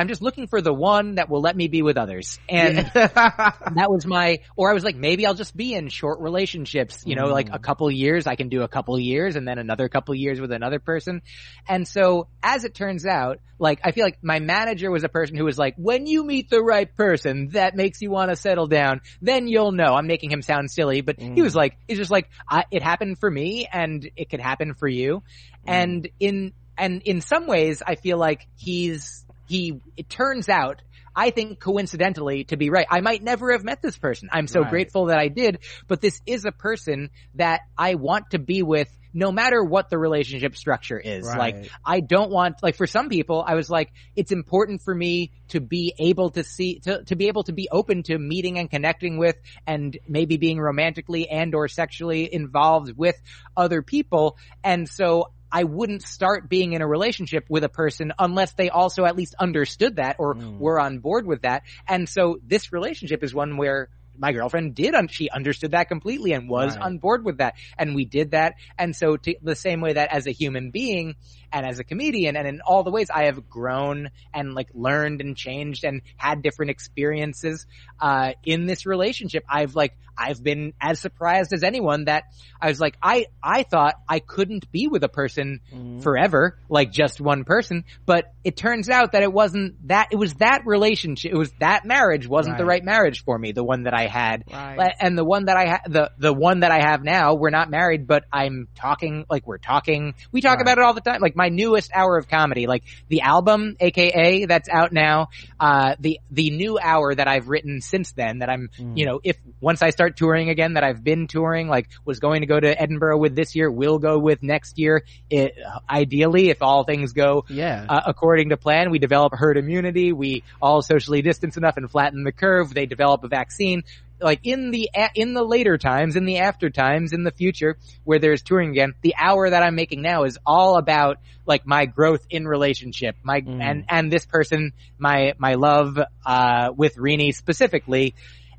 I'm just looking for the one that will let me be with others. And (laughs) that was my, or I was like, maybe I'll just be in short relationships, you know, mm. like a couple years, I can do a couple years and then another couple years with another person. And so as it turns out, like, I feel like my manager was a person who was like, when you meet the right person that makes you want to settle down, then you'll know. I'm making him sound silly, but mm. he was like, he's just like, it happened for me and it could happen for you. Mm. And in, and in some ways, I feel like he's he, it turns out, I think coincidentally to be right. I might never have met this person. I'm so right. grateful that I did, but this is a person that I want to be with no matter what the relationship structure is. Right. Like, I don't want, like for some people, I was like, it's important for me to be able to see, to, to be able to be open to meeting and connecting with and maybe being romantically and or sexually involved with other people. And so I wouldn't start being in a relationship with a person unless they also at least understood that or mm. were on board with that. And so this relationship is one where my girlfriend did, un- she understood that completely and was right. on board with that. And we did that. And so to, the same way that as a human being and as a comedian and in all the ways I have grown and like learned and changed and had different experiences, uh, in this relationship, I've like, I've been as surprised as anyone that I was like, I, I thought I couldn't be with a person mm-hmm. forever, like just one person, but it turns out that it wasn't that, it was that relationship, it was that marriage wasn't right. the right marriage for me, the one that I had. Right. And the one that I had, the, the one that I have now, we're not married, but I'm talking, like we're talking, we talk right. about it all the time, like my newest hour of comedy, like the album, aka that's out now, uh, the, the new hour that I've written since then that I'm, mm. you know, if once I start touring again that I've been touring, like was going to go to Edinburgh with this year, will go with next year. It, ideally, if all things go yeah. Uh, according to plan, we develop herd immunity, we all socially distance enough and flatten the curve, they develop a vaccine like in the in the later times, in the after times, in the future where there's touring again, the hour that I'm making now is all about like my growth in relationship, my mm. and and this person, my my love uh with Rini specifically,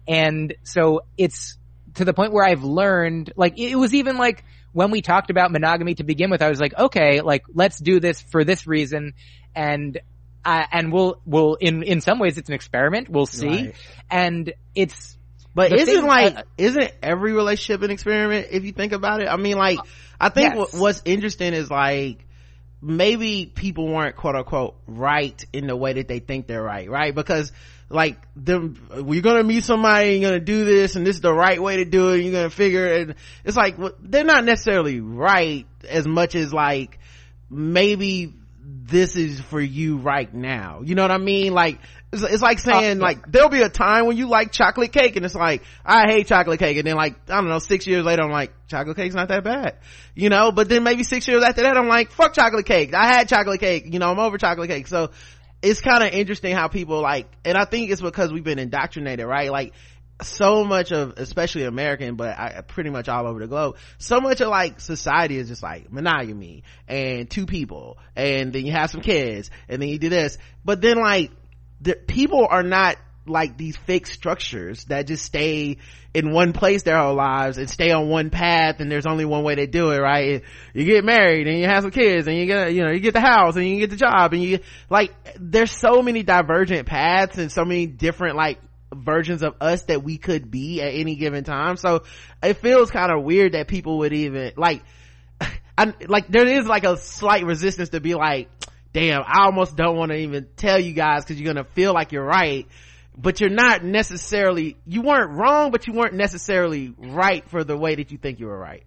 and so it's to the point where I've learned, like, it was even like, when we talked about monogamy to begin with, I was like, okay, like, let's do this for this reason. And, uh, and we'll, we'll, in, in some ways it's an experiment. We'll see. Right. And it's, but isn't thing, like, uh, isn't every relationship an experiment if you think about it? I mean, like, I think yes. what's interesting is like, maybe people weren't quote unquote right in the way that they think they're right, right? Because like them we're gonna meet somebody you're gonna do this and this is the right way to do it you're gonna figure it and it's like they're not necessarily right as much as like maybe this is for you right now you know what i mean like it's, it's like saying uh, like there'll be a time when you like chocolate cake and it's like i hate chocolate cake. And then like i don't know six years later i'm like chocolate cake's not that bad. You know but then maybe six years after that i'm like fuck chocolate cake. I had chocolate cake. You know i'm over chocolate cake. So it's kind of interesting how people like, and I think it's because we've been indoctrinated, right? Like, so much of, especially American, but I, pretty much all over the globe, so much of like society is just like monogamy and two people and then you have some kids and then you do this. But then like, the people are not like these fixed structures that just stay in one place their whole lives and stay on one path and there's only one way to do it right? You get married and you have some kids and you get you know you get the house and you get the job and you like there's so many divergent paths and so many different like versions of us that we could be at any given time. So it feels kind of weird that people would even like (sighs) I, like there is like a slight resistance to be like damn i almost don't want to even tell you guys because you're gonna feel like you're right. But you're not necessarily you weren't wrong but you weren't necessarily right for the way that you think you were right.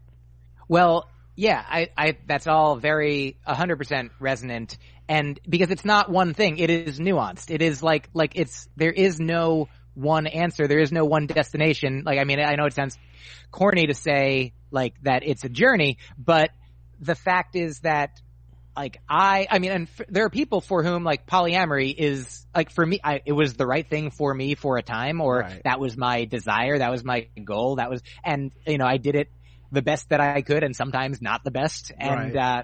Well yeah i i that's all very 100% resonant. And because it's not one thing it is nuanced. It is like like it's there is no one answer. There is no one destination. Like i mean i know it sounds corny to say like that it's a journey but the fact is that like I, I mean, and f- there are people for whom like polyamory is like for me, I, it was the right thing for me for a time, or right. that was my desire, that was my goal, that was, and you know, I did it the best that I could, and sometimes not the best, and right. uh,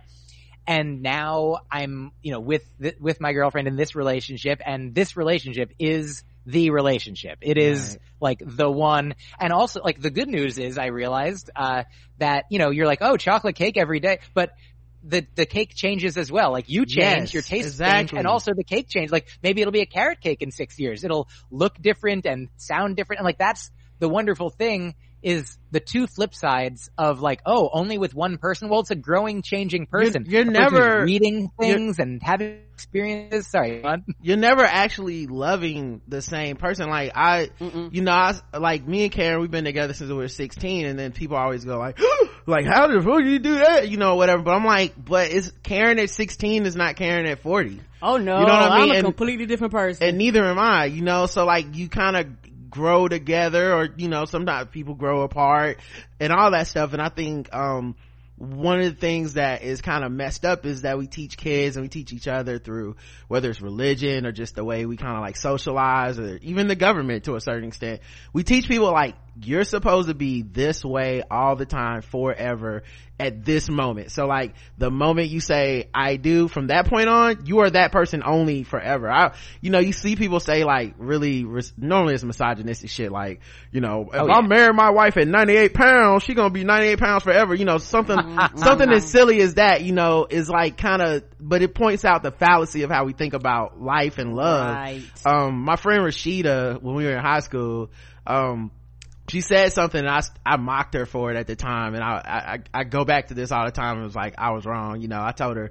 and now I'm, you know, with th- with my girlfriend in this relationship, and this relationship is the relationship. It is right. like the one, and also like the good news is I realized uh, that you know you're like oh chocolate cake every day, but the the cake changes as well. Like you change, yes, your taste exactly. change, and also the cake change. Like maybe it'll be a carrot cake in six years. It'll look different and sound different, and like that's the wonderful thing is the two flip sides of like, oh, only with one person. Well, it's a growing, changing person. You're, you're never reading things and having experiences. Sorry, you're never actually loving the same person. Like I, Mm-mm. you know, I, like me and Karen, we've been together since we were 16, and then people always go like, (gasps) like how the fuck you do that? You know, whatever. But I'm like, but it's Karen at 16 is not Karen at 40. Oh no, you know what I mean? I'm a and, completely different person. And neither am I, you know, so like you kind of grow together or you know sometimes people grow apart and all that stuff. And i think um one of the things that is kind of messed up is that we teach kids and we teach each other through whether it's religion or just the way we kind of like socialize or even the government to a certain extent. We teach people like you're supposed to be this way all the time forever at this moment. So like the moment you say I do from that point on, you are that person only forever. I, you know, you see people say like really, normally it's misogynistic shit like, you know, if oh, yeah. I marry my wife at 98 pounds, she gonna be 98 pounds forever. You know, something, something as silly as that, you know, is like kind of, but it points out the fallacy of how we think about life and love. Right. Um, my friend Rashida, when we were in high school, um, she said something and I, I mocked her for it at the time and I, I, I go back to this all the time and was like, I was wrong. You know, I told her,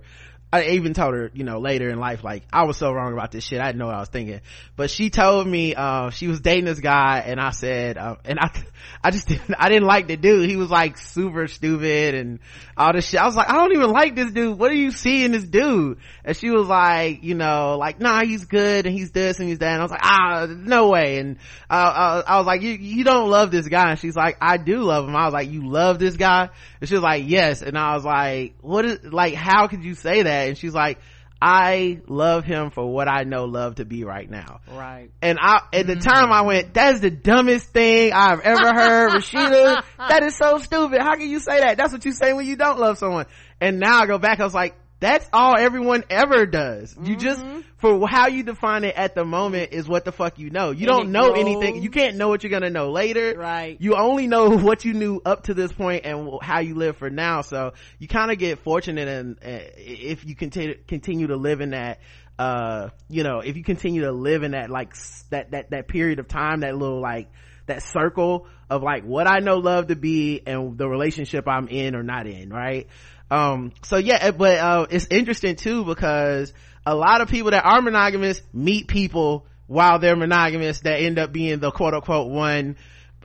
I even told her, you know, later in life, like, I was so wrong about this shit. I didn't know what I was thinking. But she told me, uh, she was dating this guy and I said, uh, and I, (laughs) I just didn't, I didn't like the dude. He was like super stupid and all this shit. I was like, I don't even like this dude. What are you seeing this dude? And she was like, you know, like, nah, he's good and he's this and he's that. And I was like, ah, no way. And, uh, uh, I was like, you, you don't love this guy. And she's like, I do love him. I was like, you love this guy? And she was like, yes. And I was like, what is, like, how could you say that? And she's like, I love him for what I know love to be right now. Right. And I, at the mm-hmm. time I went, that's the dumbest thing I've ever heard. (laughs) Rashida, that is so stupid. How can you say that? That's what you say when you don't love someone. And now I go back, I was like, that's all everyone ever does. You mm-hmm. just, for how you define it at the moment is what the fuck you know. You and don't know grows. anything. You can't know what you're gonna know later. Right. You only know (laughs) what you knew up to this point and how you live for now. So you kind of get fortunate and uh, if you continue, continue to live in that, uh, you know, if you continue to live in that like, that, that, that period of time, that little like, that circle of like what I know love to be and the relationship I'm in or not in, right? Um so yeah but uh it's interesting too because a lot of people that are monogamous meet people while they're monogamous that end up being the quote unquote one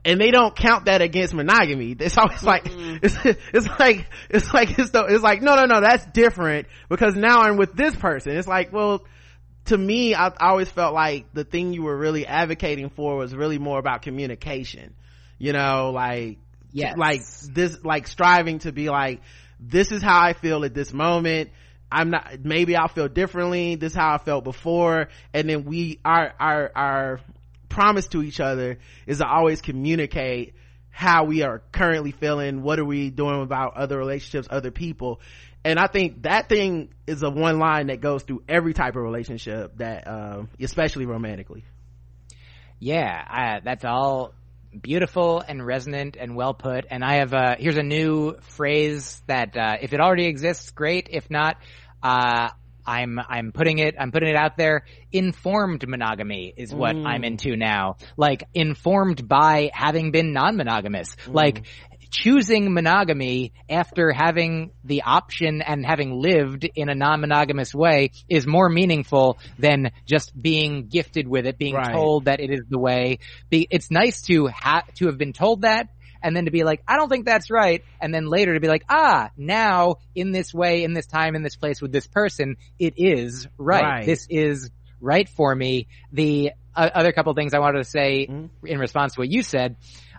and they don't count that against monogamy. It's always like, mm-hmm. (laughs) it's, it's like, it's like, it's, the, it's like, no, no, no, that's different because now I'm with this person. It's like, well, to me, I, I always felt like the thing you were really advocating for was really more about communication. You know, like, yes. like this, like striving to be like, this is how I feel at this moment. I'm not, maybe I'll feel differently. This is how I felt before. And then we, our, our, our promise to each other is to always communicate how we are currently feeling. What are we doing about other relationships, other people? And I think that thing is a one line that goes through every type of relationship that, um, especially romantically. Yeah, that's all beautiful and resonant and well put. And I have uh, here's a new phrase that uh, if it already exists, great. If not, uh, I'm I'm putting it I'm putting it out there. Informed monogamy is what mm. I'm into now. Like informed by having been non-monogamous. Mm. Like choosing monogamy after having the option and having lived in a non-monogamous way is more meaningful than just being gifted with it, being right. told that it is the way. It's nice to have, to have been told that and then to be like, I don't think that's right. And then later to be like, ah, now in this way, in this time, in this place with this person, it is right. right. This is right for me. The uh, other couple things I wanted to say mm-hmm. in response to what you said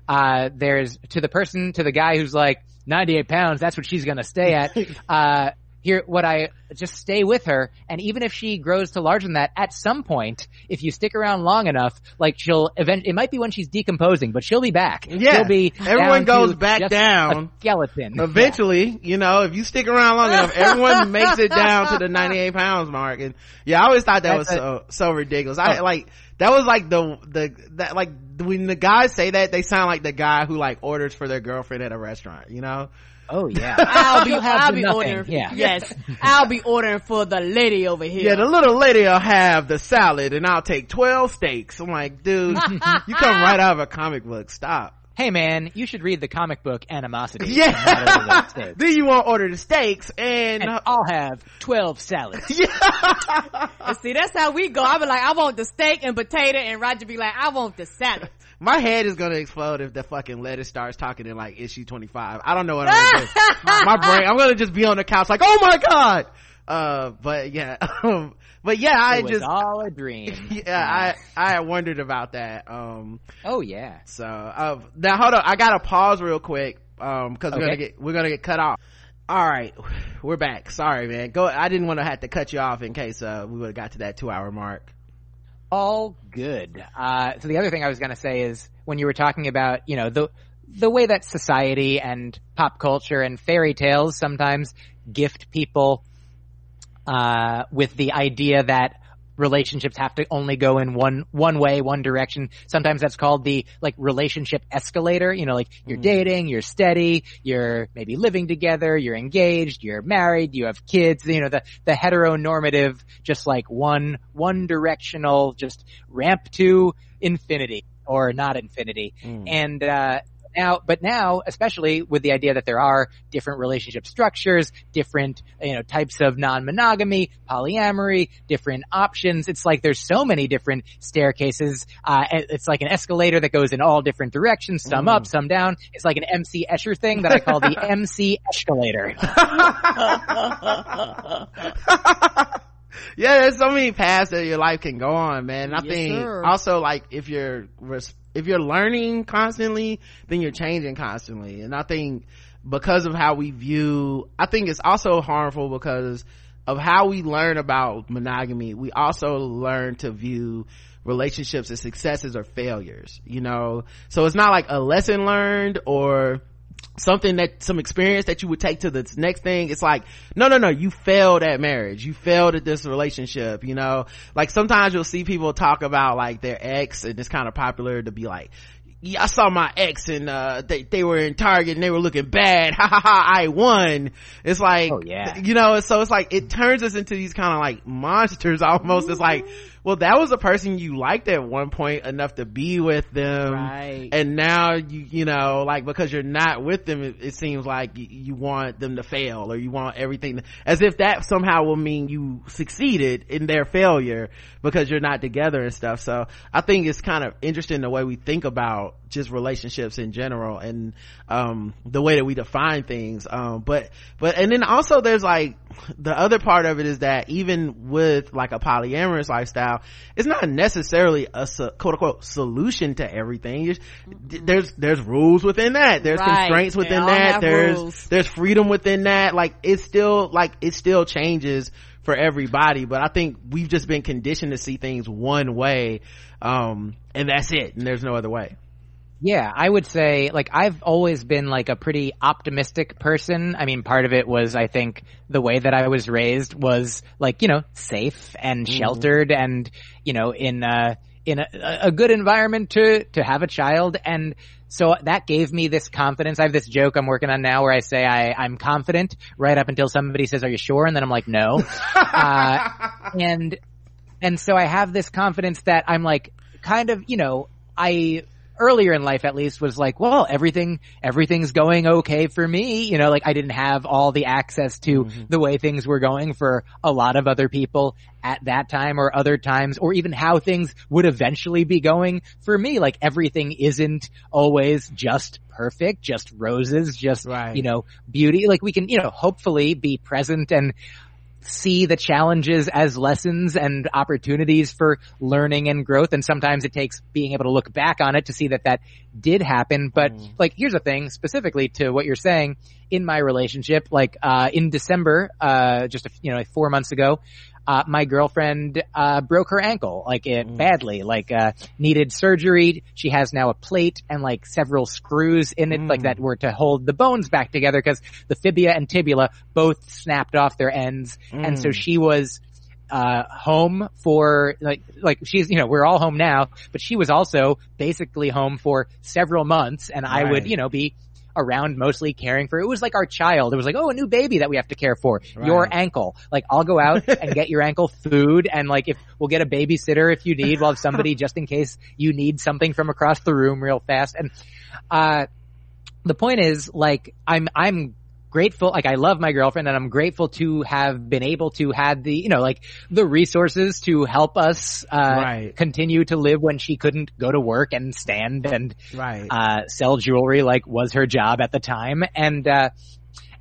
uh, there's to the person, to the guy who's like 98 pounds, that's what she's gonna stay at. (laughs) uh, here, what I just stay with her, and even if she grows to larger than that, at some point, if you stick around long enough, like she'll event, it might be when she's decomposing, but she'll be back. Yeah, she'll be. Everyone goes back down. skeleton. Eventually, yeah. you know, if you stick around long enough, everyone makes it down to the 98 pounds mark. And yeah, I always thought that That's was a, so so ridiculous. I oh. like that was like the the that like when the guys say that they sound like the guy who like orders for their girlfriend at a restaurant you know Oh yeah, (laughs) I'll be I'll be ordering. Yeah. Yes, (laughs) I'll be ordering for the lady over here. Yeah, the little lady will have the salad, and I'll take twelve steaks. I'm like, dude, (laughs) you come right out of a comic book. Stop hey man, you should read the comic book Animosity. Yeah. (laughs) then you won't order the steaks and, and I'll have 12 salads. (laughs) yeah. see, that's how we go. I'll be like, I want the steak and potato and Roger be like, I want the salad. (laughs) My head is gonna explode if the fucking lettuce starts talking in like issue 25. I don't know what I'm gonna do. My brain, I'm gonna just be on the couch like, oh my god! Uh, but yeah. Um, but yeah, I it just all a dream. (laughs) Yeah, I I wondered about that. Um, oh yeah. So uh, now hold on, I gotta pause real quick um because we're gonna get we're gonna get cut off. All right, we're back. Sorry, man. Go. I didn't want to have to cut you off in case uh, we would have got to that two hour mark. All good. Uh, so the other thing I was gonna say is when you were talking about, you know, the, the way that society and pop culture and fairy tales sometimes gift people, uh, with the idea that relationships have to only go in one one way, one direction. Sometimes that's called the like relationship escalator. You know, like you're mm. dating, you're steady, you're maybe living together, you're engaged, you're married, you have kids. You know, the the heteronormative, just like one one directional, just ramp to infinity or not infinity. Mm. And uh, now, but now, especially with the idea that there are different relationship structures, different, you know, types of non-monogamy, polyamory, different options. It's like there's so many different staircases. Uh, it's like an escalator that goes in all different directions, some mm. up, some down. It's like an MC Escher thing that I call the (laughs) MC escalator. (laughs) yeah, there's so many paths that your life can go on, man. I yes, think sir. also like if you're if you're learning constantly, then you're changing constantly. And I think because of how we view, I think it's also harmful because of how we learn about monogamy. We also learn to view relationships as successes or failures, you know? So it's not like a lesson learned or something that some experience that you would take to the next thing it's like no no no you failed at marriage you failed at this relationship you know like sometimes you'll see people talk about like their ex and it's kind of popular to be like yeah, I saw my ex and uh, they they were in Target and they were looking bad. (laughs) Ha ha ha! I won. It's like, oh, yeah. you know, so it's like it turns us into these kind of like monsters (laughs) almost. It's like well that was a person you liked at one point enough to be with them. Right. and now you you know like because you're not with them it, it seems like you, you, want them to fail or you want everything to, as if that somehow will mean you succeeded in their failure because you're not together and stuff. So i think it's kind of interesting the way we think about just relationships in general and um, the way that we define things. Um, but but and then also there's like the other part of it is that even with like a polyamorous lifestyle it's not necessarily a quote unquote solution to everything mm-hmm. there's there's rules within that there's right. constraints within that there's rules. there's freedom within that like it's still like it still changes for everybody but i think we've just been conditioned to see things one way um, and that's it and there's no other way yeah, I would say like I've always been like a pretty optimistic person. I mean, part of it was I think the way that I was raised was like, you know, safe and mm-hmm. sheltered mm. and, you know, in uh in a, a good environment to to have a child and so that gave me this confidence. I have this joke I'm working on now where I say I, I'm confident right up until somebody says, are you sure? And then I'm like, no. (laughs) uh, and, and so I have this confidence that I'm like, kind of, you know, I earlier in life at least was like, well, everything, everything's going okay for me. You know, like I didn't have all the access to mm-hmm. the way things were going for a lot of other people at that time or other times or even how things would eventually be going for me. Like everything isn't always just perfect, just roses, just, right. you know, beauty. Like we can, you know, hopefully be present and see the challenges as lessons and opportunities for learning and growth. And sometimes it takes being able to look back on it to see that that did happen. But mm. like, here's the thing specifically to what you're saying in my relationship, like, uh, in December, uh, just, a, you know, like four months ago, uh, my girlfriend uh, broke her ankle like it mm. badly, like uh, needed surgery. She has now a plate and like several screws in it, mm. like that were to hold the bones back together because the fibula and tibula both snapped off their ends, mm. and so mm. she was uh, home for like like she's you know we're all home now, but she was also basically home for several months, and right. I would you know be around mostly caring for. It was like our child. It was like, oh, a new baby that we have to care for. Right. Your ankle. Like, I'll go out and get your ankle (laughs) food, and like, if we'll get a babysitter if you need, we'll have somebody just in case you need something from across the room real fast. And uh, the point is, like, I'm I'm grateful, like I love my girlfriend and I'm grateful to have been able to have the, you know, like the resources to help us, uh, right. continue to live when she couldn't go to work and stand and, right. uh, sell jewelry like was her job at the time. And, uh,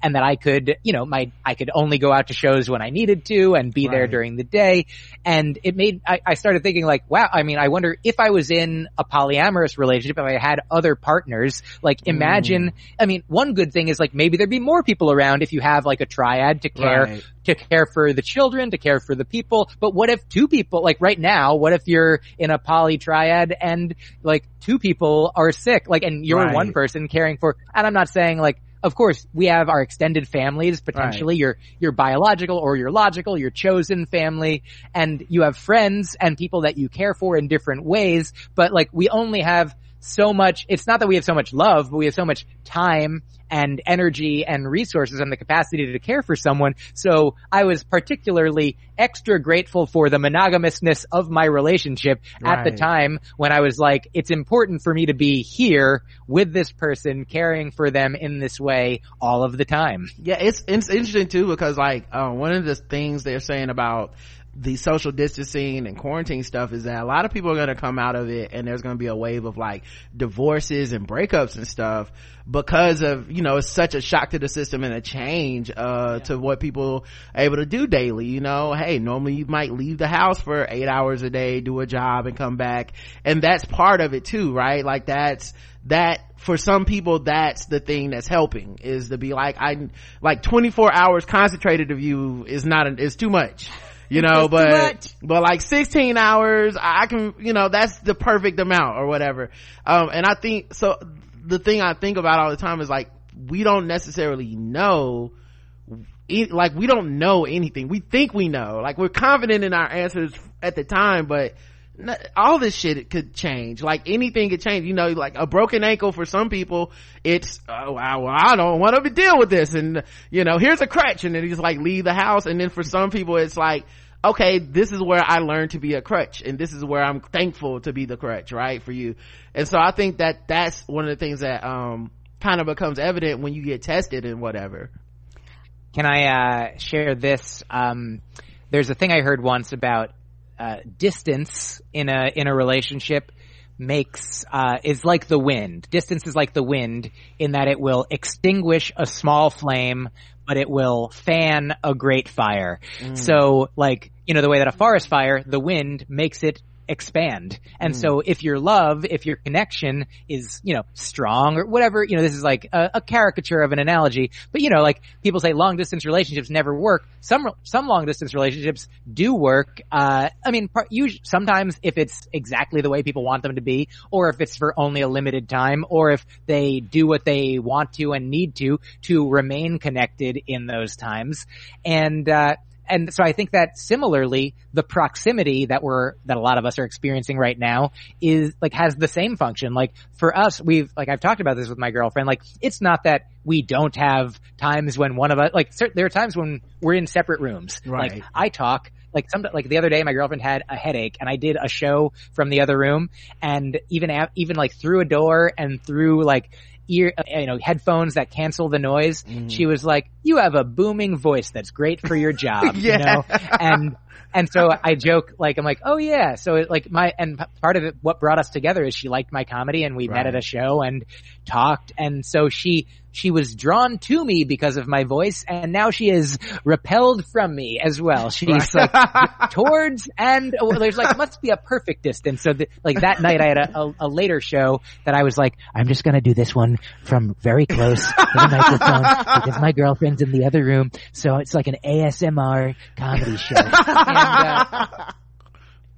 and that I could, you know, my, I could only go out to shows when I needed to and be right. there during the day. And it made, I, I started thinking like, wow, I mean, I wonder if I was in a polyamorous relationship, if I had other partners, like imagine, mm. I mean, one good thing is like maybe there'd be more people around if you have like a triad to care, right. to care for the children, to care for the people. But what if two people, like right now, what if you're in a poly triad and like two people are sick, like, and you're right. one person caring for, and I'm not saying like, of course, we have our extended families, potentially right. your, your biological or your logical, your chosen family, and you have friends and people that you care for in different ways, but like we only have so much, it's not that we have so much love, but we have so much time and energy and resources and the capacity to care for someone. So I was particularly extra grateful for the monogamousness of my relationship right. at the time when I was like, it's important for me to be here with this person, caring for them in this way all of the time. Yeah, it's, it's interesting too because like, uh, one of the things they're saying about the social distancing and quarantine stuff is that a lot of people are going to come out of it and there's going to be a wave of like divorces and breakups and stuff because of you know it's such a shock to the system and a change uh, yeah. to what people are able to do daily you know? Hey normally you might leave the house for eight hours a day do a job and come back. And that's part of it too right? Like that's that for some people that's the thing that's helping is to be like i like 24 hours concentrated of you is not an, is too much you know, but, but like 16 hours, I can, you know, that's the perfect amount or whatever. Um, and I think, so the thing I think about all the time is like, we don't necessarily know, like we don't know anything. We think we know, like we're confident in our answers at the time, but all this shit could change. Like anything could change. You know, like a broken ankle for some people, it's, oh, well, I don't want to deal with this. And, you know, here's a crutch. And then he's like, leave the house. And then for some people, it's like, okay, this is where I learned to be a crutch. And this is where I'm thankful to be the crutch, right? For you. And so I think that that's one of the things that, um, kind of becomes evident when you get tested and whatever. Can I, uh, share this? Um, there's a thing I heard once about uh, distance in a in a relationship makes uh, is like the wind. Distance is like the wind in that it will extinguish a small flame, but it will fan a great fire. Mm. So, like you know, the way that a forest fire, the wind makes it expand. And mm. so if your love, if your connection is, you know, strong or whatever, you know, this is like a, a, caricature of an analogy, but you know, like people say long distance relationships never work. Some, some long distance relationships do work. Uh, I mean, part, usually, sometimes if it's exactly the way people want them to be, or if it's for only a limited time, or if they do what they want to and need to, to remain connected in those times. And, uh, and so I think that similarly, the proximity that we're, that a lot of us are experiencing right now is like has the same function. Like for us, we've, like I've talked about this with my girlfriend, like it's not that we don't have times when one of us, like there are times when we're in separate rooms. Right. Like I talk, like some like the other day my girlfriend had a headache and I did a show from the other room and even even like through a door and through like ear, uh, you know, headphones that cancel the noise. Mm. She was like, "You have a booming voice that's great for your job," yeah. (laughs) you know, and and so I joke like I'm like, "Oh yeah," so it, like my and part of it, what brought us together is she liked my comedy and we right. met at a show and talked, and so she she was drawn to me because of my voice and now she is repelled from me as well. She's like (laughs) towards and well, there's like must be a perfect distance. So the, like that night I had a, a, a, later show that I was like, I'm just gonna do this one from very close to the microphone (laughs) because my girlfriend's in the other room. So it's like an ASMR comedy show. (laughs) and, uh,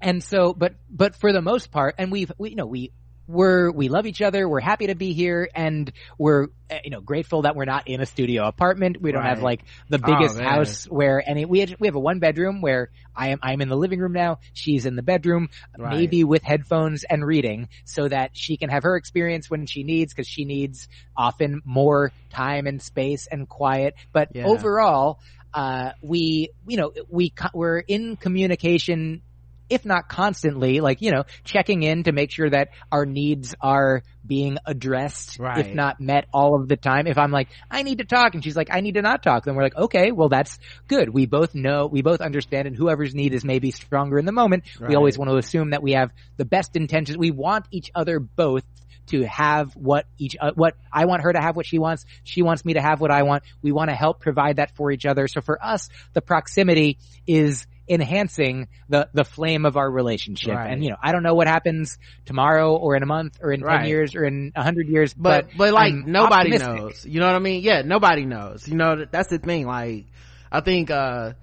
and so, but, but for the most part, and we've, we, you know, we, we're we love each other. We're happy to be here, and we're eh, you know grateful that we're not in a studio apartment. We don't right. have like the biggest oh, house where any we have, we have a one bedroom where I am I'm in the living room now. She's in the bedroom, right. maybe with headphones and reading, so that she can have her experience when she needs because she needs often more time and space and quiet. But yeah. overall, uh, we you know we we're in communication if not constantly, like, you know, checking in to make sure that our needs are being addressed, right. if not met all of the time. If I'm like, I need to talk and she's like, I need to not talk, then we're like, okay, well that's good. We both know, we both understand and whoever's need is maybe stronger in the moment. Right. We always want to assume that we have the best intentions. We want each other both to have what each, uh, what I want her to have what she wants. She wants me to have what I want. We want to help provide that for each other. So for us, the proximity is enhancing the the flame of our relationship. Right. And you know, I don't know what happens tomorrow or in a month or in right. ten years or in a hundred years, but but, but like I'm nobody optimistic. knows. You know what I mean? Yeah, nobody knows. You know, that's the thing. Like, I think uh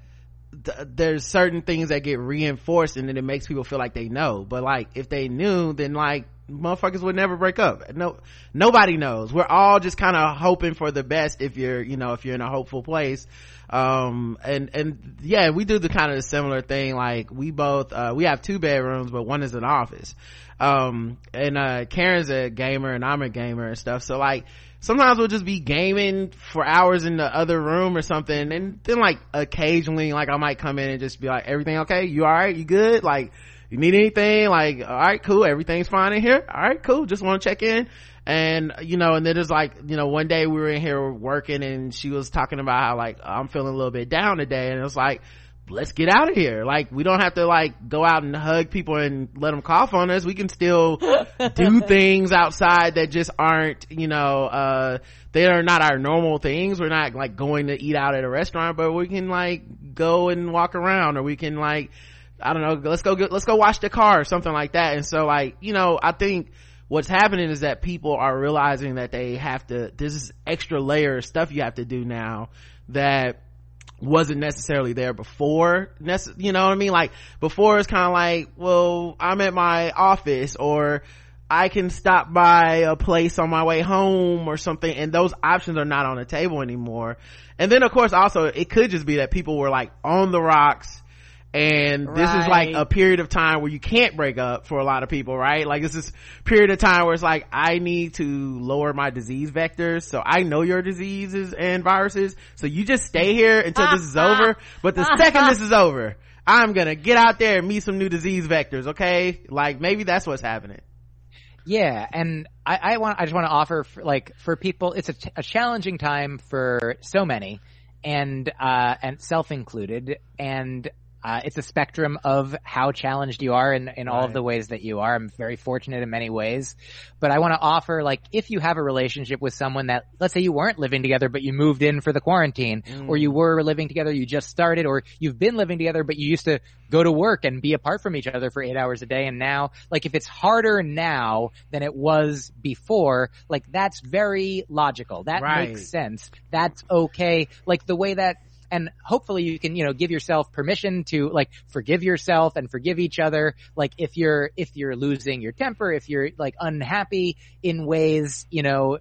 th- there's certain things that get reinforced and then it makes people feel like they know. But like, if they knew, then like motherfuckers would never break up. No, nobody knows. We're all just kind of hoping for the best if you're, you know, if you're in a hopeful place. Um, and, and yeah, we do the kind of similar thing. Like we both, uh, we have two bedrooms, but one is an office. Um, and, uh, Karen's a gamer and I'm a gamer and stuff. So like, sometimes we'll just be gaming for hours in the other room or something. And then like occasionally, like I might come in and just be like, everything okay? You alright? You good? Like, you need anything? Like all right cool everything's fine in here. All right cool just want to check in. And you know and then it's like you know one day we were in here working and she was talking about how like i'm feeling a little bit down today. And it was like let's get out of here. Like we don't have to like go out and hug people and let them cough on us. We can still (laughs) do things outside that just aren't you know uh they are not our normal things. We're not like going to eat out at a restaurant but we can like go and walk around or we can like I don't know, let's go get, let's go wash the car or something like that. And so like, you know, I think what's happening is that people are realizing that they have to, this is extra layer of stuff you have to do now that wasn't necessarily there before. You know what I mean? Like before it's kind of like, well, I'm at my office or I can stop by a place on my way home or something and those options are not on the table anymore. And then of course also it could just be that people were like on the rocks and right. this is like a period of time where you can't break up for a lot of people right? Like this is period of time where it's like i need to lower my disease vectors. So i know your diseases and viruses. So you just stay here until this is over. (laughs) But the second this is over i'm gonna get out there and meet some new disease vectors okay? Like maybe that's what's happening. Yeah and i, I want i just want to offer for, like for people it's a, a challenging time for so many and uh and self included and uh, it's a spectrum of how challenged you are in, in right. all of the ways that you are. I'm very fortunate in many ways, but I want to offer like if you have a relationship with someone that let's say you weren't living together but you moved in for the quarantine, mm. or you were living together, you just started, or you've been living together but you used to go to work and be apart from each other for eight hours a day, and now like if it's harder now than it was before, like that's very logical. That right. makes sense. That's okay. Like the way that and hopefully you can you know give yourself permission to like forgive yourself and forgive each other. Like if you're if you're losing your temper if you're like unhappy in ways you know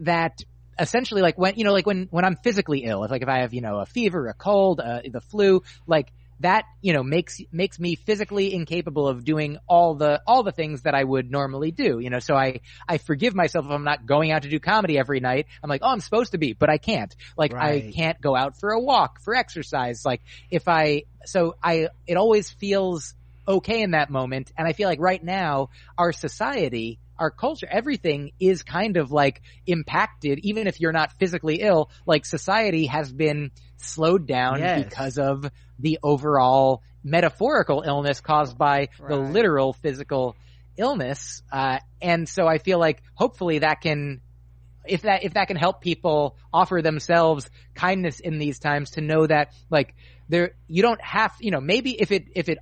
that essentially like when you know like when when i'm physically ill if like if i have you know a fever a cold uh, the flu like that you know makes makes me physically incapable of doing all the all the things that I would normally do you know? So I I forgive myself if I'm not going out to do comedy every night. I'm like oh I'm supposed to be but I can't. Like right. I can't go out for a walk for exercise. Like if I so I it always feels okay in that moment. And I feel like right now our society our culture, everything is kind of like impacted, even if you're not physically ill, like society has been slowed down yes. because of the overall metaphorical illness caused by right. the literal physical illness. Uh, and so I feel like hopefully that can, if that, if that can help people offer themselves kindness in these times to know that like there, you don't have, you know, maybe if it, if it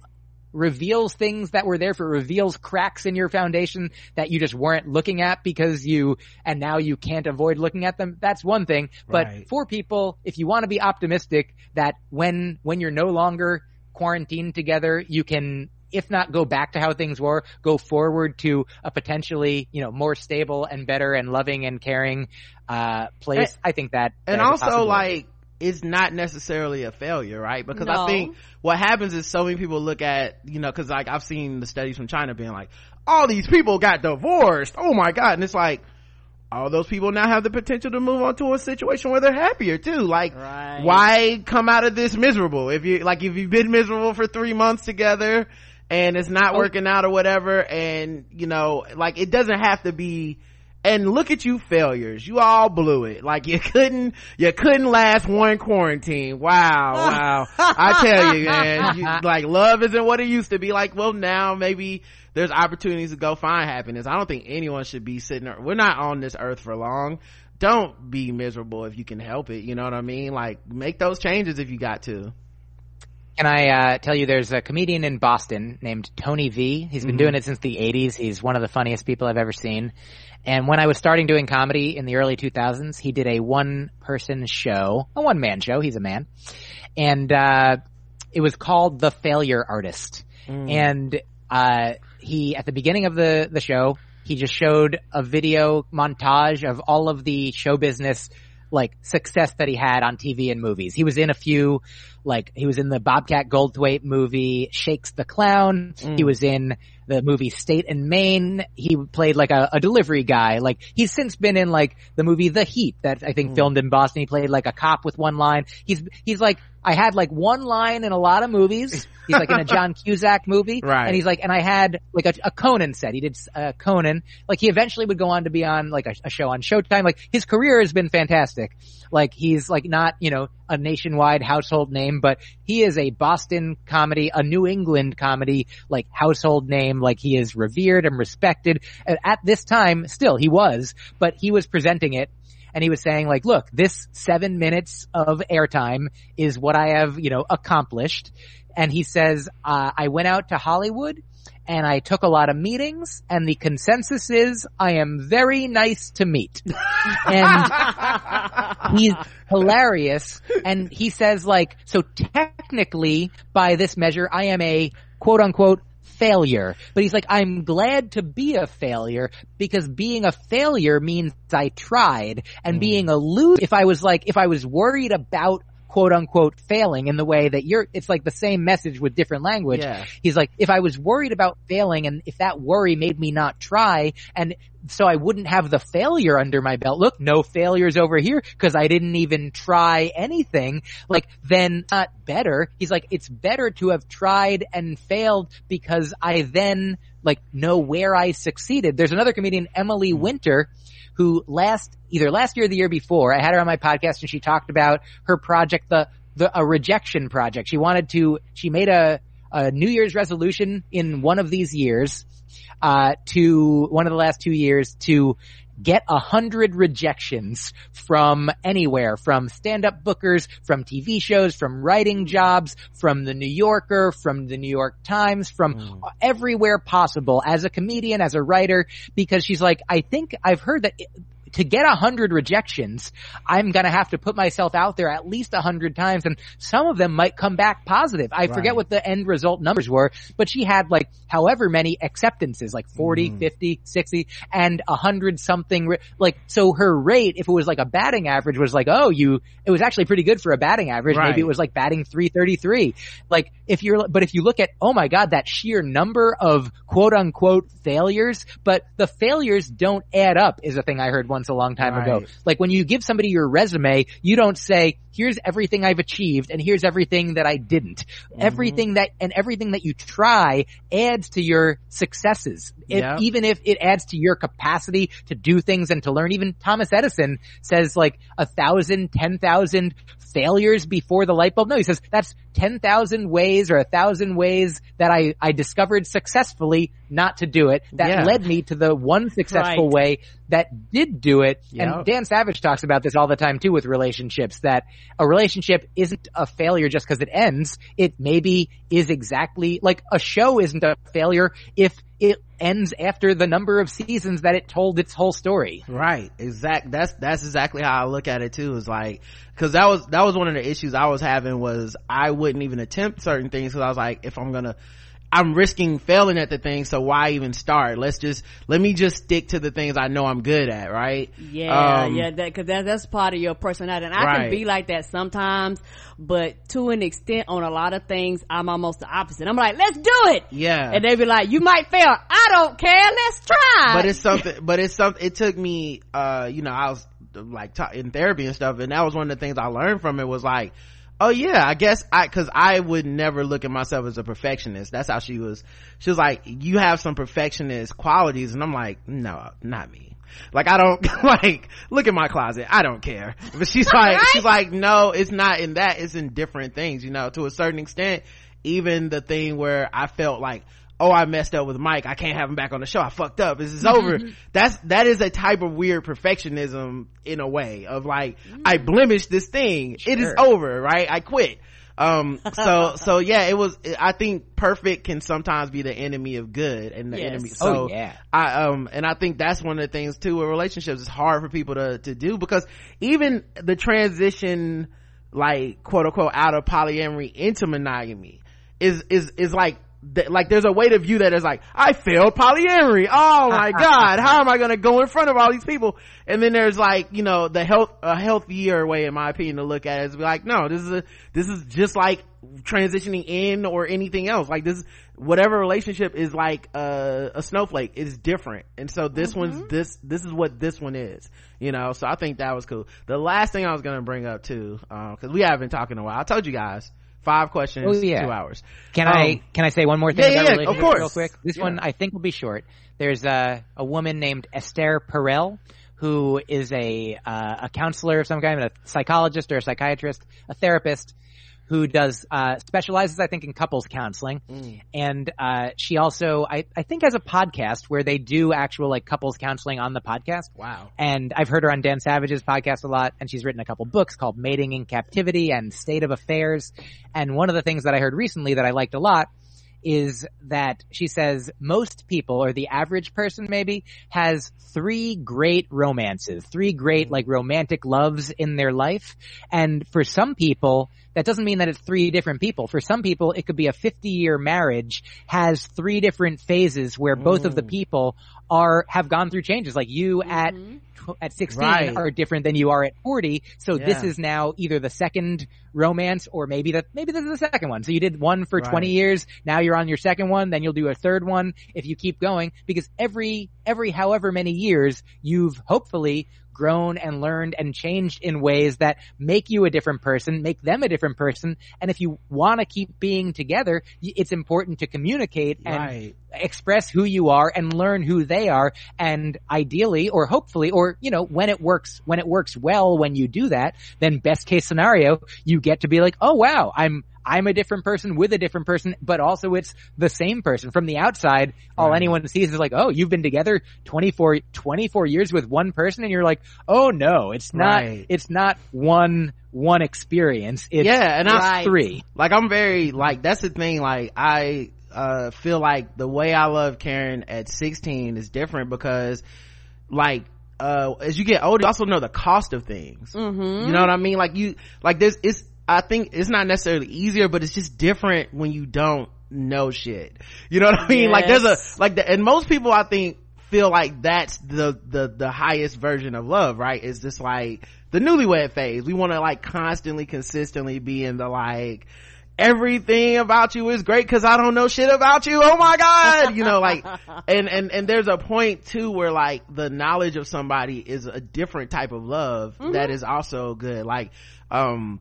reveals things that were there, for reveals cracks in your foundation that you just weren't looking at because you, and now you can't avoid looking at them, that's one thing. But right. for people, if you want to be optimistic that when, when you're no longer quarantined together, you can if not go back to how things were, go forward to a potentially, you know, more stable and better and loving and caring, uh, place. And, I think that. And also like, is not necessarily a failure, right? Because no. I think what happens is so many people look at, you know, cause like I've seen the studies from China being like, all these people got divorced. Oh my God. And it's like, all those people now have the potential to move on to a situation where they're happier too. Like, right. why come out of this miserable? If you, like, if you've been miserable for three months together and it's not oh. working out or whatever, and, you know, like, it doesn't have to be and look at you failures. You all blew it. Like you couldn't you couldn't last one quarantine. Wow wow. I tell you man you, like love isn't what it used to be. Like well now maybe there's opportunities to go find happiness. I don't think anyone should be sitting we're not on this earth for long. Don't be miserable if you can help it. You know what i mean? Like make those changes if you got to. Can I uh, tell you there's a comedian in Boston named Tony V. He's been mm-hmm. doing it since the 80s. He's one of the funniest people I've ever seen. And when I was starting doing comedy in the early 2000s, he did a one person show, a one man show. He's a man. And, uh, it was called The Failure Artist. Mm. And, uh, he, at the beginning of the, the show, he just showed a video montage of all of the show business like success that he had on TV and movies. He was in a few, like he was in the Bobcat Goldthwait movie Shakes the Clown. Mm. He was in the movie State and Maine. He played like a, a, delivery guy. Like he's since been in like the movie The Heat that I think mm. filmed in Boston. He played like a cop with one line. He's he's like I had like one line in a lot of movies. He's like in a (laughs) John Cusack movie. Right. And he's like, and I had like a, a Conan set. He did uh, Conan. Like he eventually would go on to be on like a, a show on Showtime. Like his career has been fantastic. Like he's like not, you know, a nationwide household name, but he is a Boston comedy, a New England comedy, like household name. Like he is revered and respected. At this time, still he was, but he was presenting it and he was saying like, look, this seven minutes of airtime is what I have, you know, accomplished. And he says, uh, I went out to Hollywood and I took a lot of meetings and the consensus is I am very nice to meet. (laughs) and he's hilarious and he says like, so technically by this measure I am a quote unquote failure. But he's like, I'm glad to be a failure because being a failure means I tried and mm. being a loser, if I was like, if I was worried about quote unquote failing in the way that you're, it's like the same message with different language. Yeah. He's like, if I was worried about failing and if that worry made me not try and so I wouldn't have the failure under my belt. Look, no failures over here because I didn't even try anything. Like then not better. He's like, it's better to have tried and failed because I then like know where I succeeded. There's another comedian, Emily hmm. Winter, who last, either last year or the year before, I had her on my podcast and she talked about her project, the, the, a rejection project. She wanted to, she made a, a New Year's resolution in one of these years, uh, to one of the last two years to get a hundred rejections from anywhere, from stand-up bookers, from TV shows, from writing jobs, from the New Yorker, from the New York Times, from mm. everywhere possible as a comedian, as a writer, because she's like, I think I've heard that to get a hundred rejections, I'm gonna have to put myself out there at least a hundred times and some of them might come back positive. I right. forget what the end result numbers were, but she had like however many acceptances, like 40, mm. 50, 60, and a hundred something, like, so her rate, if it was like a batting average was like, oh, you, it was actually pretty good for a batting average. Right. Maybe it was like batting 333. Like, if you're, but if you look at, oh my god, that sheer number of quote unquote failures, but the failures don't add up is a thing I heard once a long time right. ago. Like when you give somebody your resume, you don't say, here's everything I've achieved and here's everything that I didn't. Mm-hmm. Everything that, and everything that you try adds to your successes. Yep. Even if it adds to your capacity to do things and to learn. Even Thomas Edison says like a thousand, ten thousand failures before the light bulb. No, he says that's 10,000 ways or a thousand ways that I, I discovered successfully not to do it. That yeah. led me to the one successful right. way that did do it. Yep. And Dan Savage talks about this all the time too with relationships that a relationship isn't a failure just because it ends. It maybe is exactly like a show isn't a failure if it ends after the number of seasons that it told its whole story. Right. Exact. That's, that's exactly how I look at it too. Is like, cause that was, that was one of the issues I was having was I wouldn't even attempt certain things cause I was like, if I'm gonna, I'm risking failing at the thing, so why even start? Let's just let me just stick to the things I know I'm good at, right? Yeah, um, yeah, that because that, that's part of your personality, and I right. can be like that sometimes, but to an extent, on a lot of things, I'm almost the opposite. I'm like, let's do it, yeah, and they be like, you might fail, I don't care, let's try. But it's something, but it's something. It took me, uh, you know, I was like in therapy and stuff, and that was one of the things I learned from it was like oh yeah i guess i because i would never look at myself as a perfectionist that's how she was she was like you have some perfectionist qualities and i'm like no not me like I don't (laughs) like look at my closet. I don't care. But she's (laughs) like right? she's like no, it's not in that. It's in different things, you know, to a certain extent. Even the thing where I felt like oh i messed up with Myq. I can't have him back on the show. I fucked up. This is over. That's that is a type of weird perfectionism in a way of like mm. i blemished this thing. Sure. it is over right? I quit. Um so (laughs) so yeah it was i think perfect can sometimes be the enemy of good and the yes. enemy oh, so oh, yeah. I um and i think that's one of the things too with relationships. It's hard for people to to do because even the transition like quote unquote out of polyamory into monogamy is is is like like there's a way to view that as like i failed polyamory. Oh (laughs) my god how am i going to go in front of all these people? And then there's like you know the health a healthier way in my opinion to look at it is be like no this is a this is just like transitioning in or anything else. Like this whatever relationship is like a, a snowflake is different. And so this mm-hmm. one's this this is what this one is you know? So i think that was cool. The last thing i was going to bring up too because um, we haven't been talking a while. I told you guys five questions, oh, yeah. two hours. Can um, I can I say one more thing? Yeah, about yeah, of course. Real quick. This yeah. one I think will be short. There's a a woman named Esther Perel who is a uh, a counselor of some kind, a psychologist or a psychiatrist, a therapist who does uh, specializes I think in couples counseling, mm. and uh, she also I, I think has a podcast where they do actual like couples counseling on the podcast. Wow! And I've heard her on Dan Savage's podcast a lot, and she's written a couple books called Mating in Captivity and State of Affairs. And one of the things that I heard recently that I liked a lot is that she says most people or the average person maybe has three great romances, three great like romantic loves in their life. And for some people, that doesn't mean that it's three different people. For some people, it could be a 50 year marriage has three different phases where both mm. of the people are, have gone through changes. Like you mm-hmm. at, at 16 right. are different than you are at 40. So yeah. this is now either the second romance or maybe the, maybe this is the second one. So you did one for right. 20 years. Now you're on your second one. Then you'll do a third one if you keep going because every, every however many years you've hopefully grown and learned and changed in ways that make you a different person, make them a different person. And if you want to keep being together, it's important to communicate and right. Express who you are and learn who they are. And ideally, or hopefully, or, you know, when it works, when it works well, when you do that, then best case scenario, you get to be like, oh wow, I'm, I'm a different person with a different person, but also it's the same person. From the outside, all right. anyone sees is like, oh, you've been together 24, 24 years with one person and you're like, oh no, it's not, right. it's not one, one experience. It's yeah, and I'm three. Like I'm very, like, that's the thing, like, I, uh, feel like the way I love Karen at 16 is different because, like, uh, as you get older, you also know the cost of things. Mm-hmm. You know what I mean? Like you, like this, it's, I think it's not necessarily easier, but it's just different when you don't know shit. You know what I mean? Yes. Like there's a, like the, and most people I think feel like that's the, the, the highest version of love, right? It's just like the newlywed phase. We want to like constantly, consistently be in the like, everything about you is great because I don't know shit about you. Oh my God. You know, like, (laughs) and, and, and there's a point too where like the knowledge of somebody is a different type of love mm-hmm. that is also good. Like, um,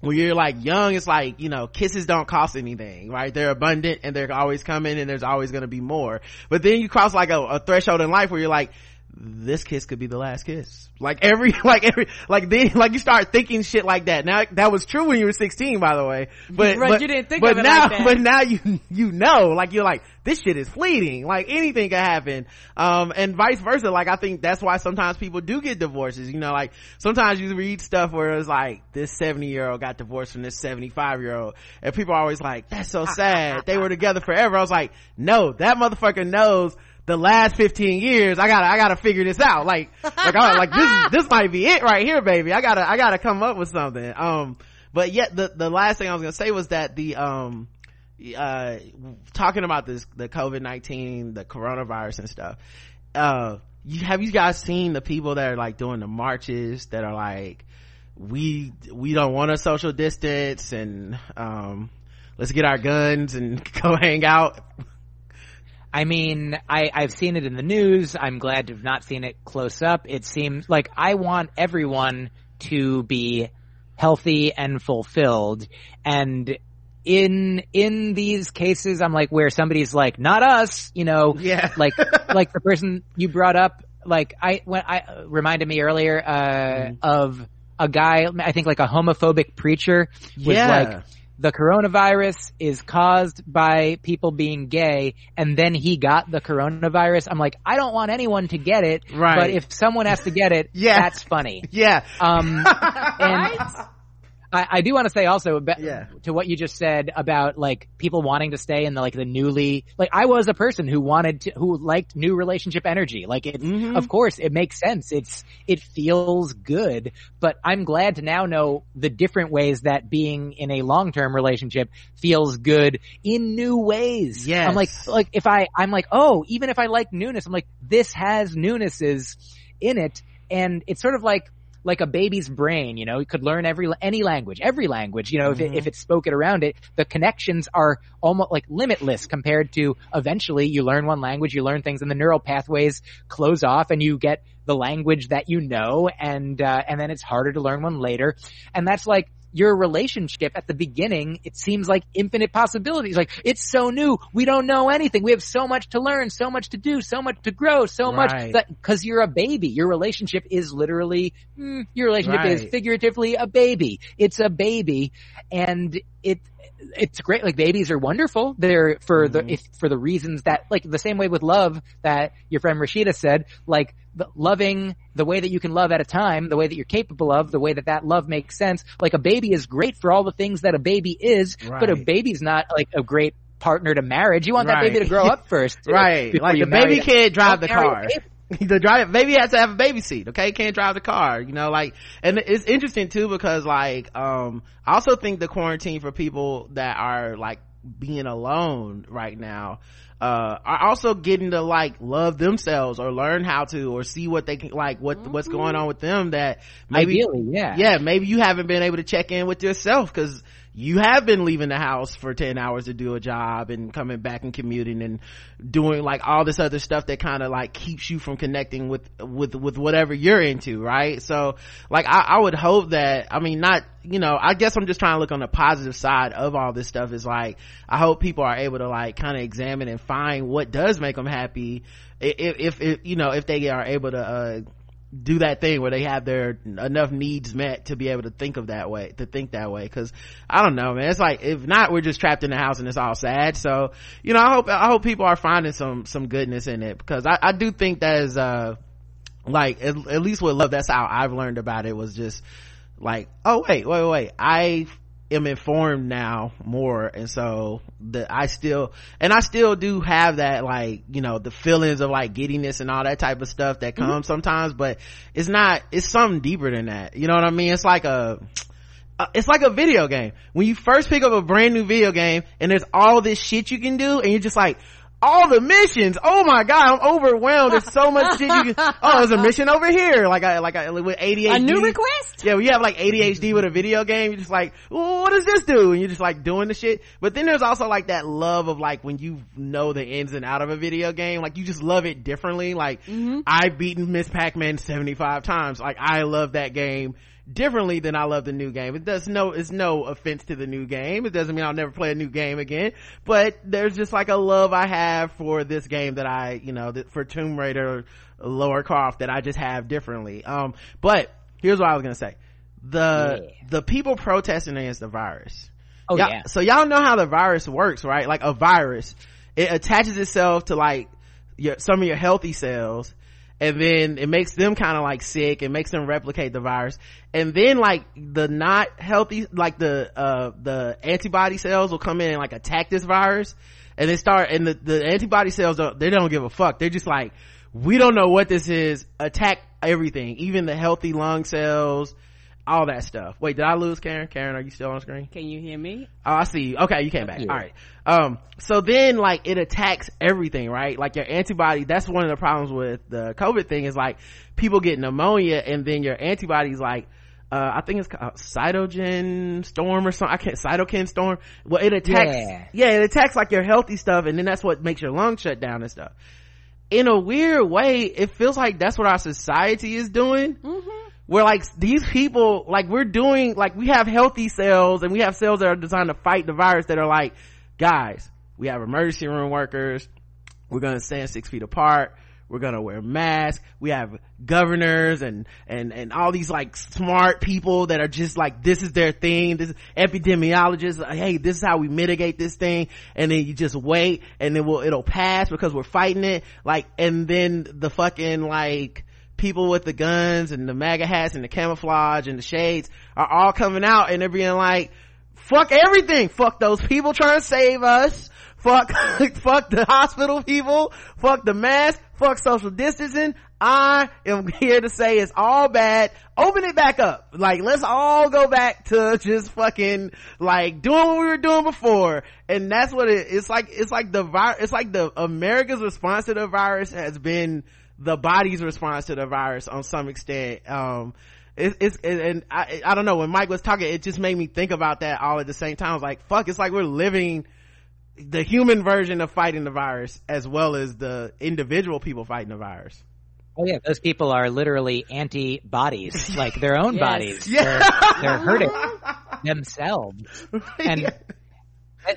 when you're like young, it's like, you know, kisses don't cost anything, right? They're abundant and they're always coming and there's always going to be more. But then you cross like a, a threshold in life where you're like, this kiss could be the last kiss. Like every, (laughs) like every, like then, like you start thinking shit like that. Now, that was true when you were 16, by the way. But, right, but, you didn't think but now, like but now you, you know, like you're like, this shit is fleeting. Like anything can happen. Um, and vice versa. Like I think that's why sometimes people do get divorces. You know, like sometimes you read stuff where it's like, this 70 year old got divorced from this 75 year old. And people are always like, that's so ah, ah, sad. Ah, they were together forever. I was like, no, that motherfucker knows the last 15 years, I gotta, I gotta figure this out. Like, like, I, like this, (laughs) this might be it right here, baby. I gotta, I gotta come up with something. Um, but yet the, the last thing I was gonna say was that the, um, uh, talking about this, the COVID-19, the coronavirus and stuff, uh, you, have you guys seen the people that are like doing the marches that are like, we, we don't want a social distance and, um, let's get our guns and (laughs) go hang out I mean, I, I've seen it in the news. I'm glad to have not seen it close up. It seems like I want everyone to be healthy and fulfilled. And in, in these cases, I'm like where somebody's like, not us, you know, yeah. (laughs) like, like the person you brought up like I when I reminded me earlier uh, mm. of a guy I think like a homophobic preacher was yeah. like the coronavirus is caused by people being gay and then he got the coronavirus. I'm like, I don't want anyone to get it. Right. But if someone has to get it, yeah. that's funny. Yeah. Um, (laughs) and, I, I do want to say also yeah. to what you just said about like people wanting to stay in the like the newly like I was a person who wanted to who liked new relationship energy. Like it, mm-hmm. of course, it makes sense. It's it feels good, but I'm glad to now know the different ways that being in a long term relationship feels good in new ways. Yeah, I'm like like if I I'm like oh even if I like newness, I'm like this has newnesses in it, and it's sort of like like a baby's brain, you know, it could learn every, any language, every language, you know, mm-hmm. if, it, if it's spoken around it, the connections are almost like limitless compared to eventually you learn one language, you learn things and the neural pathways close off and you get the language that you know and, uh, and then it's harder to learn one later. And that's like, your relationship at the beginning, it seems like infinite possibilities. Like, it's so new. We don't know anything. We have so much to learn, so much to do, so much to grow, so right. much that, cause you're a baby. Your relationship is literally, mm, your relationship right. is figuratively a baby. It's a baby and it, it's great. Like babies are wonderful. They're for mm-hmm. the if, for the reasons that like the same way with love that your friend Rashida said. Like loving the way that you can love at a time, the way that you're capable of, the way that that love makes sense. Like a baby is great for all the things that a baby is, right. but a baby's not like a great partner to marriage. You want right. that baby to grow up (laughs) first, right? Like the baby can't drive the car. (laughs) the drive baby has to have a baby seat okay can't drive the car you know like and it's interesting too because like um i also think the quarantine for people that are like being alone right now uh are also getting to like love themselves or learn how to or see what they can like what mm-hmm. what's going on with them that maybe Ideally, yeah yeah maybe you haven't been able to check in with yourself because you have been leaving the house for 10 hours to do a job and coming back and commuting and doing like all this other stuff that kind of like keeps you from connecting with with with whatever you're into right? So like I, I would hope that i mean not you know i guess i'm just trying to look on the positive side of all this stuff is like i hope people are able to like kind of examine and find what does make them happy if, if, if you know if they are able to uh do that thing where they have their enough needs met to be able to think of that way to think that way. Because i don't know man. It's like if not we're just trapped in the house and it's all sad. So you know i hope i hope people are finding some some goodness in it. Because i, I do think that is uh like at, at least with love that's how i've learned about it was just like oh wait wait wait. I am informed now more and so the i still and i still do have that like you know the feelings of like giddiness and all that type of stuff that comes mm-hmm. sometimes but it's not it's something deeper than that. You know what i mean? It's like a uh, it's like a video game. When you first pick up a brand new video game and there's all this shit you can do and you're just like all the missions. Oh my god, I'm overwhelmed. There's so much shit you can. (laughs) Oh, there's a mission over here. Like I, like I, with ADHD. A new request. Yeah, we have like ADHD with a video game. You're just like, what does this do? And you're just like doing the shit. But then there's also like that love of like when you know the ins and out of a video game. Like you just love it differently. Like mm-hmm. I've beaten Miss Pac-Man 75 times. Like I love that game differently than I love the new game. It does no, it's no offense to the new game. It doesn't mean I'll never play a new game again, but there's just like a love I have for this game that I, you know, for Tomb Raider, Lara Croft that I just have differently. Um, but here's what I was gonna say. The, yeah. the people protesting against the virus. Oh y'all, yeah. So y'all know how the virus works, right? Like a virus, it attaches itself to like your, some of your healthy cells and then it makes them kind of like sick. And makes them replicate the virus. And then like the not healthy like the uh the antibody cells will come in and like attack this virus. And they start and the, the antibody cells don't they don't give a fuck. They're just like we don't know what this is. Attack everything. Even the healthy lung cells all that stuff. Wait, did I lose Karen? Karen, are you still on screen? Can you hear me? Oh, I see you. Okay, you came back. Yeah. All right. Um, so then like it attacks everything, right? Like your antibody, that's one of the problems with the COVID thing is like people get pneumonia and then your antibodies like, uh, I think it's called cytogen storm or something. I can't, cytokine storm. Well, it attacks, yeah. yeah, it attacks like your healthy stuff and then that's what makes your lungs shut down and stuff. In a weird way, it feels like that's what our society is doing. Mm-hmm where like these people like we're doing like we have healthy cells and we have cells that are designed to fight the virus that are like guys we have emergency room workers. We're gonna stand six feet apart. We're gonna wear masks. We have governors and and and all these like smart people that are just like this is their thing. This epidemiologists like, hey this is how we mitigate this thing. And then you just wait and then will it'll pass because we're fighting it. Like and then the fucking like people with the guns and the MAGA hats and the camouflage and the shades are all coming out and they're being like, fuck everything. Fuck those people trying to save us. Fuck, (laughs) fuck the hospital people. Fuck the mask. Fuck social distancing. I am (laughs) here to say it's all bad. Open it back up. Like, let's all go back to just fucking, like, doing what we were doing before. And that's what it, it's like, it's like the virus, it's like the America's response to the virus has been the body's response to the virus on some extent. Um, it, it's, it, and I, I don't know, when Myq was talking, it just made me think about that all at the same time. I was like, fuck, it's like we're living the human version of fighting the virus as well as the individual people fighting the virus. Oh yeah, those people are literally antibodies, (laughs) like their own yes. bodies. Yeah. They're, they're hurting themselves. (laughs) And yeah.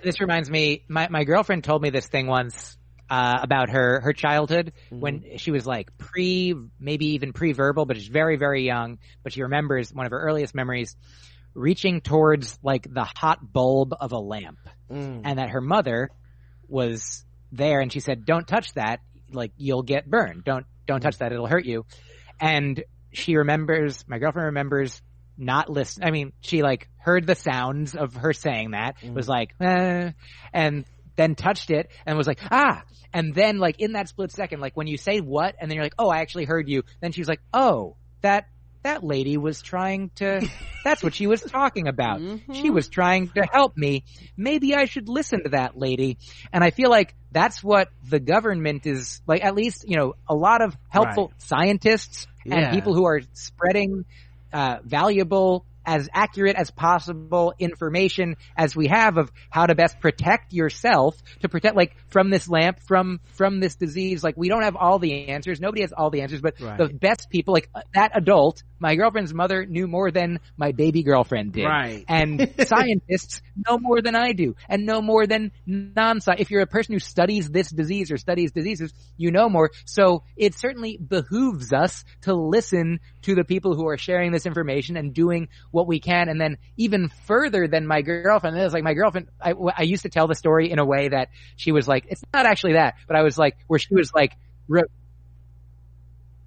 this reminds me, my, my girlfriend told me this thing once uh, about her her childhood mm-hmm. when she was like pre, maybe even pre-verbal, but she's very very young. But she remembers one of her earliest memories reaching towards like the hot bulb of a lamp, mm. and that her mother was there, and she said, "Don't touch that, like you'll get burned. Don't don't touch that; it'll hurt you." And she remembers, my girlfriend remembers not listen. I mean, she like heard the sounds of her saying that, mm. was like, eh, and then touched it and was like, ah, and then like in that split second, like when you say what, and then you're like, oh, I actually heard you. Then she's like, oh, that that lady was trying to (laughs) that's what she was talking about mm-hmm. she was trying to help me maybe i should listen to that lady and i feel like that's what the government is like at least you know a lot of helpful right. scientists yeah. and people who are spreading uh, valuable as accurate as possible information as we have of how to best protect yourself to protect like from this lamp from from this disease like we don't have all the answers nobody has all the answers but right. the best people like that adult my girlfriend's mother knew more than my baby girlfriend did right and (laughs) scientists know more than i do and know more than non if you're a person who studies this disease or studies diseases you know more so it certainly behooves us to listen to the people who are sharing this information and doing what we can. And then even further than my girlfriend, it was like my girlfriend, I, I used to tell the story in a way that she was like, it's not actually that, but I was like, where she was like, re-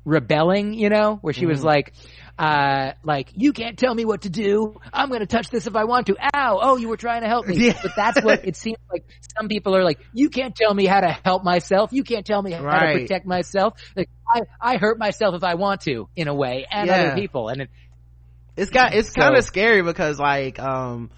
rebelling, you know, where she mm. was mm-hmm. like, uh, like, you can't tell me what to do. I'm going to touch this if I want to. Ow. Oh, you were trying to help me. (laughs) Yeah. But that's what it seems like some people are like, you can't tell me how to help myself. You can't tell me how right. to protect myself. Like, I, I hurt myself if I want to, in a way, and yeah. other people. And it, it's got it's so, kind of scary because like um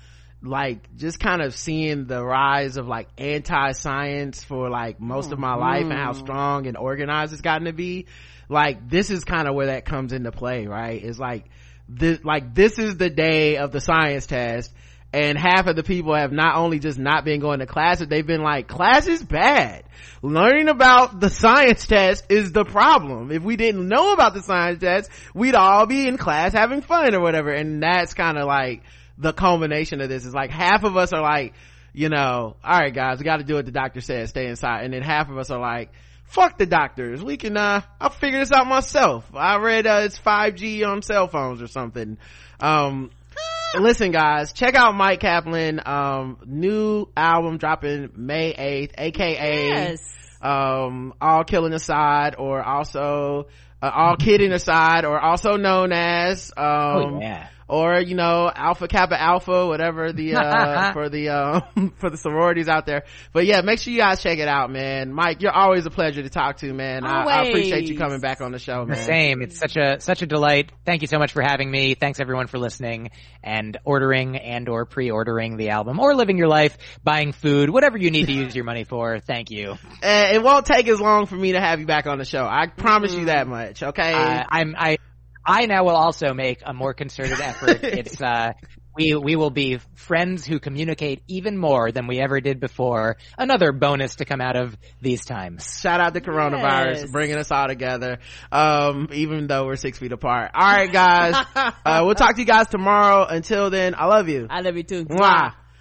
like just kind of seeing the rise of like anti-science for like most of my life and how mm-hmm. strong and organized it's gotten to be like this is kind of where that comes into play right it's like this like this is the day of the science test and half of the people have not only just not been going to class, but they've been like, class is bad. Learning about the science test is the problem. If we didn't know about the science test, we'd all be in class having fun or whatever. And that's kind of like the culmination of this is like half of us are like, you know, all right guys, we got to do what the doctor says, stay inside. And then half of us are like, fuck the doctors. We can, uh, I'll figure this out myself. I read, uh, it's 5G on cell phones or something. Um, (laughs) listen guys check out Myq Kaplan um new album dropping may 8th aka yes. um all killing aside or also uh, all kidding aside or also known as um oh, yeah or you know alpha kappa alpha whatever the uh (laughs) for the um (laughs) for the sororities out there. But yeah make sure you guys check it out man. Myq you're always a pleasure to talk to man. I, I, appreciate you coming back on the show man. Same. It's such a such a delight. Thank you so much for having me. Thanks everyone for listening and ordering and or pre-ordering the album or living your life buying food whatever you need to use your money for. Thank you. Uh, it won't take as long for me to have you back on the show. I promise mm-hmm. you that much okay? Uh, i'm i I now will also make a more concerted effort. (laughs) it's uh, we we will be friends who communicate even more than we ever did before. Another bonus to come out of these times. Shout out to coronavirus yes. bringing us all together. Um, even though we're six feet apart. All right, guys. (laughs) uh, we'll talk to you guys tomorrow. Until then, I love you. I love you too. Mwah.